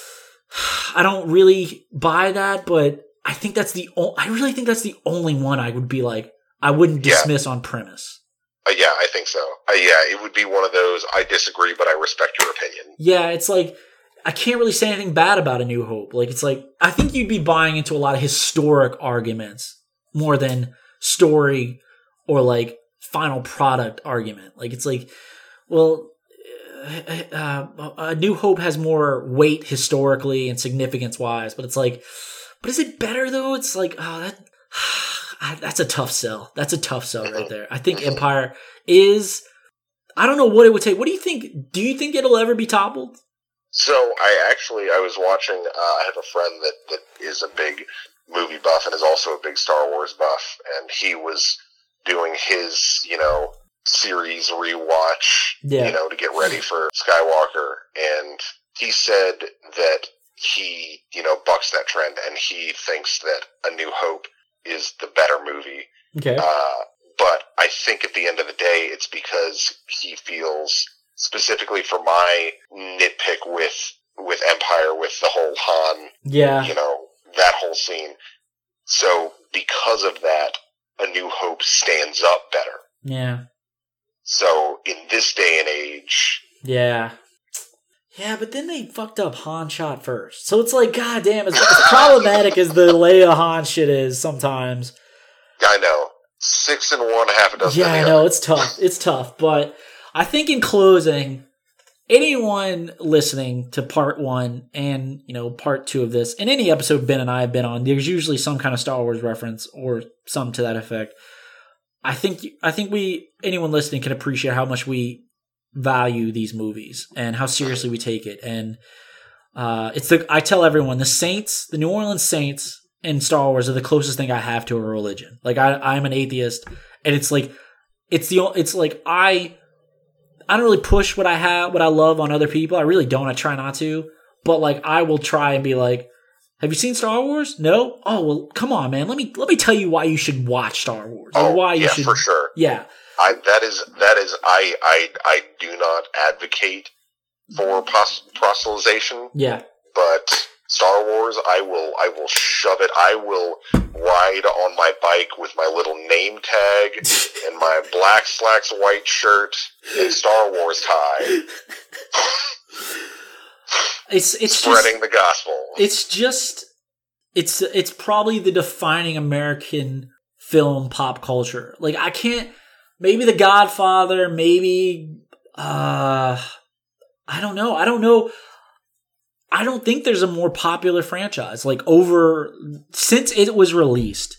A: *sighs* I don't really buy that, but I think that's the o- I really think that's the only one I would be like I wouldn't
B: Yeah.
A: dismiss on premise.
B: Uh, yeah, I think so. Uh, yeah, it would be one of those. I disagree, but I respect your opinion.
A: Yeah, it's like I can't really say anything bad about A New Hope. Like it's like I think you'd be buying into a lot of historic arguments more than story or like final product argument. Like it's like, well, uh, uh, A New Hope has more weight historically and significance wise, but it's like, but is it better though? It's like, oh, that that's a tough sell. That's a tough sell right there. I think Empire is. I don't know what it would take. What do you think? Do you think it'll ever be toppled?
B: So I actually I was watching. Uh, I have a friend that that is a big movie buff and is also a big Star Wars buff, and he was doing his you know series rewatch,
A: Yeah.
B: you know, to get ready for Skywalker, and he said that he you know bucks that trend, and he thinks that A New Hope is the better movie.
A: Okay.
B: Uh, but I think at the end of the day, it's because he feels specifically for my nitpick with with Empire, with the whole Han,
A: yeah.
B: you know, that whole scene. So because of that, A New Hope stands up better.
A: Yeah.
B: So in this day and age,
A: Yeah. Yeah, but then they fucked up Han shot first. So it's like, goddamn, as, as problematic as the Leia Han shit is sometimes.
B: I know six and one, half a dozen.
A: Yeah, I know,
B: other.
A: it's tough. It's tough. But I think in closing, anyone listening to part one and, you know, part two of this, in any episode Ben and I have been on, there's usually some kind of Star Wars reference or some to that effect. I think I think we anyone listening can appreciate how much we value these movies and how seriously we take it. And uh, it's the I tell everyone the Saints, the New Orleans Saints, and Star Wars are the closest thing I have to a religion. Like I, I'm an atheist, and it's like it's the it's like I I don't really push what I have what I love on other people. I really don't. I try not to, but like I will try and be like. Have you seen Star Wars? No. Oh well, come on, man. Let me let me tell you why you should watch Star Wars. Or
B: Oh,
A: why you
B: yeah,
A: should.
B: for sure.
A: Yeah,
B: I that is that is I I I do not advocate for pros- proselytization,
A: yeah.
B: but Star Wars, I will I will shove it. I will ride on my bike with my little name tag *laughs* and my black slacks, white shirt, and Star Wars tie, *laughs*
A: It's it's just
B: spreading the gospel.
A: it's just it's it's probably the defining American film pop culture. Like I can't maybe The Godfather, maybe uh I don't know. I don't know. I don't think there's a more popular franchise like over since it was released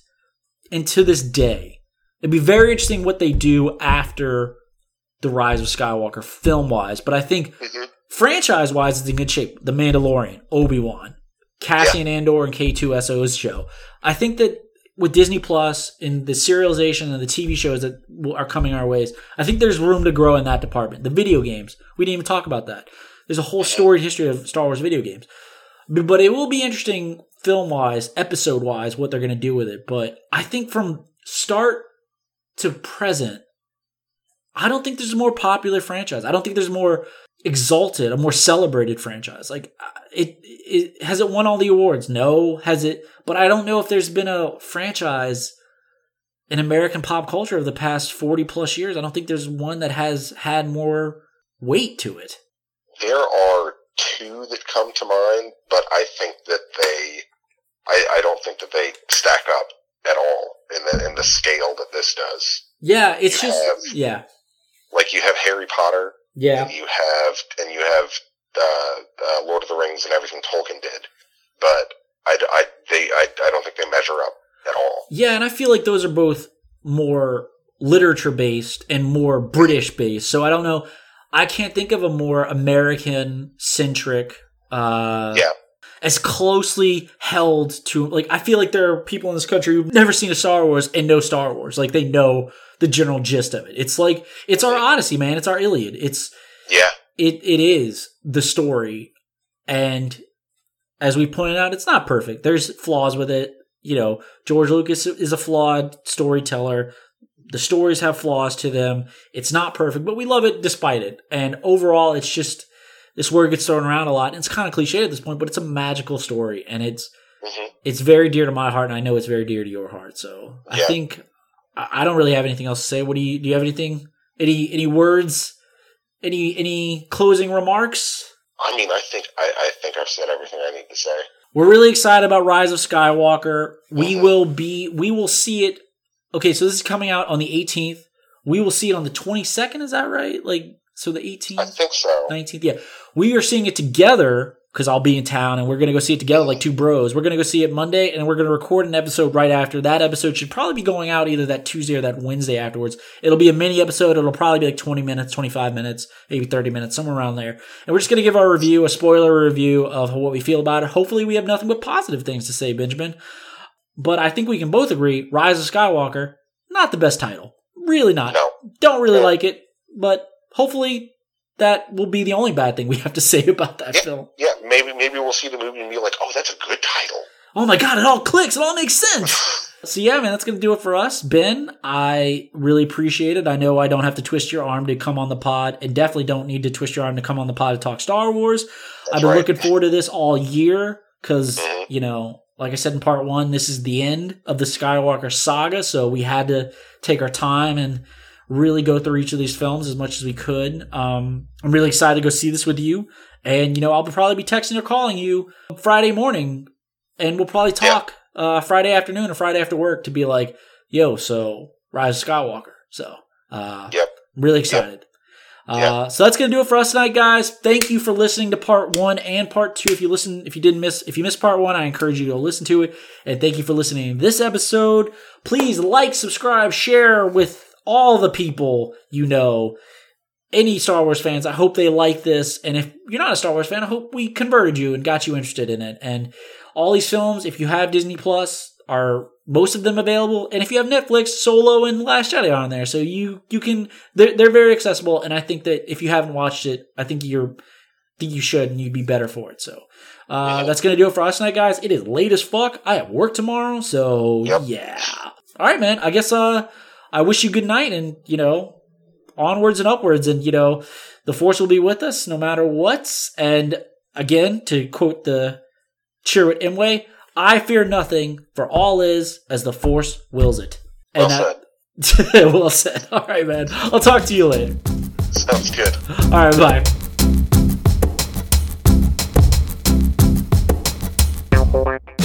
A: and to this day. It'd be very interesting what they do after the rise of Skywalker film wise, but I think
B: Mhm.
A: franchise wise, it's in good shape. The Mandalorian, Obi Wan, Cassian Andor, and K2SO's show. I think that with Disney Plus and the serialization and the TV shows that are coming our ways, I think there's room to grow in that department. The video games, we didn't even talk about that. There's a whole storied history of Star Wars video games. But it will be interesting film wise, episode wise, what they're going to do with it. But I think from start to present, I don't think there's a more popular franchise. I don't think there's more exalted, a more celebrated franchise. Like uh, it, it has it won all the awards? No, has it? But I don't know if there's been a franchise in American pop culture of the past 40 plus years. I don't think there's one that has had more weight to it.
B: There are two that come to mind, but I think that they, I, I don't think that they stack up at all in the in the scale that this does.
A: Yeah, it's
B: You
A: just
B: have-
A: yeah.
B: Like you have Harry Potter,
A: Yeah.
B: and you have and you have uh, uh, Lord of the Rings and everything Tolkien did, but I, I they I, I don't think they measure up at all.
A: Yeah, and I feel like those are both more literature based and more British based. So I don't know. I can't think of a more American centric. Uh,
B: Yeah.
A: As closely held to like I feel like there are people in this country who've never seen a Star Wars and know Star Wars. Like they know the general gist of it. It's like it's our Odyssey, man. It's our Iliad. It's
B: Yeah,
A: it it is the story. And as we pointed out it's not perfect. There's flaws with it. You know george lucas is a flawed storyteller. The stories have flaws to them. It's not perfect but we love it despite it. And overall it's just this word gets thrown around a lot and it's kind of cliche at this point but it's a magical story and it's
B: hmm
A: it's very dear to my heart and i know it's very dear to your heart so i
B: Yeah.
A: think I don't really have anything else to say. What do you do? You have anything? Any any words? Any any closing remarks?
B: I mean, I think I, I think I've said everything I need to say.
A: We're really excited about Rise of Skywalker. We
B: Mhm.
A: will be we will see it. Okay, so this is coming out on the 18th. We will see it on the 22nd. Is that right? Like so, the
B: I
A: 18th,
B: think so.
A: 19th. Yeah, we are seeing it together because I'll be in town and we're gonna go see it together like two bros. We're gonna go see it Monday and we're gonna record an episode right after. That episode should probably be going out either that Tuesday or that Wednesday afterwards. It'll be a mini episode. It'll probably be like 20 minutes, 25 minutes, maybe 30 minutes, somewhere around there. And we're just gonna give our review, a spoiler review of what we feel about it. Hopefully, we have nothing but positive things to say, Benjamin. But I think we can both agree, Rise of Skywalker, not the best title. Really not.
B: No,
A: Don't really
B: No.
A: like it, but hopefully that will be the only bad thing we have to say about that
B: Yeah.
A: film.
B: yeah, maybe maybe we'll see the movie and be like, oh, that's a good title.
A: Oh my god, it all clicks, it all makes sense. *sighs* so yeah, man, that's gonna do it for us. Ben, I really appreciate it. I know I don't have to twist your arm to come on the pod, and definitely don't need to twist your arm to come on the pod to talk Star Wars.
B: That's
A: I've been
B: right.
A: looking forward to this all year because
B: Mhm.
A: you know, like I said in part one, this is the end of the Skywalker saga, so we had to take our time and really go through each of these films as much as we could. Um, I'm really excited to go see this with you, and you know, I'll probably be texting or calling you Friday morning, and we'll probably talk uh, Friday afternoon or Friday after work to be like, "Yo, so Rise of Skywalker." So, uh,
B: Yep.
A: I'm really excited. Uh,
B: Yeah.
A: so that's gonna do it for us tonight, guys. Thank you for listening to part one and part two. If you listen, if you didn't miss, if you missed part one, I encourage you to go listen to it. And thank you for listening to this episode. Please like, subscribe, share with all the people you know. any Star Wars fans, I hope they like this. And if you're not a Star Wars fan, I hope we converted you and got you interested in it. And all these films, if you have Disney Plus, are most of them available. And if you have Netflix, Solo and Last Jedi are on there, so you you can they're they're very accessible. And I think that if you haven't watched it, I think you're think you should and you'd be better for it. So uh, that's gonna do it for us tonight, guys. It is late as fuck. I have work tomorrow, so
B: Yep.
A: yeah. All right, man. I guess uh, I wish you good night, and you know, onwards and upwards, and you know, the force will be with us no matter what. And again, to quote the cheer Chirrut Imwe, I fear nothing, for all is as the force wills it.
B: Well
A: And
B: said.
A: that, *laughs* well said. All right, man. I'll talk to you later.
B: Sounds good.
A: All right, bye.
C: You.